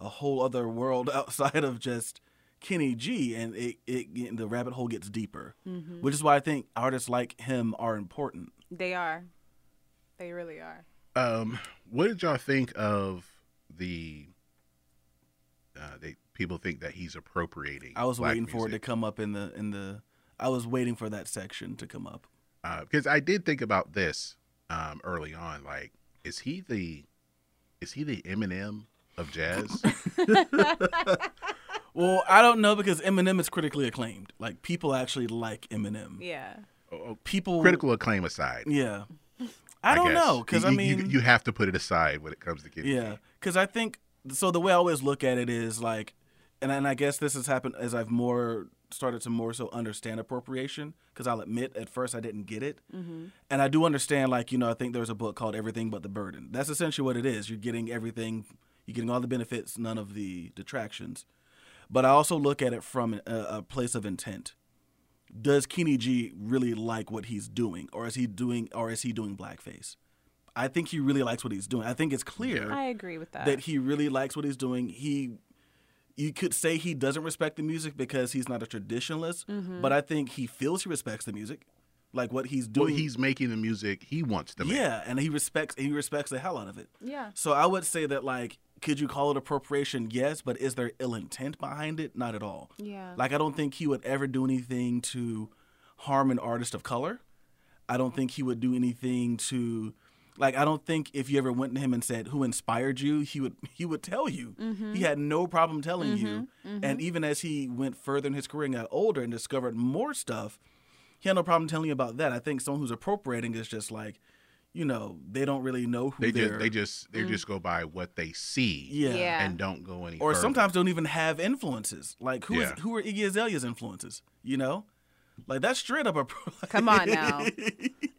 a whole other world outside of just Kenny G, and it, it the rabbit hole gets deeper, Mhm. which is why I think artists like him are important. They are. They really are. Um, what did y'all think of the? Uh, they people think that he's appropriating. I was black waiting for it to come up in the in the. I was waiting for that section to come up. because I did think about this um, early on. Like, is he the is he the Eminem of jazz? Well, I don't know because Eminem is critically acclaimed. Like people actually like Eminem. Yeah. People Critical acclaim aside, Yeah. I, don't guess. know because I mean you, you have to put it aside when it comes to Kenny. Yeah, because I think so. The way I always look at it is like, and and I guess this has happened as I've more started to more so understand appropriation. Because I'll admit, at first I didn't get it, Mhm. and I do understand. Like you know, I think there's a book called Everything But the Burden. That's essentially what it is. You're getting everything. You're getting all the benefits, none of the detractions. But I also look at it from a, a place of intent. Does Kenny G really like what he's doing, or is he doing, or is he doing blackface? I think he really likes what he's doing. I think it's clear I agree with that. that he really likes what he's doing. He, you could say he doesn't respect the music because he's not a traditionalist, Mhm. but I think he feels he respects the music, like what he's Well, doing. he's making the music he wants to make. yeah, and he respects he respects the hell out of it. Yeah. So I would say that like, could you call it appropriation? Yes, but is there ill intent behind it? Not at all. Yeah. Like I don't think he would ever do anything to harm an artist of color. I don't think he would do anything to like I don't think if you ever went to him and said who inspired you, he would he would tell you. Mhm. He had no problem telling you. Mhm, And even as he went further in his career and got older and discovered more stuff, he had no problem telling you about that. I think someone who's appropriating is just like, you know, they don't really know who They they're just they just they just mm. go by what they see, Yeah. Yeah. and don't go any. or further. sometimes don't even have influences. Like who Yeah. who are Iggy Azalea's influences? You know, like that's straight up a. Come on now.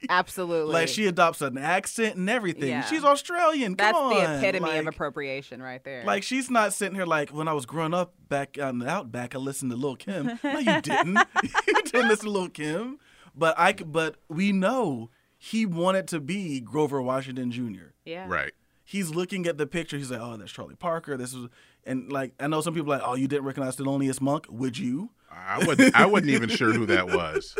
Absolutely. Like she adopts an accent and everything. Yeah. She's Australian. Come That's on. the epitome like, of appropriation right there. Like she's not sitting here like when I was growing up back on the outback, I listened to Lil Kim. No, you didn't. you didn't listen to Lil Kim. But I. c- But we know he wanted to be Grover Washington Jr. Yeah. Right. He's looking at the picture. He's like, oh, that's Charlie Parker. This is, and like I know some people are like, oh, you didn't recognize Thelonious Monk? Would you? I wasn't I wasn't even sure who that was.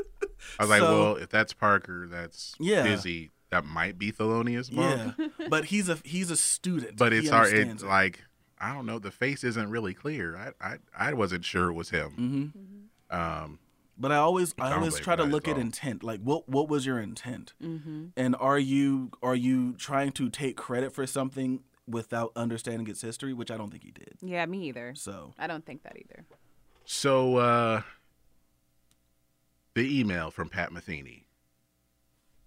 I was like, well, if that's Parker, that's Yeah. Dizzy. That might be Thelonious Monk. Yeah, but he's a he's a student. But it's hard. It's it. like I don't know. The face isn't really clear. I I, I wasn't sure it was him. Mhm. Um, But I always I Sounds always try to look at intent. Like what what was your intent? Mm-hmm. And are you are you trying to take credit for something without understanding its history, which I don't think he did. Yeah, me either. So I don't think that either. so uh, the email from Pat Metheny.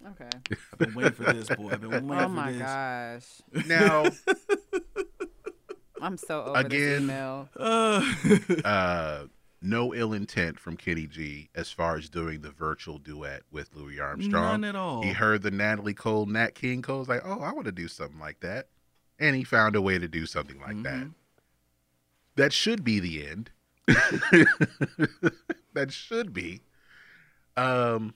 Okay. I've been waiting for this, boy. I've been waiting Oh for my this. gosh. Now I'm so over this again, email. uh, no ill intent from Kenny G as far as doing the virtual duet with Louis Armstrong. None at all. He heard the Natalie Cole, Nat King Cole's like, oh, I want to do something like that, and he found a way to do something like that. Mm-hmm. That should be the end. that should be. Um,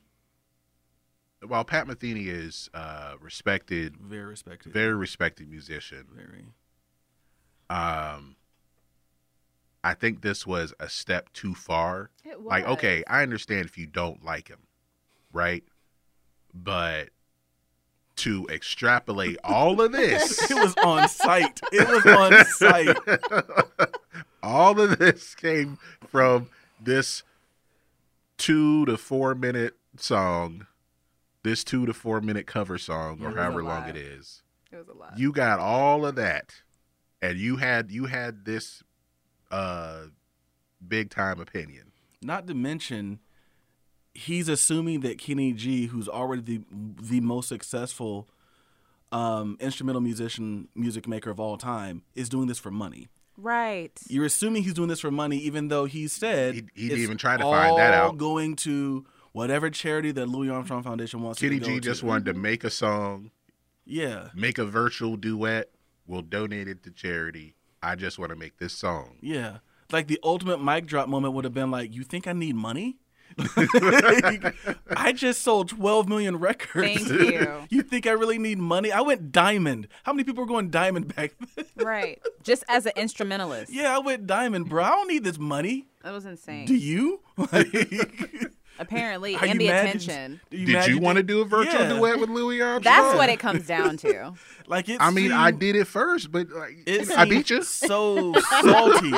while Pat Metheny is uh, respected, Very respected. very respected musician, Very. um, I think this was a step too far. It was. Like, okay, I understand if you don't like him, right? But to extrapolate all of this, It was on site. It was on site. all of this came from this two to four minute song, this two to four minute cover song, It or however long it is. It was a lot. You got all of that, and you had you had this uh big time opinion. Not to mention, he's assuming that Kenny G, who's already the the most successful um, instrumental musician, music maker of all time, is doing this for money. right. You're assuming he's doing this for money, even though he said He- he didn't even try to find that out. Going to whatever charity that Louis Armstrong Foundation wants. you Kenny to go G just to. wanted to make a song, Yeah, make a virtual duet. We'll donate it to charity. I just want to make this song. yeah. Like the ultimate mic drop moment would have been like, "You think I need money? I just sold 12 million records. Thank you. you think I really need money? I went diamond. How many people were going diamond back then? Right. Just as an instrumentalist. yeah, I went diamond, bro. I don't need this money. That was insane. Do you? Like, Apparently, are and the mad? attention. Do Did you want to do a virtual Yeah. duet with Louis Armstrong? That's what it comes down to. Like it I mean, I did it first, but like, It I beat seemed you. So salty.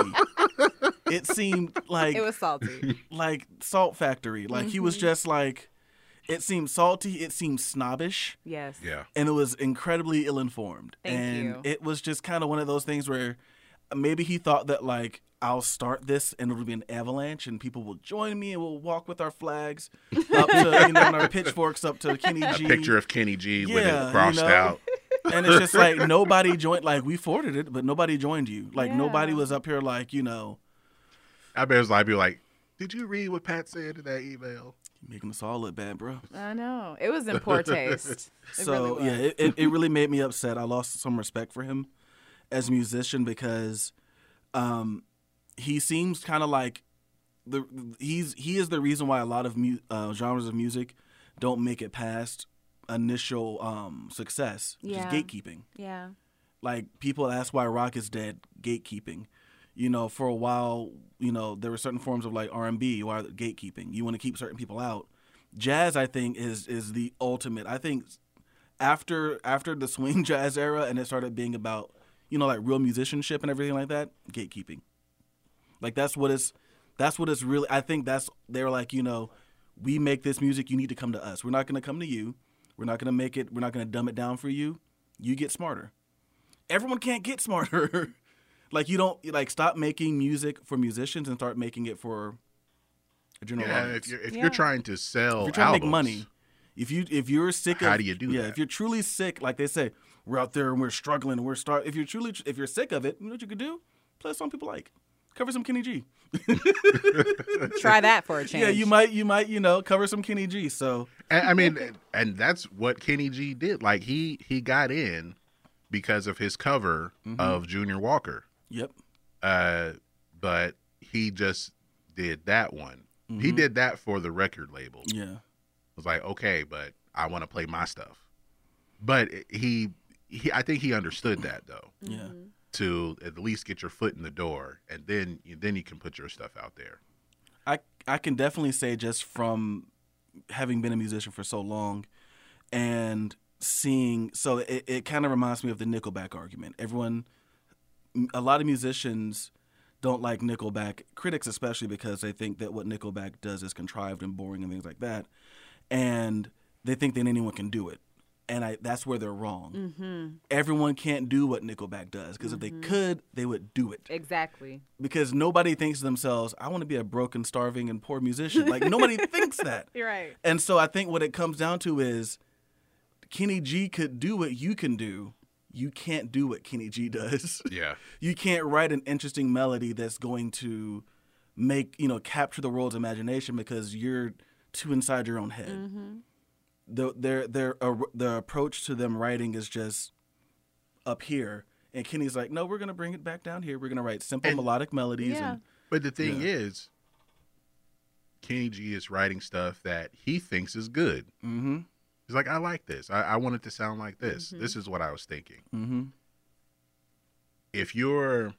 it seemed like It was salty. like Salt Factory. Like he was mm-hmm. just like. It seemed salty. It seemed snobbish. Yes. Yeah. and it was incredibly ill informed. Thank and you. it was just kind of one of those things where maybe he thought that like I'll start this and it'll be an avalanche and people will join me and we'll walk with our flags up to you know and our pitchforks up to Kenny A G. picture of Kenny G with Yeah, it you crossed know. out. and it's just like nobody joined like we forwarded it but nobody joined you. Like nobody was up here like, you know, I bet it was like, be like, did you read what Pat said in that email? making us all look bad, bro. I know. It was in poor taste. It so really yeah, it, it, it really made me upset. I lost some respect for him as a musician because um, he seems kind of like the he's he is the reason why a lot of mu- uh, genres of music don't make it past initial um, success, which Yeah. is gatekeeping. Yeah. Like people ask why rock is dead, gatekeeping. You know, for a while, you know, there were certain forms of like R and B, You why gatekeeping. You want to keep certain people out. Jazz, I think, is is the ultimate. I think after after the swing jazz era and it started being about, you know, like real musicianship and everything like that, gatekeeping. Like that's what it's that's what it's really I think that's they're like, you know, we make this music, you need to come to us. We're not gonna come to you. We're not gonna make it we're not gonna dumb it down for you. You get smarter. Everyone can't get smarter. like you don't like stop making music for musicians and start making it for a general Yeah, audience. if you're if Yeah. you're trying to sell, If you're trying to make money, if you if you're sick of How do you do yeah, that? if you're truly sick, like they say, we're out there and we're struggling and we're start. If you're truly if you're sick of it, you know what you could do? Play a song people like. Cover some Kenny G. Try that for a change. Yeah, you might you might you know cover some Kenny G. So And, I mean, and- and that's what Kenny G did. Like he he got in because of his cover Mm-hmm. of Junior Walker. yep, Uh, but he just did that one. Mm-hmm. He did that for the record label. It yeah, was like, okay, but I want to play my stuff. But he, he, I think he understood that though. yeah. To at least get your foot in the door, and then then you can put your stuff out there. I I can definitely say just from having been a musician for so long and seeing so it, it kind of reminds me of the Nickelback argument. Everyone a lot of musicians don't like Nickelback, critics especially because they think that what Nickelback does is contrived and boring and things like that. And they think that anyone can do it. And I, that's where they're wrong. Mm-hmm. Everyone can't do what Nickelback does because if they mm-hmm. could, they would do it Exactly. because nobody thinks to themselves, I want to be a broken, starving, and poor musician. Like nobody thinks that. You're right. And so I think what it comes down to is Kenny G could do what you can do. You can't do what Kenny G does. Yeah. You can't write an interesting melody that's going to make, you know, capture the world's imagination because you're too inside your own head. Mm-hmm. The their their uh, the approach to them writing is just up here. And Kenny's like, no, we're gonna bring it back down here. We're gonna write simple And- melodic melodies. Yeah. And But the thing Yeah. is, Kenny G is writing stuff that he thinks is good. mm-hmm, He's like, I like this. I, I want it to sound like this. This is what I was thinking. mm-hmm, If you're,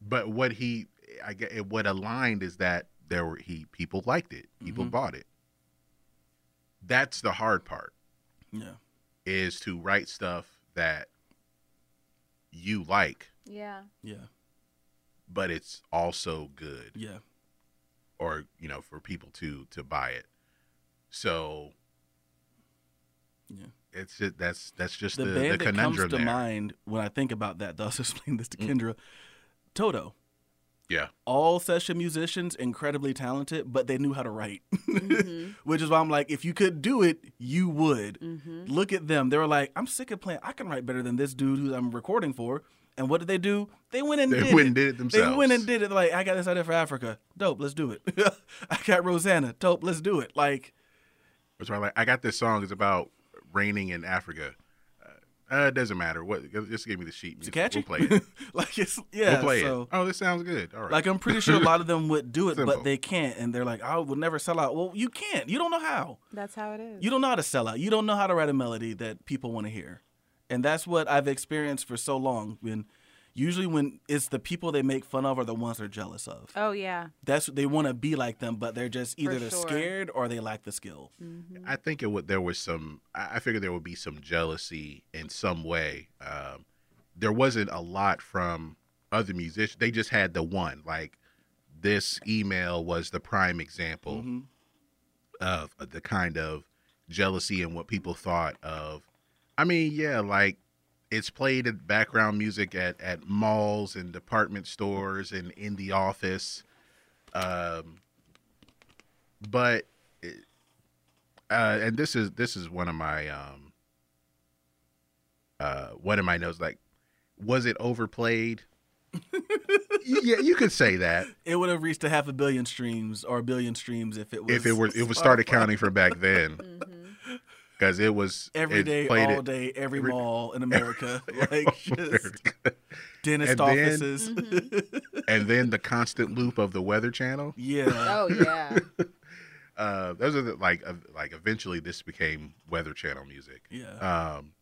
but what he, I get, what aligned is that there were he people liked it, people bought it. That's the hard part yeah, is to write stuff that you like, Yeah. yeah, but it's also good. yeah. or you know for people to to buy it so Yeah. it's just, that's that's just The the, band the that comes conundrum to there mind when I think about that, thus explain this to mm. Kendra, Toto. Yeah All session musicians, incredibly talented, but they knew how to write. Mm-hmm. Which is why I'm like, if you could do it, you would. Mm-hmm. Look at them. They were like, I'm sick of playing. I can write better than this dude who I'm recording for. And what did they do? They went and They did went it. and did it themselves. They went and did it. Like I got this idea for Africa. Dope. Let's do it. I got Rosanna. Dope. Let's do it. Like It's why like I got this song. It's about raining in Africa. Uh, it doesn't matter. What? Just give me the sheet. Is it music. catchy? We'll play it. like it's yeah. we'll play so, it. Oh, this sounds good. All right. Like I'm pretty sure a lot of them would do it, Simple. but they can't, and they're like, "I would never sell out." Well, you can't. You don't know how. That's how it is. You don't know how to sell out. You don't know how to write a melody that people want to hear, and that's what I've experienced for so long. When usually when it's the people they make fun of are the ones they're jealous of. oh yeah. That's they want to be like them, but they're just either they're scared or they lack the skill. I think it would. There was some. I I figured there would be some jealousy in some way. Um, there wasn't a lot from other musicians. They just had the one. Like this email was the prime example of the kind of jealousy and what people thought of. I mean, yeah, like it's played at background music at at malls and department stores and in the office. Um, but uh, and this is this is one of my um uh one of my notes like was it overplayed yeah you could say that It would have reached a half a billion streams or a billion streams if it was if it were it was started Spotify. counting from back then because it was every it day, all it- day, every, every- mall in America, like just dentist And then- offices. and then the constant loop of the weather channel yeah, Oh yeah. uh those are the, like uh, like eventually this became weather channel music yeah. Um,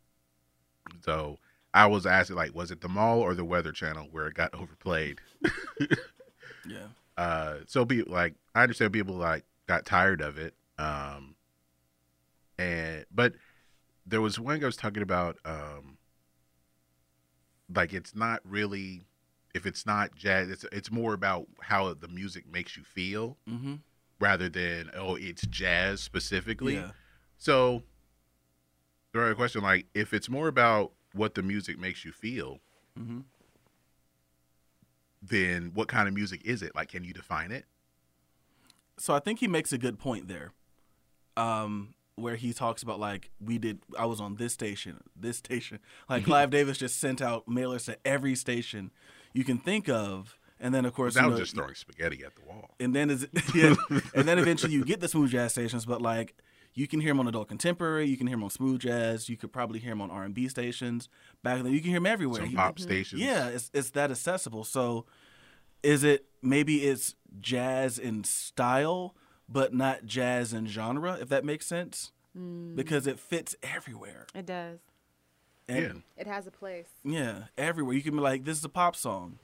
so I was asking, like, was it the mall or the Weather Channel where it got overplayed? yeah. Uh, so be like, I understand people like got tired of it. Um, and but there was one guy was talking about, um, like it's not really, if it's not jazz, it's it's more about how the music makes you feel Mm-hmm. rather than oh it's jazz specifically. Yeah. So, the a question, like, if it's more about what the music makes you feel, Mhm. then what kind of music is it? Like, can you define it? So I think he makes a good point there, um, where he talks about like we did. I was on this station, this station. Like Clive Davis just sent out mailers to every station you can think of, and then of course That you was know, just throwing spaghetti at the wall. and then is yeah, and then eventually you get the smooth jazz stations, but like you can hear him on adult contemporary, you can hear him on smooth jazz, you could probably hear him on R and B stations. Back then, you can hear him everywhere. Some He- pop stations. yeah, it's it's that accessible. So, is it maybe it's jazz in style, but not jazz in genre? If that makes sense, mm. because it fits everywhere. It does. And- yeah. It has a place. yeah, everywhere. You can be like, this is a pop song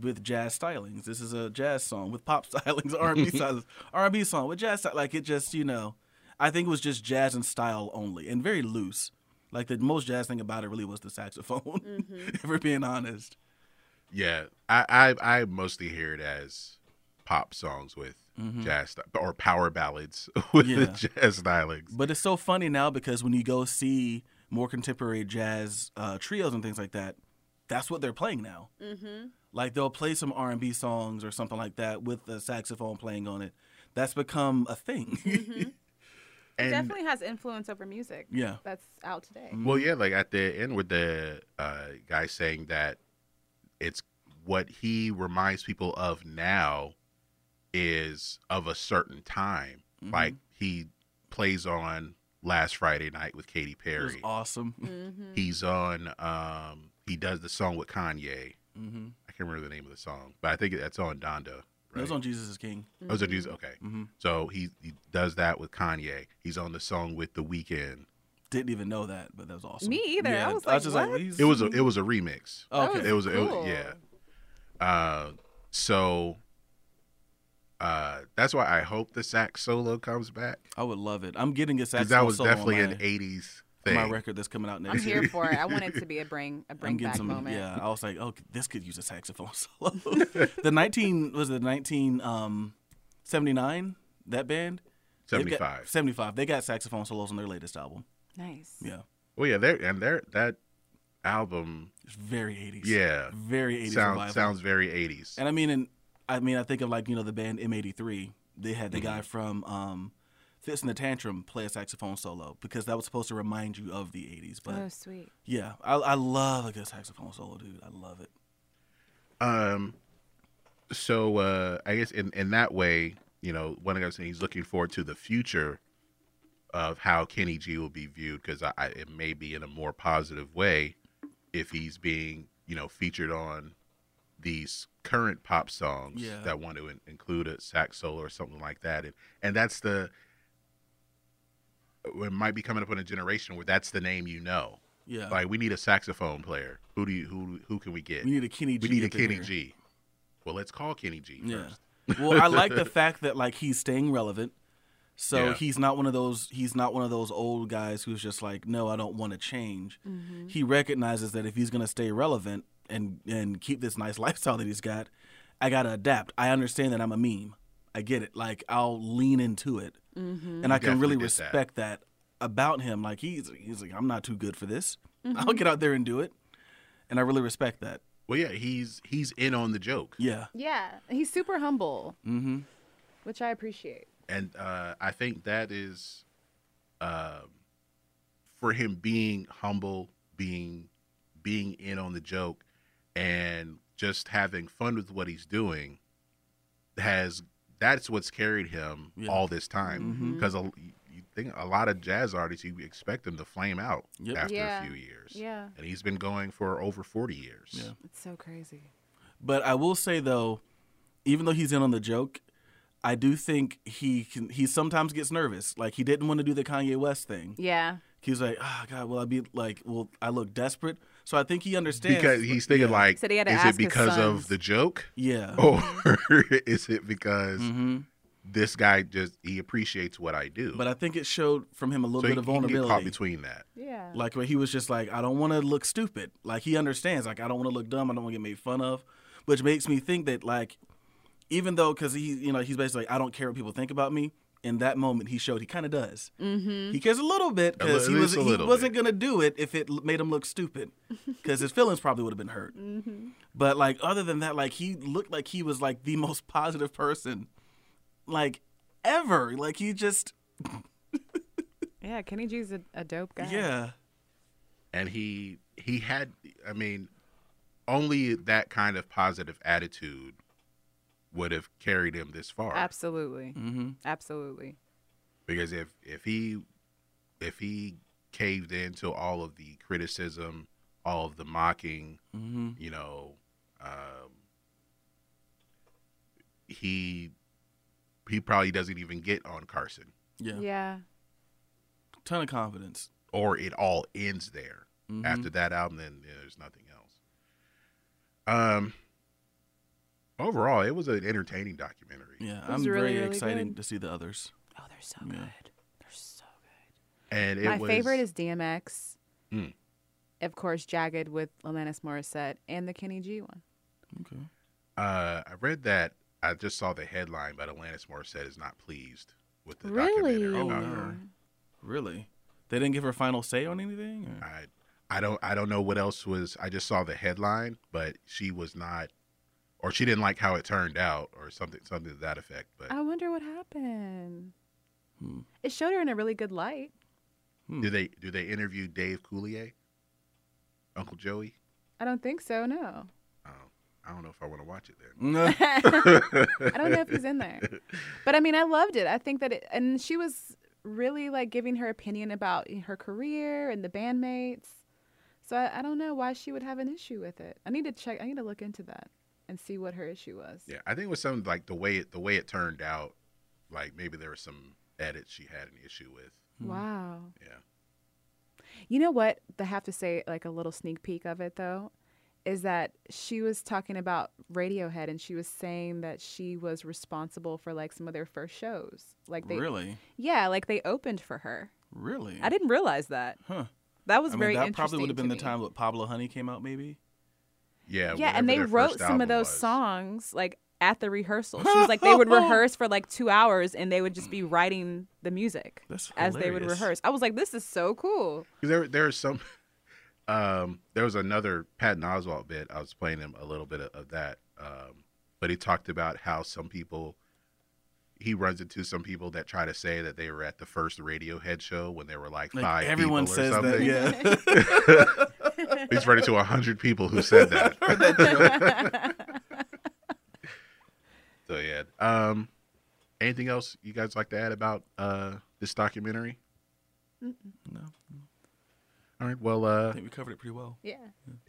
with jazz stylings. This is a jazz song with pop stylings, R and B stylings, R and B song with jazz. Sty- like it just, you know, I think it was just jazz and style only, and very loose. Like the most jazz thing about it really was the saxophone. Mm-hmm. if we're being honest. Yeah. I, I, I mostly hear it as pop songs with jazz or power ballads with Mm-hmm. Yeah. jazz stylings. But it's so funny now because when you go see more contemporary jazz uh, trios and things like that, that's what they're playing now. Mm-hmm. Like they'll play some R and B songs or something like that with the saxophone playing on it. That's become a thing. It And definitely has influence over music. Yeah. That's out today. Well, yeah, like at the end with the uh, guy saying that it's what he reminds people of now is of a certain time. Mm-hmm. Like he plays on Last Friday Night with Katy it was Perry. awesome. He's on. Um, he does the song with Kanye. hmm I can't remember the name of the song, but I think that's on Donda. It was on Jesus is King. Oh, is it Jesus? Okay. Mm-hmm. So he, he does that with Kanye. He's on the song with The Weeknd. Didn't even know that, but that was awesome. Me either. I Yeah, was like, just what? he's- It was a it was a remix. Oh, okay. It was, it was cool. yeah. Uh, so uh, that's why I hope the sax solo comes back I would love it. I'm getting a because saxophone that was definitely on an '80s thing. my record that's coming out next. I'm next here for it. I want it to be a bring a I'm bring back some. moment. Yeah, I was like, oh, this could use a saxophone solo. the 19 was it 19 um 79 that band. They've got- 75. 75. They got saxophone solos on their latest album. Nice. Yeah, Well, yeah, there and there that album, it's very 80s. yeah, very 80s sounds sounds very '80s. And I mean, and I mean, I think of like you know the band M83. They had the Mm-hmm. guy from um, Fitz and the Tantrum play a saxophone solo because that was supposed to remind you of the 80s. But oh, sweet. yeah, I, I love a good saxophone solo, dude. I love it. Um, so uh, I guess in in that way, you know, one of the things he's looking forward to the future of how Kenny G will be viewed because I, I, it may be in a more positive way if he's being you know featured on these current pop songs Yeah. that want to in- include a sax solo or something like that, and and that's the uh, it might be coming up in a generation where that's the name you know. Yeah. Like we need a saxophone player. Who do you who who can we get? We need a Kenny G. We G need a Kenny here. G. Well, let's call Kenny G Yeah. first. well, I like the fact that like he's staying relevant. So Yeah. he's not one of those he's not one of those old guys who's just like, no, I don't want to change. Mm-hmm. He recognizes that if he's gonna stay relevant and and keep this nice lifestyle that he's got, I gotta adapt. I understand that I'm a meme. I get it. Like I'll lean into it, and I can really get that. respect that. about him. Like he's he's like, I'm not too good for this. I'll get out there and do it, and I really respect that. Well, yeah, he's he's in on the joke, Yeah. Yeah, he's super humble, Mm-hmm. which I appreciate. and uh, I think that is, um, for him being humble, being being in on the joke, and just having fun with what he's doing, has that's what's carried him Yeah. all this time. Mm-hmm. Because a you think a lot of jazz artists, you expect them to flame out Yep. after Yeah. a few years, Yeah, and he's been going for over forty years. Yeah. it's so crazy. But I will say though, even though he's in on the joke, I do think he can. He sometimes gets nervous. Like he didn't want to do the Kanye West thing. Yeah, He was like, oh God, will I be like? Will I look desperate?" So I think he understands Because he's thinking yeah. like, Said he is it because of the joke, yeah, or is it because hmm this guy just he appreciates what I do? But I think it showed from him a little so bit he, of he can get caught vulnerability. between that. yeah. Like where he was just like, I don't want to look stupid. Like he understands. Like I don't want to look dumb. I don't want to get made fun of. Which makes me think that like, even though because he, you know, he's basically like, I don't care what people think about me. In that moment, he showed he kind of does. Mm-hmm. He cares a little bit because he was he wasn't bit. gonna do it if it made him look stupid, because his feelings probably would have been hurt. But like other than that, like he looked like he was like the most positive person, like ever. Like he just Yeah, Kenny G's a, a dope guy. yeah. and he he had i mean only that kind of positive attitude would have carried him this far absolutely, Mm-hmm. absolutely. because if if he if he caved into all of the criticism all of the mocking Mm-hmm. you know um he he probably doesn't even get on carson Yeah. Yeah, Ton of confidence. or it all ends there Mhm. after that album then yeah, there's nothing else um overall it was an entertaining documentary Yeah, I'm really, very really excited good. to see the others. Oh, they're so Yeah. good. They're so good. and it My was favorite is DMX. Mm. Of course, Jagged with Alanis Morissette and the Kenny G one. Okay. uh i read that i just saw the headline but Alanis Morissette is not pleased with the Really? documentary Oh, about no. her Really? They didn't give her final say on anything? or- i i don't i don't know what else was i just saw the headline but she was not or she didn't like how it turned out or something something to that effect but I wonder what happened. Hmm. It showed her in a really good light. do they do they interview dave coulier uncle joey I don't think so. No, Oh, I don't know if I want to watch it then. I don't know if he's in there. But I mean, I loved it. I think that it, and she was really like giving her opinion about her career and the bandmates. So I, I don't know why she would have an issue with it. I need to check. I need to look into that and see what her issue was. Yeah, I think it was something like the way it the way it turned out. Like maybe there were some edits she had an issue with. Hmm. Wow. Yeah. You know what? I have to say, like a little sneak peek of it though, is that she was talking about Radiohead and she was saying that she was responsible for like some of their first shows. Like they, really? yeah, like they opened for her. Really? I didn't realize that. Huh. That was I mean, very that interesting. probably would have been the me. time that Pablo Honey came out, maybe? Yeah. Yeah, and they wrote some of those was. songs like at the rehearsal. She was like they would rehearse for like two hours and they would just be writing the music as they would rehearse. I was like, this is so cool. there there are some. Um, there was another Patton Oswalt bit. I was playing him a little bit of, of that. Um, but he talked about how some people, he runs into some people that try to say that they were at the first Radiohead show when they were like, Like, five. everyone people says or that. Yeah. He's run to a hundred people who said that. so yeah. Um, anything else you guys like to add about uh this documentary? no, All right. Well, I uh, think we covered it pretty well. yeah.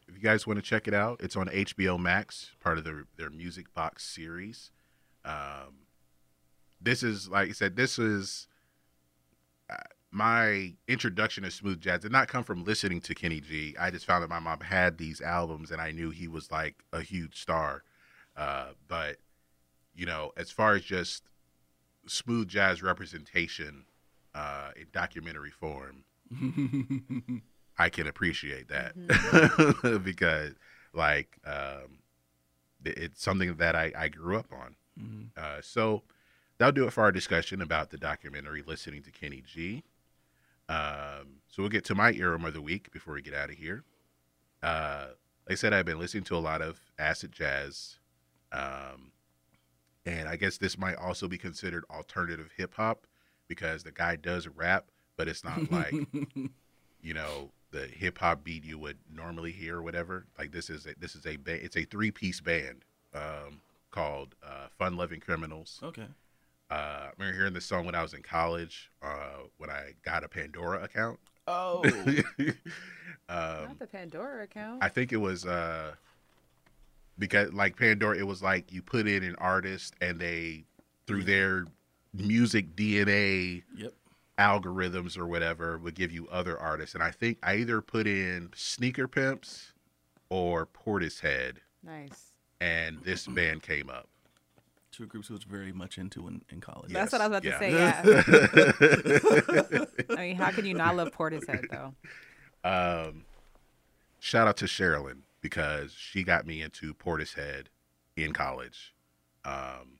if you guys want to check it out, it's on HBO Max, part of their their Music Box series. Um, this is like I said, this is my introduction to smooth jazz. Did not come from listening to Kenny G. I just found that my mom had these albums, and I knew he was like a huge star. Uh, but you know, as far as just smooth jazz representation uh, in documentary form, I can appreciate that because, like, um, it's something that I, I grew up on. Uh, so that'll do it for our discussion about the documentary "Listening to Kenny G." Um, so we'll get to my earworm of the week before we get out of here. Uh, like I said, I've been listening to a lot of acid jazz, um, and I guess this might also be considered alternative hip hop because the guy does rap, but it's not like you know the hip hop beat you would normally hear or whatever. Like this is a, this is a ba- it's a three piece band um, called uh, Fun Loving Criminals. Okay. Uh, I remember hearing this song when I was in college uh, when I got a Pandora account. Oh, um, Not the Pandora account. I think it was uh, because like Pandora, it was like you put in an artist and they through their music DNA yep. algorithms or whatever would give you other artists. And I think I either put in Sneaker Pimps or Portishead, nice. and this band came up. Two groups who was very much into in, in college. That's what I was about yeah. to say. Yeah. I mean, how can you not love Portishead though? Um, shout out to Sherilyn because she got me into Portishead in college. Um,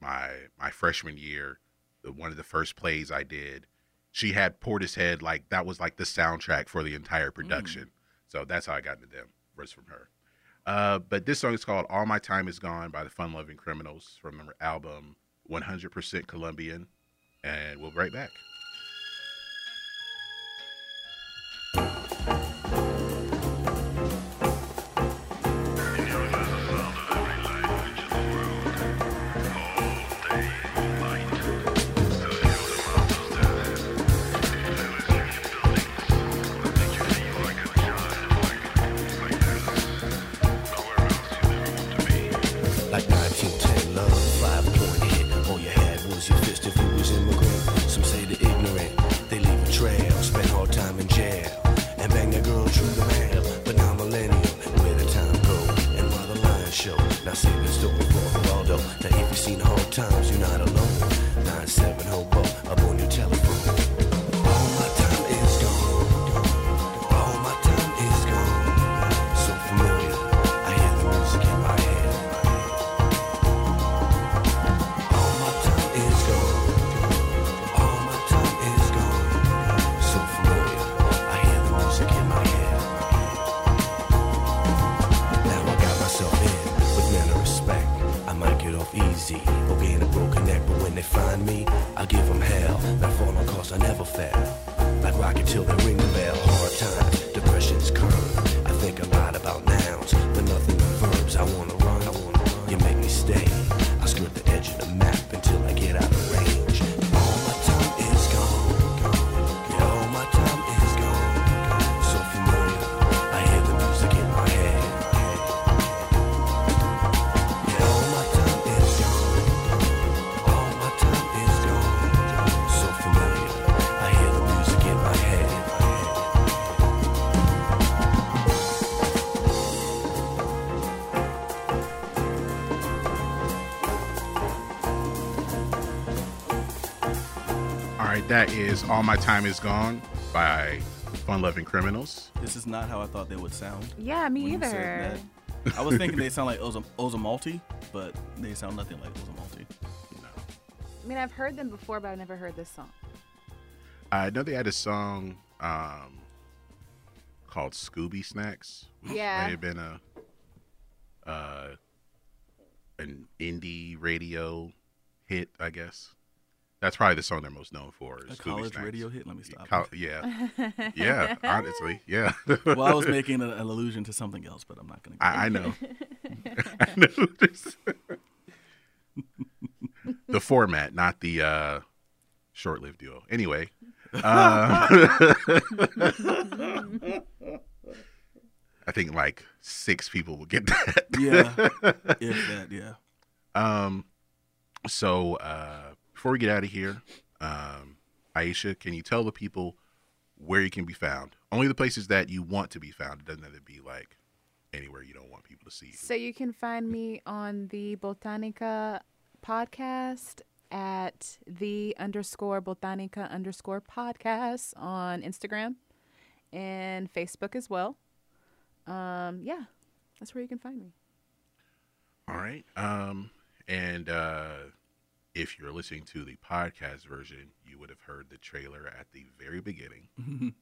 my my freshman year, the, one of the first plays I did, she had Portishead like that was like the soundtrack for the entire production. So that's how I got into them. Was from her. Uh, but this song is called "All My Time Is Gone" by the Fun Loving Criminals from their album "100% Colombian," and we'll be right back. Is All My Time Is Gone by Fun Loving Criminals. This is not how I thought they would sound. Yeah, me either. I was thinking they sound like Oza, Ozomatli, but they sound nothing like Ozomatli. I mean, I've heard them before, but I've never heard this song. I know they had a song um, called Scooby Snacks. which Yeah. May have been a uh, an indie radio hit, I guess. That's probably the song they're most known for. A is Scooby college Snacks. radio hit. Let me stop. Col- yeah, yeah. Honestly, yeah. well, I was making an, an allusion to something else, but I'm not going to. I, I know. I know. This- the format, not the uh, short-lived duo. Anyway, uh, I think like six people will get that. Yeah, if that, yeah. Um, so uh, before we get out of here, um, Aisha, can you tell the people where you can be found? Only the places that you want to be found. It doesn't have to be like anywhere you don't want people to see you. So you can find me on the Botanica podcast at the underscore Botanica underscore podcast on Instagram and Facebook as well. Um, yeah, that's where you can find me. All right. Um, and uh, if you're listening to the podcast version, you would have heard the trailer at the very beginning.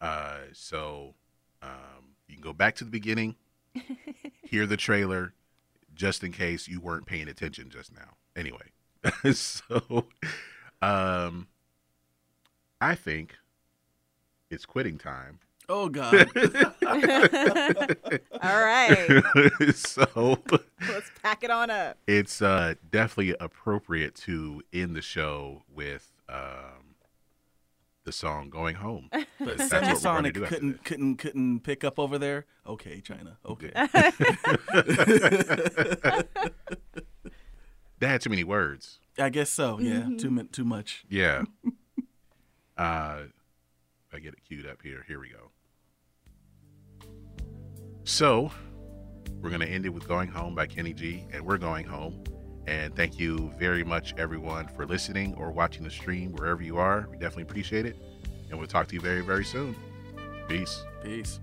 uh, so um, you can go back to the beginning, hear the trailer, just in case you weren't paying attention just now. Anyway, so um, I think it's quitting time. Oh God. All right, so let's pack it on up. it's uh, definitely appropriate to end the show with um, the song "Going Home." But That's what we're gonna do couldn't couldn't couldn't pick up over there. Okay, China. Okay. That had too many words. I guess so. Yeah, too mu- too much. Yeah. uh, I get it queued up here. Here we go. So, we're going to end it with Going Home by Kenny G, and we're going home. And thank you very much, everyone, for listening or watching the stream wherever you are. We definitely appreciate it. And we'll talk to you very, very soon. Peace. Peace.